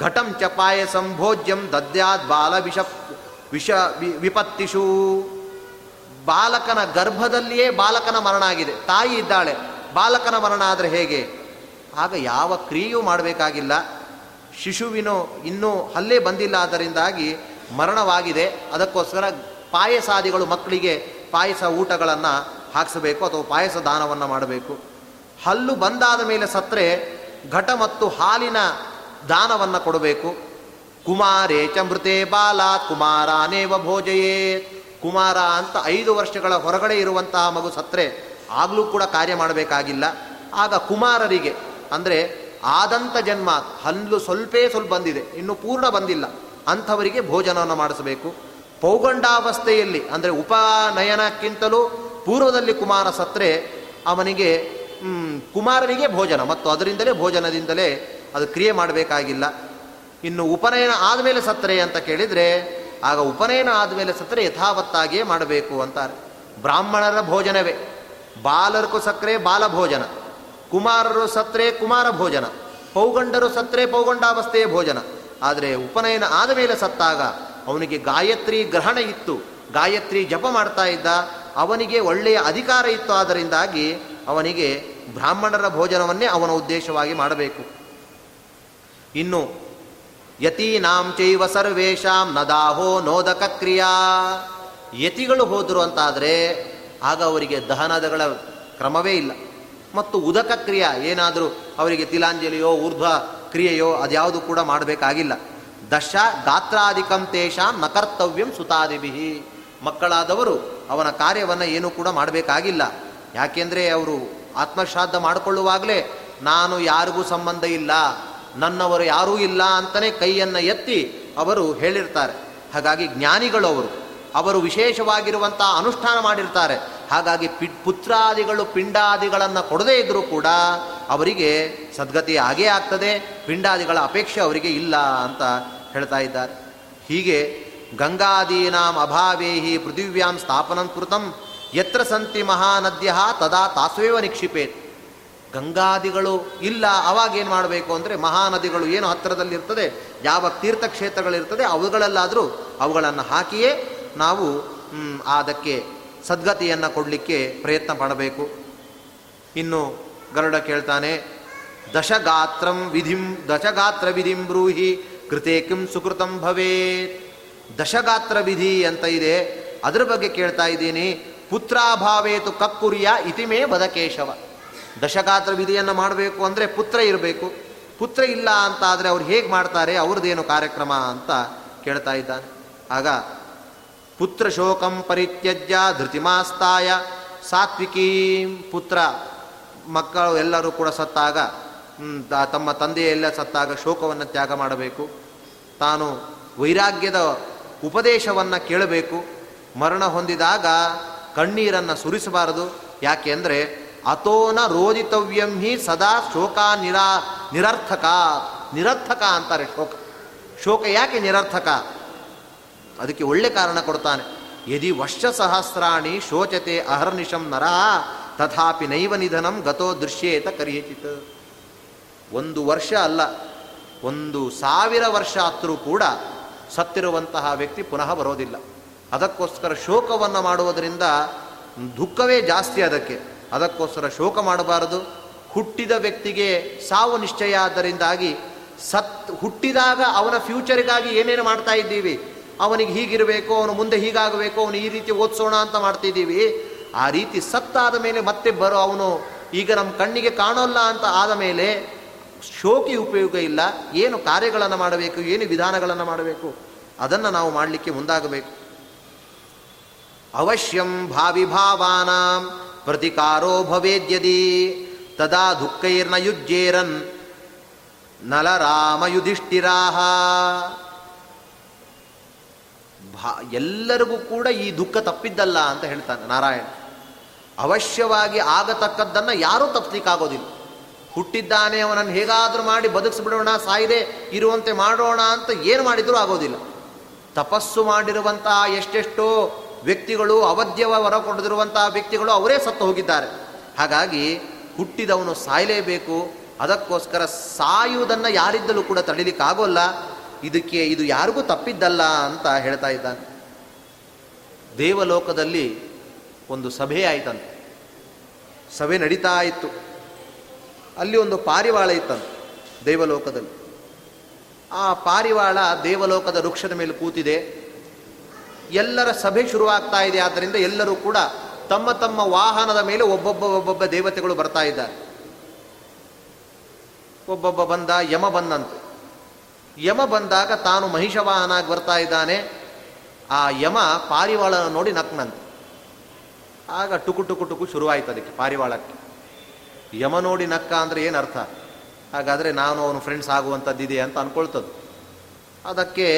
ಘಟಂ ಚಪಾಯ ಸಂಭೋಜ್ಯಂ ದದ್ಯಾದ್ ಬಾಲ ವಿಷ ವಿಪತ್ತಿಷು ಬಾಲಕನ ಗರ್ಭದಲ್ಲಿಯೇ ಬಾಲಕನ ಮರಣ ಆಗಿದೆ. ತಾಯಿ ಇದ್ದಾಳೆ. ಬಾಲಕನ ಮರಣ ಆದರೆ ಹೇಗೆ? ಆಗ ಯಾವ ಕ್ರಿಯೆಯೂ ಮಾಡಬೇಕಾಗಿಲ್ಲ. ಶಿಶುವಿನೋ ಇನ್ನೂ ಹಲ್ಲೇ ಬಂದಿಲ್ಲ ಅದರಿಂದಾಗಿ ಮರಣವಾಗಿದೆ. ಅದಕ್ಕೋಸ್ಕರ ಪಾಯಸಾದಿಗಳು ಮಕ್ಕಳಿಗೆ ಪಾಯಸ ಊಟಗಳನ್ನು ಹಾಕಿಸಬೇಕು ಅಥವಾ ಪಾಯಸ ದಾನವನ್ನು ಮಾಡಬೇಕು. ಹಲ್ಲು ಬಂದಾದ ಮೇಲೆ ಸತ್ತರೆ ಘಟ ಮತ್ತು ಹಾಲಿನ ದಾನವನ್ನು ಕೊಡಬೇಕು. ಕುಮಾರೇ ಚಮೃತೆ ಬಾಲಾತ್, ಕುಮಾರಾನೇವ ಭೋಜಯೇ. ಕುಮಾರ ಅಂತ ಐದು ವರ್ಷಗಳ ಹೊರಗಡೆ ಇರುವಂತಹ ಮಗು ಸತ್ರೆ ಆಗಲೂ ಕೂಡ ಕಾರ್ಯ ಮಾಡಬೇಕಾಗಿಲ್ಲ. ಆಗ ಕುಮಾರರಿಗೆ, ಅಂದರೆ ಆದಂಥ ಜನ್ಮ ಹಲ್ಲು ಸ್ವಲ್ಪೇ ಸ್ವಲ್ಪ ಬಂದಿದೆ, ಇನ್ನು ಪೂರ್ಣ ಬಂದಿಲ್ಲ, ಅಂಥವರಿಗೆ ಭೋಜನವನ್ನು ಮಾಡಿಸಬೇಕು. ಪೌಗಂಡಾವಸ್ಥೆಯಲ್ಲಿ, ಅಂದರೆ ಉಪನಯನಕ್ಕಿಂತಲೂ ಪೂರ್ವದಲ್ಲಿ ಕುಮಾರ ಸತ್ರೆ ಅವನಿಗೆ ಕುಮಾರನಿಗೆ ಭೋಜನ, ಮತ್ತು ಅದರಿಂದಲೇ ಭೋಜನದಿಂದಲೇ ಅದು ಕ್ರಿಯೆ ಮಾಡಬೇಕಾಗಿಲ್ಲ. ಇನ್ನು ಉಪನಯನ ಆದಮೇಲೆ ಸತ್ರೆ ಅಂತ ಕೇಳಿದರೆ, ಆಗ ಉಪನಯನ ಆದಮೇಲೆ ಸತ್ರೆ ಯಥಾವತ್ತಾಗಿಯೇ ಮಾಡಬೇಕು ಅಂತಾರೆ. ಬ್ರಾಹ್ಮಣರ ಭೋಜನವೇ. ಬಾಲರ್ಕು ಸಕ್ಕರೆ ಬಾಲ ಭೋಜನ ಕುಮಾರರು ಸತ್ರೆ ಕುಮಾರ ಭೋಜನ. ಪೌಗಂಡರು ಸತ್ರೆ ಪೌಗಂಡಾವಸ್ಥೆಯ ಭೋಜನ. ಆದರೆ ಉಪನಯನ ಆದ ಮೇಲೆ ಸತ್ತಾಗ ಅವನಿಗೆ ಗಾಯತ್ರಿ ಗ್ರಹಣ ಇತ್ತು. ಗಾಯತ್ರಿ ಜಪ ಮಾಡ್ತಾ ಇದ್ದ. ಅವನಿಗೆ ಒಳ್ಳೆಯ ಅಧಿಕಾರ ಇತ್ತು. ಆದ್ದರಿಂದಾಗಿ ಅವನಿಗೆ ಬ್ರಾಹ್ಮಣರ ಭೋಜನವನ್ನೇ ಅವನ ಉದ್ದೇಶವಾಗಿ ಮಾಡಬೇಕು. ಇನ್ನು ಯತೀನಾಂ ಚೈವ ಸರ್ವೇಶಾಂ ನದಾಹೋ ನೋದಕ ಕ್ರಿಯಾ ಯತಿಗಳು ಹೋದರು ಅಂತಾದರೆ ಆಗ ಅವರಿಗೆ ದಹನದಗಳ ಕ್ರಮವೇ ಇಲ್ಲ. ಮತ್ತು ಉದಕ ಕ್ರಿಯಾ ಏನಾದರೂ ಅವರಿಗೆ ತಿಲಾಂಜಲಿಯೋ, ಊರ್ಧ್ವ ಕ್ರಿಯೆಯೋ ಅದ್ಯಾವುದು ಕೂಡ ಮಾಡಬೇಕಾಗಿಲ್ಲ. ದಶ ಗಾತ್ರಾಧಿಕಂ ತೇಷಾಂ ನಕರ್ತವ್ಯಂ ಕರ್ತವ್ಯಂ ಸುತಾದಿಭಿ. ಮಕ್ಕಳಾದವರು ಅವನ ಕಾರ್ಯವನ್ನು ಏನೂ ಕೂಡ ಮಾಡಬೇಕಾಗಿಲ್ಲ. ಯಾಕೆಂದರೆ ಅವರು ಆತ್ಮಶ್ರಾದ್ದ ಮಾಡಿಕೊಳ್ಳುವಾಗಲೇ ನಾನು ಯಾರಿಗೂ ಸಂಬಂಧ ಇಲ್ಲ. ನನ್ನವರು ಯಾರೂ ಇಲ್ಲ ಅಂತಲೇ ಕೈಯನ್ನು ಎತ್ತಿ ಅವರು ಹೇಳಿರ್ತಾರೆ. ಹಾಗಾಗಿ ಜ್ಞಾನಿಗಳು ಅವರು. ಅವರು ವಿಶೇಷವಾಗಿರುವಂಥ ಅನುಷ್ಠಾನ ಮಾಡಿರ್ತಾರೆ. ಹಾಗಾಗಿ ಪಿ, ಪುತ್ರಾದಿಗಳು ಪಿಂಡಾದಿಗಳನ್ನು ಕೊಡದೇ ಇದ್ದರೂ ಕೂಡ ಅವರಿಗೆ ಸದ್ಗತಿ ಆಗೇ ಆಗ್ತದೆ. ಪಿಂಡಾದಿಗಳ ಅಪೇಕ್ಷೆ ಅವರಿಗೆ ಇಲ್ಲ ಅಂತ ಹೇಳ್ತಾ ಇದ್ದಾರೆ. ಹೀಗೆ ಗಂಗಾದೀನಾಂ ಅಭಾವೇಹಿ ಪೃಥಿವ್ಯಾಂ ಸ್ಥಾಪನಂ ಕೃತಂ. ಯತ್ರ ಸಂತಿ ಮಹಾನದ್ಯ ತದಾ ತಾಸ್ವೇವ ನಿಕ್ಷಿಪೇತ್. ಗಂಗಾದಿಗಳು ಇಲ್ಲ ಅವಾಗೇನು ಮಾಡಬೇಕು ಅಂದರೆ ಮಹಾನದಿಗಳು ಏನು ಹತ್ತಿರದಲ್ಲಿರ್ತದೆ, ಯಾವ ತೀರ್ಥಕ್ಷೇತ್ರಗಳಿರ್ತದೆ, ಅವುಗಳಲ್ಲಾದರೂ ಅವುಗಳನ್ನು ಹಾಕಿಯೇ ನಾವು ಅದಕ್ಕೆ ಸದ್ಗತಿಯನ್ನು ಕೊಡಲಿಕ್ಕೆ ಪ್ರಯತ್ನ ಪಡಬೇಕು. ಇನ್ನು ಗರುಡ ಕೇಳ್ತಾನೆ, ದಶಗಾತ್ರಂ ವಿಧಿಂ, ದಶಗಾತ್ರ ವಿಧಿಂ ಬ್ರೂಹಿ, ಕೃತೆ ಕಿಂ ಸುಕೃತಂ ಭವೇತ್. ದಶಗಾತ್ರ ವಿಧಿ ಅಂತ ಇದೆ. ಅದರ ಬಗ್ಗೆ ಕೇಳ್ತಾ ಇದ್ದೀನಿ ಪುತ್ರಾಭಾವೇತು ಕಕ್ಕುರಿಯ ಇತಿಮೇ ಬದಕೇಶವ ದಶಗಾತ್ರ ವಿಧಿಯನ್ನು ಮಾಡಬೇಕು ಅಂದರೆ ಪುತ್ರ ಇರಬೇಕು. ಪುತ್ರ ಇಲ್ಲ ಅಂತ ಆದರೆ ಅವ್ರು ಹೇಗೆ ಮಾಡ್ತಾರೆ? ಅವ್ರದ್ದೇನು ಕಾರ್ಯಕ್ರಮ ಅಂತ ಕೇಳ್ತಾ ಇದ್ದಾನೆ. ಆಗ ಪುತ್ರ ಶೋಕಂ ಪರಿತ್ಯಜ್ಯ ಧೃತಿಮಾಸ್ತಾಯ ಸಾತ್ವಿಕೀಂ ಪುತ್ರ. ಮಕ್ಕಳು ಎಲ್ಲರೂ ಕೂಡ ಸತ್ತಾಗ ತಮ್ಮ ತಂದೆಯೆಲ್ಲ ಸತ್ತಾಗ ಶೋಕವನ್ನು ತ್ಯಾಗ ಮಾಡಬೇಕು. ತಾನು ವೈರಾಗ್ಯದ ಉಪದೇಶವನ್ನು ಕೇಳಬೇಕು. ಮರಣ ಹೊಂದಿದಾಗ ಕಣ್ಣೀರನ್ನು ಸುರಿಸಬಾರದು. ಯಾಕೆ ಅಂದರೆ ಅತೋನ ರೋದಿತವ್ಯಂ ಹಿ ಸದಾ ಶೋಕ ನಿರಾ ನಿರರ್ಥಕ ನಿರರ್ಥಕ ಅಂತಾರೆ ಶೋಕ. ಶೋಕ ಯಾಕೆ ನಿರರ್ಥಕ? ಅದಕ್ಕೆ ಒಳ್ಳೆ ಕಾರಣ ಕೊಡ್ತಾನೆ. ಯದಿ ವರ್ಷ ಸಹಸ್ರಾಣಿ ಶೋಚತೆ ಅಹರ್ನಿಶಂ ನರ, ತಥಾಪಿ ನೈವ ನಿಧನಂ ಗತೋ ದೃಶ್ಯೇತ ಕರಿಯಚಿತ್. ಒಂದು ವರ್ಷ ಅಲ್ಲ, ಒಂದು ಸಾವಿರ ವರ್ಷ ಆದರೂ ಕೂಡ ಸತ್ತಿರುವಂತಹ ವ್ಯಕ್ತಿ ಪುನಃ ಬರೋದಿಲ್ಲ. ಅದಕ್ಕೋಸ್ಕರ ಶೋಕವನ್ನು ಮಾಡುವುದರಿಂದ ದುಃಖವೇ ಜಾಸ್ತಿ ಅದಕ್ಕೆ. ಅದಕ್ಕೋಸ್ಕರ ಶೋಕ ಮಾಡಬಾರದು. ಹುಟ್ಟಿದ ವ್ಯಕ್ತಿಗೆ ಸಾವು ನಿಶ್ಚಯ ಆದ್ದರಿಂದಾಗಿ ಸತ್ ಹುಟ್ಟಿದಾಗ ಅವನ ಫ್ಯೂಚರಿಗಾಗಿ ಏನೇನು ಮಾಡ್ತಾ ಇದ್ದೀವಿ? ಅವನಿಗೆ ಹೀಗಿರಬೇಕು, ಅವನು ಮುಂದೆ ಹೀಗಾಗಬೇಕು, ಅವನು ಈ ರೀತಿ ಓದಿಸೋಣ ಅಂತ ಮಾಡ್ತಿದ್ದೀವಿ. ಆ ರೀತಿ ಸತ್ತಾದ ಮೇಲೆ ಮತ್ತೆ ಬರೋ ಅವನು ಈಗ ನಮ್ಮ ಕಣ್ಣಿಗೆ ಕಾಣೋಲ್ಲ ಅಂತ ಆದ ಮೇಲೆ ಶೋಕಿ ಉಪಯೋಗ ಇಲ್ಲ. ಏನು ಕಾರ್ಯಗಳನ್ನು ಮಾಡಬೇಕು, ಏನು ವಿಧಾನಗಳನ್ನು ಮಾಡಬೇಕು? ಅದನ್ನು ನಾವು ಮಾಡಲಿಕ್ಕೆ ಮುಂದಾಗಬೇಕು. ಅವಶ್ಯಂ ಭಾವಿ ಭಾವಾನಾಂ. ಪ್ರತಿಕಾರೋ ಭವೇದ್ಯದಿ. ತದಾ ದುಃಖೈರ್ನ ಯುಜ್ಜೇರನ್ ನಲರಾಮ ಯುಧಿಷ್ಠಿರಾಹ ಭಾ, ಎಲ್ಲರಿಗೂ ಕೂಡ ಈ ದುಃಖ ತಪ್ಪಿದ್ದಲ್ಲ ಅಂತ ಹೇಳ್ತಾನೆ ನಾರಾಯಣ. ಅವಶ್ಯವಾಗಿ ಆಗತಕ್ಕದ್ದನ್ನು ಯಾರೂ ತಪ್ಪಿಸ್ಲಿಕ್ಕಾಗೋದಿಲ್ಲ ಹುಟ್ಟಿದ್ದಾನೆ, ಅವನನ್ನು ಹೇಗಾದರೂ ಮಾಡಿ ಬದುಕಿಸ್ಬಿಡೋಣ, ಸಾಯಿದೆ ಇರುವಂತೆ ಮಾಡೋಣ ಅಂತ ಏನು ಮಾಡಿದರೂ ಆಗೋದಿಲ್ಲ. ತಪಸ್ಸು ಮಾಡಿರುವಂತಹ ಎಷ್ಟೆಷ್ಟೋ ವ್ಯಕ್ತಿಗಳು ಅವಧ್ಯವ ವರ ಕೊಡದಿರುವಂತಹ ವ್ಯಕ್ತಿಗಳು ಅವರೇ ಸತ್ತು ಹೋಗಿದ್ದಾರೆ. ಹಾಗಾಗಿ ಹುಟ್ಟಿದವನು ಸಾಯಲೇಬೇಕು, ಅದಕ್ಕೋಸ್ಕರ ಸಾಯುವುದನ್ನು ಯಾರಿದ್ದಲೂ ಕೂಡ ತಡಿಲಿಕ್ಕಾಗೋಲ್ಲ, ಇದಕ್ಕೆ ಇದು ಯಾರಿಗೂ ತಪ್ಪಿದ್ದಲ್ಲ ಅಂತ ಹೇಳ್ತಾ ಇದ್ದಾನೆ. ದೇವಲೋಕದಲ್ಲಿ ಒಂದು ಸಭೆ ಆಯ್ತಂತೆ. ಸಭೆ ನಡೀತಾ ಇತ್ತು. ಅಲ್ಲಿ ಒಂದು ಪಾರಿವಾಳ ಇತ್ತಂತೆ ದೇವಲೋಕದಲ್ಲಿ. ಆ ಪಾರಿವಾಳ ದೇವಲೋಕದ ವೃಕ್ಷದ ಮೇಲೆ ಕೂತಿದೆ. ಎಲ್ಲರ ಸಭೆ ಶುರುವಾಗ್ತಾ ಇದೆ. ಆದ್ದರಿಂದ ಎಲ್ಲರೂ ಕೂಡ ತಮ್ಮ ತಮ್ಮ ವಾಹನದ ಮೇಲೆ ಒಬ್ಬೊಬ್ಬ ಒಬ್ಬೊಬ್ಬ ದೇವತೆಗಳು ಬರ್ತಾ ಇದ್ದಾರೆ. ಒಬ್ಬೊಬ್ಬ ಬಂದ, ಯಮ ಬಂದಂತೆ. ಯಮ ಬಂದಾಗ ತಾನು ಮಹಿಷವಾಹನಾಗಿ ಬರ್ತಾ ಇದ್ದಾನೆ. ಆ ಯಮ ಪಾರಿವಾಳನ ನೋಡಿ ನಕ್ನಂತೆ ಆಗ ಟುಕು ಟುಕು ಟುಕು ಶುರುವಾಯ್ತು ಅದಕ್ಕೆ ಪಾರಿವಾಳಕ್ಕೆ. ಯಮ ನೋಡಿ ನಕ್ಕ ಅಂದರೆ ಏನು ಅರ್ಥ? ಹಾಗಾದರೆ ನಾನು ಅವನು ಫ್ರೆಂಡ್ಸ್ ಆಗುವಂಥದ್ದಿದೆ ಅಂತ ಅನ್ಕೊಳ್ತದ್ದು ಅದಕ್ಕೆ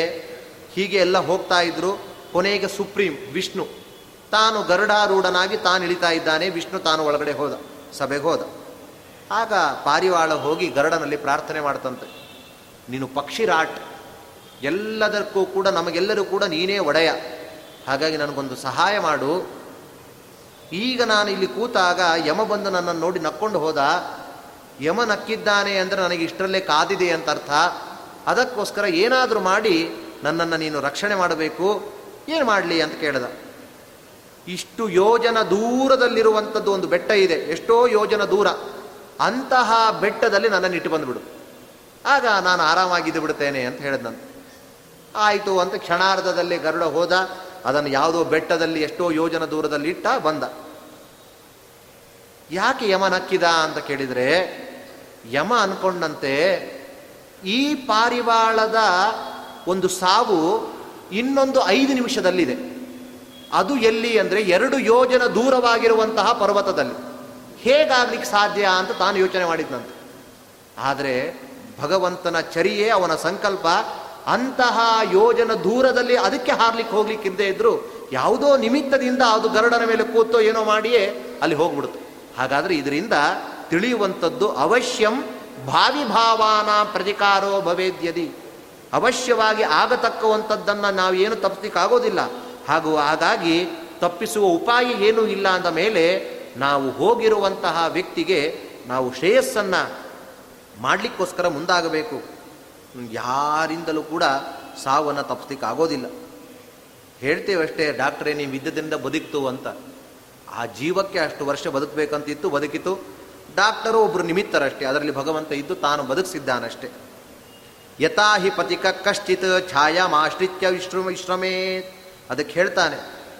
ಹೀಗೆ ಎಲ್ಲ ಹೋಗ್ತಾ ಇದ್ರು. ಕೊನೆಗೆ ಸುಪ್ರೀಂ, ವಿಷ್ಣು. ತಾನು ಗರುಡಾರೂಢನಾಗಿ ತಾನು ಇಳಿತಾ ಇದ್ದಾನೆ. ವಿಷ್ಣು ತಾನು ಒಳಗಡೆ ಹೋದ, ಸಭೆಗೆ ಹೋದ. ಆಗ ಪಾರಿವಾಳ ಹೋಗಿ ಗರುಡನಲ್ಲಿ ಪ್ರಾರ್ಥನೆ ಮಾಡ್ತಂತೆ. ನೀನು ಪಕ್ಷಿರಾಟ್. ಎಲ್ಲದಕ್ಕೂ ಕೂಡ ನಮಗೆಲ್ಲರೂ ಕೂಡ ನೀನೇ ಒಡೆಯ. ಹಾಗಾಗಿ ನನಗೊಂದು ಸಹಾಯ ಮಾಡು. ಈಗ ನಾನು ಇಲ್ಲಿ ಕೂತಾಗ ಯಮ ಬಂದು ನನ್ನನ್ನು ನೋಡಿ ನಕ್ಕೊಂಡು ಹೋದ. ಯಮ ನಕ್ಕಿದ್ದಾನೆ ಅಂದರೆ ನನಗೆ ಇಷ್ಟರಲ್ಲೇ ಕಾದಿದೆ ಅಂತ ಅರ್ಥ. ಅದಕ್ಕೋಸ್ಕರ ಏನಾದರೂ ಮಾಡಿ ನನ್ನನ್ನು ನೀನು ರಕ್ಷಣೆ ಮಾಡಬೇಕು. ಏನು ಮಾಡಲಿ ಅಂತ ಕೇಳಿದ. ಇಷ್ಟು ಯೋಜನ ದೂರದಲ್ಲಿರುವಂಥದ್ದು ಒಂದು ಬೆಟ್ಟ ಇದೆ, ಎಷ್ಟೋ ಯೋಜನ ದೂರ. ಅಂತಹ ಬೆಟ್ಟದಲ್ಲಿ ನನ್ನನ್ನು ಇಟ್ಟು ಬಂದುಬಿಡು. ಆಗ ನಾನು ಆರಾಮಾಗಿದ್ದು ಬಿಡ್ತೇನೆ ಅಂತ ಹೇಳಿದಂತೆ ಆಯಿತು ಅಂತ ಕ್ಷಣಾರ್ಧದಲ್ಲಿ ಗರುಡ ಹೋದ, ಅದನ್ನು ಯಾವುದೋ ಬೆಟ್ಟದಲ್ಲಿ ಎಷ್ಟೋ ಯೋಜನ ದೂರದಲ್ಲಿ ಇಟ್ಟ ಬಂದ. ಯಾಕೆ ಯಮ ನಕ್ಕಿದ ಅಂತ ಕೇಳಿದರೆ, ಯಮ ಅನ್ಕೊಂಡಂತೆ ಈ ಪಾರಿವಾಳದ ಒಂದು ಸಾವು ಇನ್ನೊಂದು ಐದು ನಿಮಿಷದಲ್ಲಿದೆ. ಅದು ಎಲ್ಲಿ ಅಂದರೆ ಎರಡು ಯೋಜನ ದೂರವಾಗಿರುವಂತಹ ಪರ್ವತದಲ್ಲಿ. ಹೇಗಾಗ್ಲಿಕ್ಕೆ ಸಾಧ್ಯ ಅಂತ ತಾನು ಯೋಚನೆ ಮಾಡಿದ್ನಂತೆ. ಆದರೆ ಭಗವಂತನ ಚರಿಯೇ ಅವನ ಸಂಕಲ್ಪ. ಅಂತಹ ಯೋಜನ ದೂರದಲ್ಲಿ ಅದಕ್ಕೆ ಹಾರ್ಲಿಕ್ಕೆ ಹೋಗ್ಲಿಕ್ಕೆ ಇದ್ದೇ ಇದ್ರು ಯಾವುದೋ ನಿಮಿತ್ತದಿಂದ ಅದು ಗರುಡನ ಮೇಲೆ ಕೂತೋ ಏನೋ ಮಾಡಿಯೇ ಅಲ್ಲಿ ಹೋಗ್ಬಿಡುತ್ತೆ ಹಾಗಾದ್ರೆ ಇದರಿಂದ ತಿಳಿಯುವಂಥದ್ದು ಅವಶ್ಯಂ ಭಾವಿ ಭಾವಾನ ಪ್ರತಿಕಾರೋ ಭವೇದ್ಯದಿ. ಅವಶ್ಯವಾಗಿ ಆಗತಕ್ಕುವಂಥದ್ದನ್ನು ನಾವು ಏನು ತಪ್ಪಿಸಲಿಕ್ಕಾಗೋದಿಲ್ಲ. ಹಾಗೂ ಹಾಗಾಗಿ ತಪ್ಪಿಸುವ ಉಪಾಯ ಏನೂ ಇಲ್ಲ ಅಂದ ಮೇಲೆ ನಾವು ಹೋಗಿರುವಂತಹ ವ್ಯಕ್ತಿಗೆ ನಾವು ಶ್ರೇಯಸ್ಸನ್ನು ಮಾಡಲಿಕ್ಕೋಸ್ಕರ ಮುಂದಾಗಬೇಕು. ಯಾರಿಂದಲೂ ಕೂಡ ಸಾವನ್ನು ತಪ್ಪಿಸ್ಲಿಕ್ಕೆ ಆಗೋದಿಲ್ಲ ಹೇಳ್ತೇವಷ್ಟೇ ಡಾಕ್ಟ್ರೇ, ನೀವು ಇದ್ದದಿಂದ ಬದುಕ್ತು ಅಂತ. ಆ ಜೀವಕ್ಕೆ ಅಷ್ಟು ವರ್ಷ ಬದುಕಬೇಕಂತಿತ್ತು, ಬದುಕಿತು. ಡಾಕ್ಟರು ಒಬ್ಬರು ನಿಮಿತ್ತರಷ್ಟೇ, ಅದರಲ್ಲಿ ಭಗವಂತ ಇದ್ದು ತಾನು ಬದುಕಿಸಿದ್ದಾನಷ್ಟೇ. ಯಥಾಹಿ ಪತಿಕ ಕಶ್ಚಿತ್ ಛಾಯಾ ಮಾಶ್ರಿತ್ಯ ವಿಶ್ರಮ ವಿಶ್ರಮೇ ಅದಕ್ಕೆ ಹೇಳ್ತಾನೆ,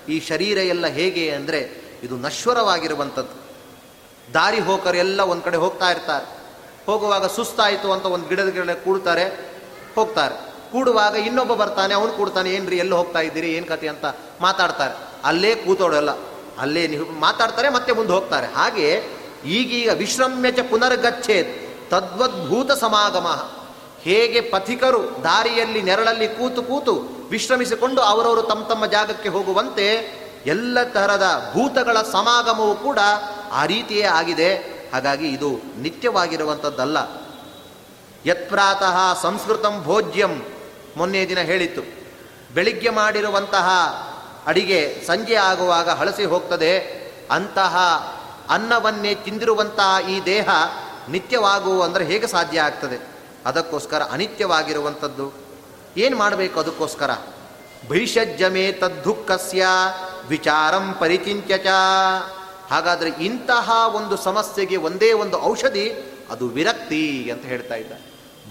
ಈ ಶರೀರ ಎಲ್ಲ ಹೇಗೆ ಅಂದರೆ ಇದು ನಶ್ವರವಾಗಿರುವಂಥದ್ದು. ದಾರಿ ಹೋಕರೆಲ್ಲ ಒಂದು ಕಡೆ ಹೋಗ್ತಾ ಇರ್ತಾರೆ. ಹೋಗುವಾಗ ಸುಸ್ತಾಯಿತು ಅಂತ ಒಂದು ಗಿಡದ ಗಿಡ ಕೂಡ್ತಾರೆ, ಹೋಗ್ತಾರೆ. ಕೂಡುವಾಗ ಇನ್ನೊಬ್ಬ ಬರ್ತಾನೆ, ಅವನು ಕೂಡ್ತಾನೆ, ಏನ್ರಿ ಎಲ್ಲಿ ಹೋಗ್ತಾ ಇದ್ದೀರಿ, ಏನು ಕತೆ ಅಂತ ಮಾತಾಡ್ತಾರೆ. ಅಲ್ಲೇ ಕೂತೋಡಲ್ಲ, ಅಲ್ಲೇ ಮಾತಾಡ್ತಾರೆ, ಮತ್ತೆ ಮುಂದೆ ಹೋಗ್ತಾರೆ. ಹಾಗೆ ಈಗೀಗ ವಿಶ್ರಮ್ಯಚ ಪುನರ್ಗಚ್ಛೇದ್ ತದ್ವದ್ಭೂತ ಸಮಾಗಮ. ಹೇಗೆ ಪಥಿಕರು ದಾರಿಯಲ್ಲಿ ನೆರಳಲ್ಲಿ ಕೂತು ಕೂತು ವಿಶ್ರಮಿಸಿಕೊಂಡು ಅವರವರು ತಮ್ಮ ತಮ್ಮ ಜಾಗಕ್ಕೆ ಹೋಗುವಂತೆ ಎಲ್ಲ ತರಹದ ಭೂತಗಳ ಸಮಾಗಮವು ಕೂಡ ಆ ರೀತಿಯೇ ಆಗಿದೆ. ಹಾಗಾಗಿ ಇದು ನಿತ್ಯವಾಗಿರುವಂಥದ್ದಲ್ಲ ಯತ್ಪ್ರಾತಃ ಸಂಸ್ಕೃತಂ ಭೋಜ್ಯಂ ಮೊನ್ನೆ ದಿನ ಹೇಳಿತ್ತು. ಬೆಳಿಗ್ಗೆ ಮಾಡಿರುವಂತಹ ಅಡಿಗೆ ಸಂಜೆ ಆಗುವಾಗ ಹಳಸಿ ಹೋಗ್ತದೆ. ಅಂತಹ ಅನ್ನವನ್ನೇ ತಿಂದಿರುವಂತಹ ಈ ದೇಹ ನಿತ್ಯವಾಗುವು ಅಂದರೆ ಹೇಗೆ ಸಾಧ್ಯ ಆಗ್ತದೆ? ಅದಕ್ಕೋಸ್ಕರ ಅನಿತ್ಯವಾಗಿರುವಂಥದ್ದು. ಏನು ಮಾಡಬೇಕು ಅದಕ್ಕೋಸ್ಕರ? ಭೈಷಜ್ಜಮೇ ತದ್ದುಃಖಸ್ಯ ವಿಚಾರಂ ಪರಿಚಿಂತ್ಯಚ ಹಾಗಾದರೆ ಇಂತಹ ಒಂದು ಸಮಸ್ಯೆಗೆ ಒಂದೇ ಒಂದು ಔಷಧಿ, ಅದು ವಿರಕ್ತಿ ಅಂತ ಹೇಳ್ತಾ ಇದ್ದ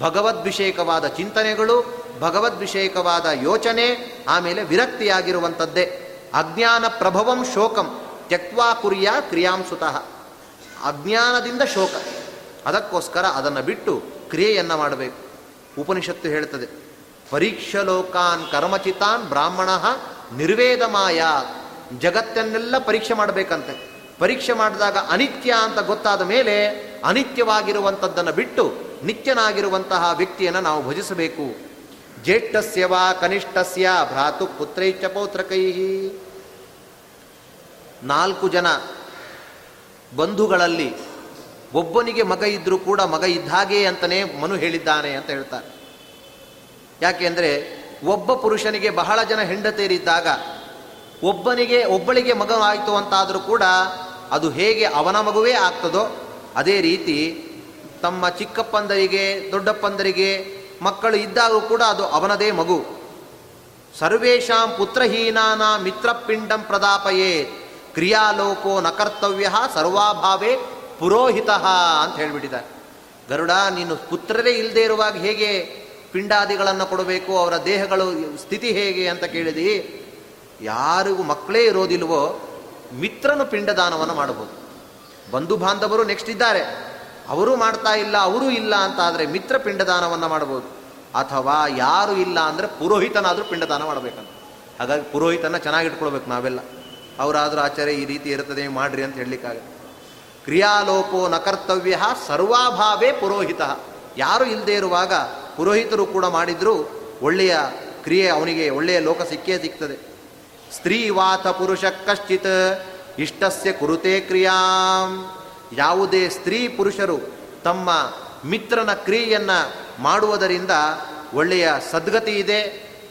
ಭಗವದ್ಭಿಷೇಕವಾದ ಚಿಂತನೆಗಳು ಭಗವದ್ಭಿಷೇಕವಾದ ಯೋಚನೆ, ಆಮೇಲೆ ವಿರಕ್ತಿಯಾಗಿರುವಂಥದ್ದೇ. ಅಜ್ಞಾನ ಪ್ರಭವಂ ಶೋಕಂ ತ್ಯಕ್ವಾ ಕುರಿಯ ಕ್ರಿಯಾಂಸುತಃ. ಅಜ್ಞಾನದಿಂದ ಶೋಕ. ಅದಕ್ಕೋಸ್ಕರ ಅದನ್ನು ಬಿಟ್ಟು ಕ್ರಿಯೆಯನ್ನು ಮಾಡಬೇಕು. ಉಪನಿಷತ್ತು ಹೇಳ್ತದೆ, ಪರೀಕ್ಷಲೋಕಾನ್ ಕರ್ಮಚಿತಾನ್ ಬ್ರಾಹ್ಮಣ ನಿರ್ವೇದ ಮಾಯ ಜಗತ್ತನ್ನೆಲ್ಲ ಪರೀಕ್ಷೆ ಮಾಡಬೇಕಂತೆ. ಪರೀಕ್ಷೆ ಮಾಡಿದಾಗ ಅನಿತ್ಯ ಅಂತ ಗೊತ್ತಾದ ಮೇಲೆ ಅನಿತ್ಯವಾಗಿರುವಂಥದ್ದನ್ನು ಬಿಟ್ಟು ನಿತ್ಯನಾಗಿರುವಂತಹ ವ್ಯಕ್ತಿಯನ್ನು ನಾವು ಭಜಿಸಬೇಕು. ಜ್ಯೇಷ್ಠಸ್ಯ ವಾ ಕನಿಷ್ಠಸ್ಯ ಭ್ರಾತು ಪುತ್ರೈಚ ಪೌತ್ರಕೈ ನಾಲ್ಕು ಜನ ಬಂಧುಗಳಲ್ಲಿ ಒಬ್ಬನಿಗೆ ಮಗ ಇದ್ದರೂ ಕೂಡ ಮಗ ಇದ್ದಾಗೆ ಅಂತಲೇ ಮನು ಹೇಳಿದ್ದಾನೆ ಅಂತ ಹೇಳ್ತಾರೆ. ಯಾಕೆಂದರೆ ಒಬ್ಬ ಪುರುಷನಿಗೆ ಬಹಳ ಜನ ಹೆಂಡತೇರಿದ್ದಾಗ ಒಬ್ಬನಿಗೆ, ಒಬ್ಬಳಿಗೆ ಮಗ ಆಯಿತು ಅಂತಾದರೂ ಕೂಡ ಅದು ಹೇಗೆ ಅವನ ಮಗುವೇ ಆಗ್ತದೋ ಅದೇ ರೀತಿ ತಮ್ಮ ಚಿಕ್ಕಪ್ಪಂದರಿಗೆ, ದೊಡ್ಡಪ್ಪಂದರಿಗೆ, ಮಕ್ಕಳು ಇದ್ದಾಗೂ ಕೂಡ ಅದು ಅವನದೇ ಮಗು. ಸರ್ವೇಷಾಂ ಪುತ್ರಹೀನಾನ ಮಿತ್ರಪಿಂಡಂ ಪ್ರದಾಪಯೇ ಕ್ರಿಯಾಲೋಕೋ ನ ಕರ್ತವ್ಯ ಸರ್ವಾಭಾವೇ ಪುರೋಹಿತ ಅಂತ ಹೇಳಿಬಿಟ್ಟಿದ್ದಾರೆ. ಗರುಡ, ನೀನು ಪುತ್ರರೇ ಇಲ್ಲದೆ ಇರುವಾಗ ಹೇಗೆ ಪಿಂಡಾದಿಗಳನ್ನು ಕೊಡಬೇಕು, ಅವರ ದೇಹಗಳು, ಸ್ಥಿತಿ ಹೇಗೆ ಅಂತ ಕೇಳಿದಿ? ಯಾರಿಗೂ ಮಕ್ಕಳೇ ಇರೋದಿಲ್ವೋ, ಮಿತ್ರನು ಪಿಂಡದಾನವನ್ನು ಮಾಡಬಹುದು. ಬಂಧು ಬಾಂಧವರು ನೆಕ್ಸ್ಟ್ ಇದ್ದಾರೆ. ಅವರು ಮಾಡ್ತಾ ಇಲ್ಲ, ಅವರೂ ಇಲ್ಲ ಅಂತ ಆದರೆ ಮಿತ್ರ ಪಿಂಡದಾನವನ್ನು ಮಾಡಬಹುದು. ಅಥವಾ ಯಾರು ಇಲ್ಲ ಅಂದರೆ ಪುರೋಹಿತನಾದರೂ ಪಿಂಡದಾನ ಮಾಡಬೇಕಂತ. ಹಾಗಾಗಿ ಪುರೋಹಿತನ ಚೆನ್ನಾಗಿಟ್ಕೊಳ್ಬೇಕು ನಾವೆಲ್ಲ. ಅವರಾದರೂ ಆಚಾರ್ಯ ಈ ರೀತಿ ಇರ್ತದೆ, ಮಾಡ್ರಿ ಅಂತ ಹೇಳಲಿಕ್ಕಾಗತ್ತೆ ಕ್ರಿಯಾಲೋಪೋ ಕರ್ತವ್ಯ ಸರ್ವಾಭಾವೇ ಪುರೋಹಿತ. ಯಾರು ಇಲ್ಲದೆ ಇರುವಾಗ ಪುರೋಹಿತರು ಕೂಡ ಮಾಡಿದರೂ ಒಳ್ಳೆಯ ಕ್ರಿಯೆ ಅವನಿಗೆ, ಒಳ್ಳೆಯ ಲೋಕ ಸಿಕ್ಕೇ ಸಿಗ್ತದೆ. ಸ್ತ್ರೀ ವಾತ ಪುರುಷ ಕಶ್ಚಿತ್, ಇಷ್ಟಸ್ಯ ಕುರುತೆ ಕ್ರಿಯಾಂ. ಯಾವುದೇ ಸ್ತ್ರೀ ಪುರುಷರು ತಮ್ಮ ಮಿತ್ರನ ಕ್ರಿಯೆಯನ್ನು ಮಾಡುವುದರಿಂದ ಒಳ್ಳೆಯ ಸದ್ಗತಿ ಇದೆ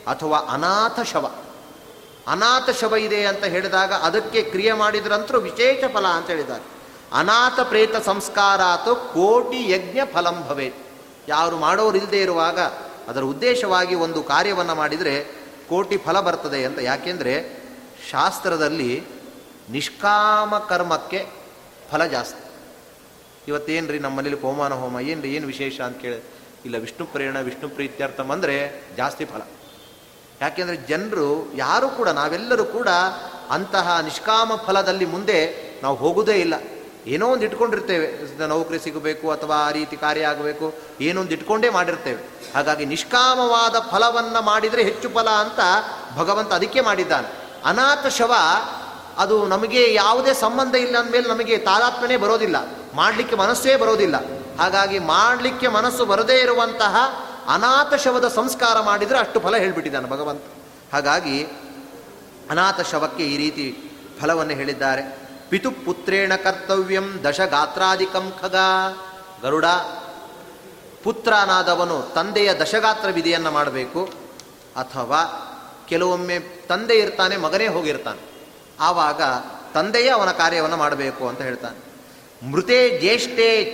ಅಥವಾ ಅನಾಥ ಶವ. ಅನಾಥ ಶವ ಇದೆ ಅಂತ ಹೇಳಿದಾಗ ಅದಕ್ಕೆ ಕ್ರಿಯೆ ಮಾಡಿದ್ರಂತರೂ ವಿಶೇಷ ಫಲ ಅಂತ ಹೇಳಿದ್ದಾರೆ. ಅನಾಥ ಪ್ರೇತ ಸಂಸ್ಕಾರಾತು ಕೋಟಿ ಯಜ್ಞ ಫಲಂ ಭವೇತ್. ಯಾರು ಮಾಡೋರು ಇಲ್ಲದೆ ಇರುವಾಗ ಅದರ ಉದ್ದೇಶವಾಗಿ ಒಂದು ಕಾರ್ಯವನ್ನು ಮಾಡಿದರೆ ಕೋಟಿ ಫಲ ಬರ್ತದೆ ಅಂತ. ಯಾಕೆಂದರೆ ಶಾಸ್ತ್ರದಲ್ಲಿ ನಿಷ್ಕಾಮ ಕರ್ಮಕ್ಕೆ ಫಲ ಜಾಸ್ತಿ. ಇವತ್ತೇನ್ರಿ ರೀ ನಮ್ಮಲ್ಲಿ ಹೋಮಾನ ಹೋಮ, ಏನ್ರಿ, ಏನು ವಿಶೇಷ ಅಂತ ಕೇಳಿ. ಇಲ್ಲ, ವಿಷ್ಣು ಪ್ರೇರಣ, ವಿಷ್ಣು ಪ್ರೀತ್ಯರ್ಥಂ ಅಂದರೆ ಜಾಸ್ತಿ ಫಲ. ಯಾಕೆಂದರೆ ಜನರು ಯಾರು ಕೂಡ, ನಾವೆಲ್ಲರೂ ಕೂಡ ಅಂತಹ ನಿಷ್ಕಾಮ ಫಲದಲ್ಲಿ ಮುಂದೆ ನಾವು ಹೋಗುವುದೇ ಇಲ್ಲ. ಏನೋ ಒಂದು ಇಟ್ಕೊಂಡಿರ್ತೇವೆ. ನೌಕರಿ ಸಿಗಬೇಕು ಅಥವಾ ಆ ರೀತಿ ಕಾರ್ಯ ಆಗಬೇಕು, ಏನೋ ಒಂದು ಇಟ್ಕೊಂಡೇ ಮಾಡಿರ್ತೇವೆ. ಹಾಗಾಗಿ ನಿಷ್ಕಾಮವಾದ ಫಲವನ್ನು ಮಾಡಿದರೆ ಹೆಚ್ಚು ಫಲ ಅಂತ ಭಗವಂತ ಅದಕ್ಕೆ ಮಾಡಿದ್ದಾನೆ. ಅನಾಥ ಶವ, ಅದು ನಮಗೆ ಯಾವುದೇ ಸಂಬಂಧ ಇಲ್ಲ ಅಂದಮೇಲೆ ನಮಗೆ ತಾದಾತ್ಮನೇ ಬರೋದಿಲ್ಲ. ಮಾಡಲಿಕ್ಕೆ ಮನಸ್ಸೇ ಬರೋದಿಲ್ಲ. ಹಾಗಾಗಿ ಮಾಡಲಿಕ್ಕೆ ಮನಸ್ಸು ಬರದೇ ಇರುವಂತಹ ಅನಾಥ ಶವದ ಸಂಸ್ಕಾರ ಮಾಡಿದರೆ ಅಷ್ಟು ಫಲ ಹೇಳಿಬಿಟ್ಟಿದ್ದಾನೆ ಭಗವಂತ. ಹಾಗಾಗಿ ಅನಾಥ ಶವಕ್ಕೆ ಈ ರೀತಿ ಫಲವನ್ನು ಹೇಳಿದ್ದಾರೆ. ಪಿತು ಪುತ್ರೇಣ ಕರ್ತವ್ಯಂ ದಶಗಾತ್ರಾಧಿಕಂ ಖಗ. ಗರುಡ, ಪುತ್ರನಾದವನು ತಂದೆಯ ದಶಗಾತ್ರ ವಿಧಿಯನ್ನು ಮಾಡಬೇಕು. ಅಥವಾ ಕೆಲವೊಮ್ಮೆ ತಂದೆ ಇರ್ತಾನೆ, ಮಗನೇ ಹೋಗಿರ್ತಾನೆ. ಆವಾಗ ತಂದೆಯೇ ಅವನ ಕಾರ್ಯವನ್ನು ಮಾಡಬೇಕು ಅಂತ ಹೇಳ್ತಾನೆ. ಮೃತೆ ಜ್ಯೇಷ್ಠೆ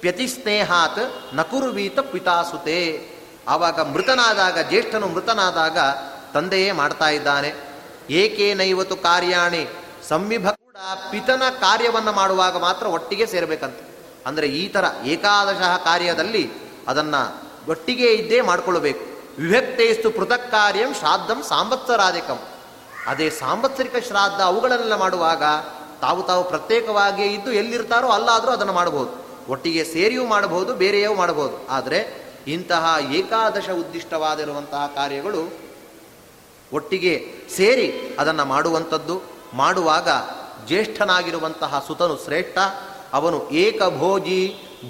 ಪ್ಯತಿಸ್ನೇಹಾತ್ ನಕುರುವೀತ ಪಿತಾಸುತೆ. ಆವಾಗ ಮೃತನಾದಾಗ, ಜ್ಯೇಷ್ಠನು ಮೃತನಾದಾಗ ತಂದೆಯೇ ಮಾಡ್ತಾ ಇದ್ದಾನೆ. ಏಕೇನೈವತ್ತು ಕಾರ್ಯಾಣಿ ಸಂವಿಭ ಕೂಡ ಪಿತನ ಕಾರ್ಯವನ್ನು ಮಾಡುವಾಗ ಮಾತ್ರ ಒಟ್ಟಿಗೆ ಸೇರಬೇಕಂತ. ಅಂದರೆ ಈ ಥರ ಏಕಾದಶ ಕಾರ್ಯದಲ್ಲಿ ಅದನ್ನು ಒಟ್ಟಿಗೆ ಇದ್ದೇ ಮಾಡಿಕೊಳ್ಳಬೇಕು ವಿಭಕ್ತೇಸ್ತು ಪೃಥಕ್ ಕಾರ್ಯಂ ಶ್ರಾದ್ದಂ ಸಾಂವತ್ಸರಾಧಿಕಂ. ಅದೇ ಸಾಂವತ್ಸರಿಕ ಶ್ರಾದ್ದ ಅವುಗಳನ್ನೆಲ್ಲ ಮಾಡುವಾಗ ತಾವು ತಾವು ಪ್ರತ್ಯೇಕವಾಗಿಯೇ ಇದ್ದು ಎಲ್ಲಿರ್ತಾರೋ ಅಲ್ಲಾದರೂ ಅದನ್ನು ಮಾಡಬಹುದು. ಒಟ್ಟಿಗೆ ಸೇರಿಯೂ ಮಾಡಬಹುದು, ಬೇರೆಯೂ ಮಾಡಬಹುದು. ಆದರೆ ಇಂತಹ ಏಕಾದಶ ಉದ್ದಿಷ್ಟವಾದಿರುವಂತಹ ಕಾರ್ಯಗಳು ಒಟ್ಟಿಗೆ ಸೇರಿ ಅದನ್ನು ಮಾಡುವಂಥದ್ದು. ಮಾಡುವಾಗ ಜ್ಯೇಷ್ಠನಾಗಿರುವಂತಹ ಸುತನು ಶ್ರೇಷ್ಠ. ಅವನು ಏಕಭೋಜಿ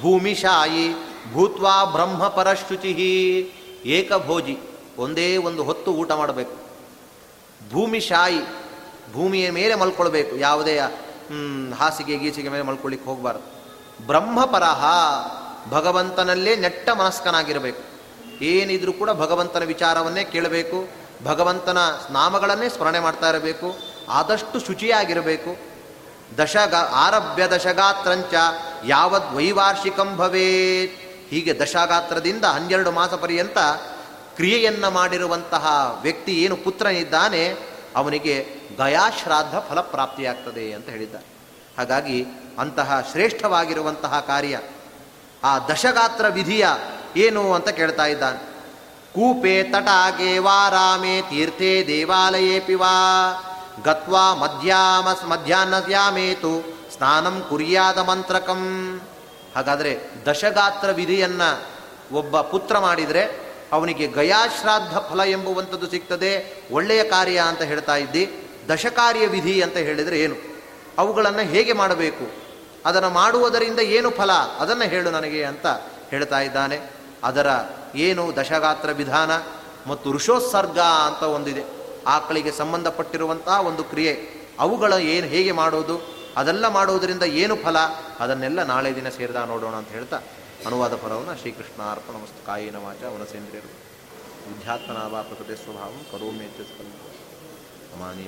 ಭೂಮಿಶಾಯಿ ಭೂತ್ವಾ ಬ್ರಹ್ಮ ಪರಶುಚಿ ಏಕಭೋಜಿ, ಒಂದೇ ಒಂದು ಹೊತ್ತು ಊಟ ಮಾಡಬೇಕು. ಭೂಮಿಶಾಯಿ, ಭೂಮಿಯ ಮೇಲೆ ಮಲ್ಕೊಳ್ಬೇಕು, ಯಾವುದೇ ಹಾಸಿಗೆ ಗೀಸಿಗೆ ಮೇಲೆ ಮಲ್ಕೊಳ್ಳಿಕ್ಕೆ ಹೋಗಬಾರ್ದು. ಬ್ರಹ್ಮಪರಹ, ಭಗವಂತನಲ್ಲೇ ನೆಟ್ಟ ಮನಸ್ಕನಾಗಿರಬೇಕು. ಏನಿದ್ರೂ ಕೂಡ ಭಗವಂತನ ವಿಚಾರವನ್ನೇ ಕೇಳಬೇಕು, ಭಗವಂತನ ನಾಮಗಳನ್ನೇ ಸ್ಮರಣೆ ಮಾಡ್ತಾ ಇರಬೇಕು ಆದಷ್ಟು ಶುಚಿಯಾಗಿರಬೇಕು. ದಶಗ, ಆರಭ್ಯ ದಶಗಾತ್ರಂಚ ಯಾವದ್ ವೈವಾರ್ಷಿಕಂ ಭವೇತ್. ಹೀಗೆ ದಶಗಾತ್ರದಿಂದ ಹನ್ನೆರಡು ಮಾಸ ಪರ್ಯಂತ ಕ್ರಿಯೆಯನ್ನು ಮಾಡಿರುವಂತಹ ವ್ಯಕ್ತಿ ಏನು ಪುತ್ರನಿದ್ದಾನೆ, ಅವನಿಗೆ ಗಯಾಶ್ರಾದ್ದ ಫಲಪ್ರಾಪ್ತಿಯಾಗ್ತದೆ ಅಂತ ಹೇಳಿದ್ದ ಹಾಗಾಗಿ ಅಂತಹ ಶ್ರೇಷ್ಠವಾಗಿರುವಂತಹ ಕಾರ್ಯ, ಆ ದಶಗಾತ್ರ ವಿಧಿಯ ಏನು ಅಂತ ಕೇಳ್ತಾ ಇದ್ದಾನೆ. ಕೂಪೆ ತಟಾಗೆ ವಾರಾಮೆ ತೀರ್ಥೆ ದೇವಾಲಯೇ ಪಿವಾ ಗತ್ವಾ ಮಧ್ಯಾಮ ಮಧ್ಯಾಹ್ನದ್ಯಾಮೇತು ಸ್ನಾನಂ ಕುರಿಯಾದ ಮಂತ್ರಕಂ. ಹಾಗಾದರೆ ದಶಗಾತ್ರ ವಿಧಿಯನ್ನು ಒಬ್ಬ ಪುತ್ರ ಮಾಡಿದರೆ ಅವನಿಗೆ ಗಯಾಶ್ರಾದ್ದ ಫಲ ಎಂಬುವಂಥದ್ದು ಸಿಗ್ತದೆ. ಒಳ್ಳೆಯ ಕಾರ್ಯ ಅಂತ ಹೇಳ್ತಾ ಇದ್ದಿ. ದಶಕಾರ್ಯ ವಿಧಿ ಅಂತ ಹೇಳಿದರೆ ಏನು? ಅವುಗಳನ್ನು ಹೇಗೆ ಮಾಡಬೇಕು? ಅದನ್ನು ಮಾಡುವುದರಿಂದ ಏನು ಫಲ? ಅದನ್ನು ಹೇಳು ನನಗೆ ಅಂತ ಹೇಳ್ತಾ ಇದ್ದಾನೆ. ಅದರ ಏನು ದಶಗಾತ್ರ ವಿಧಾನ ಮತ್ತು ಋಷೋತ್ಸರ್ಗ ಅಂತ ಒಂದಿದೆ. ಆಕಳಿಗೆ ಸಂಬಂಧಪಟ್ಟಿರುವಂತಹ ಒಂದು ಕ್ರಿಯೆ. ಅವುಗಳ ಏನು ಹೇಗೆ ಮಾಡೋದು? ಅದೆಲ್ಲ ಮಾಡುವುದರಿಂದ ಏನು ಫಲ? ಅದನ್ನೆಲ್ಲ ನಾಳೆ ದಿನ ಸೇರಿದ ನೋಡೋಣ ಅಂತ ಹೇಳ್ತಾ ಅನುವಾದ ಫಲವನ್ನು ಶ್ರೀಕೃಷ್ಣ ಅರ್ಪಣ ವಸ್ತು ಕಾಯಿನ ವಾಚ ವನಸೇಂದ್ರಿಯರು. ವಿಧ್ಯಾತ್ಮನಾಭ ಪ್ರಕೃತಿ ಸ್ವಭಾವ ಕರೋಮೇತ್ಯ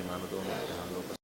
ಮಾನದೋ ಲೋಕ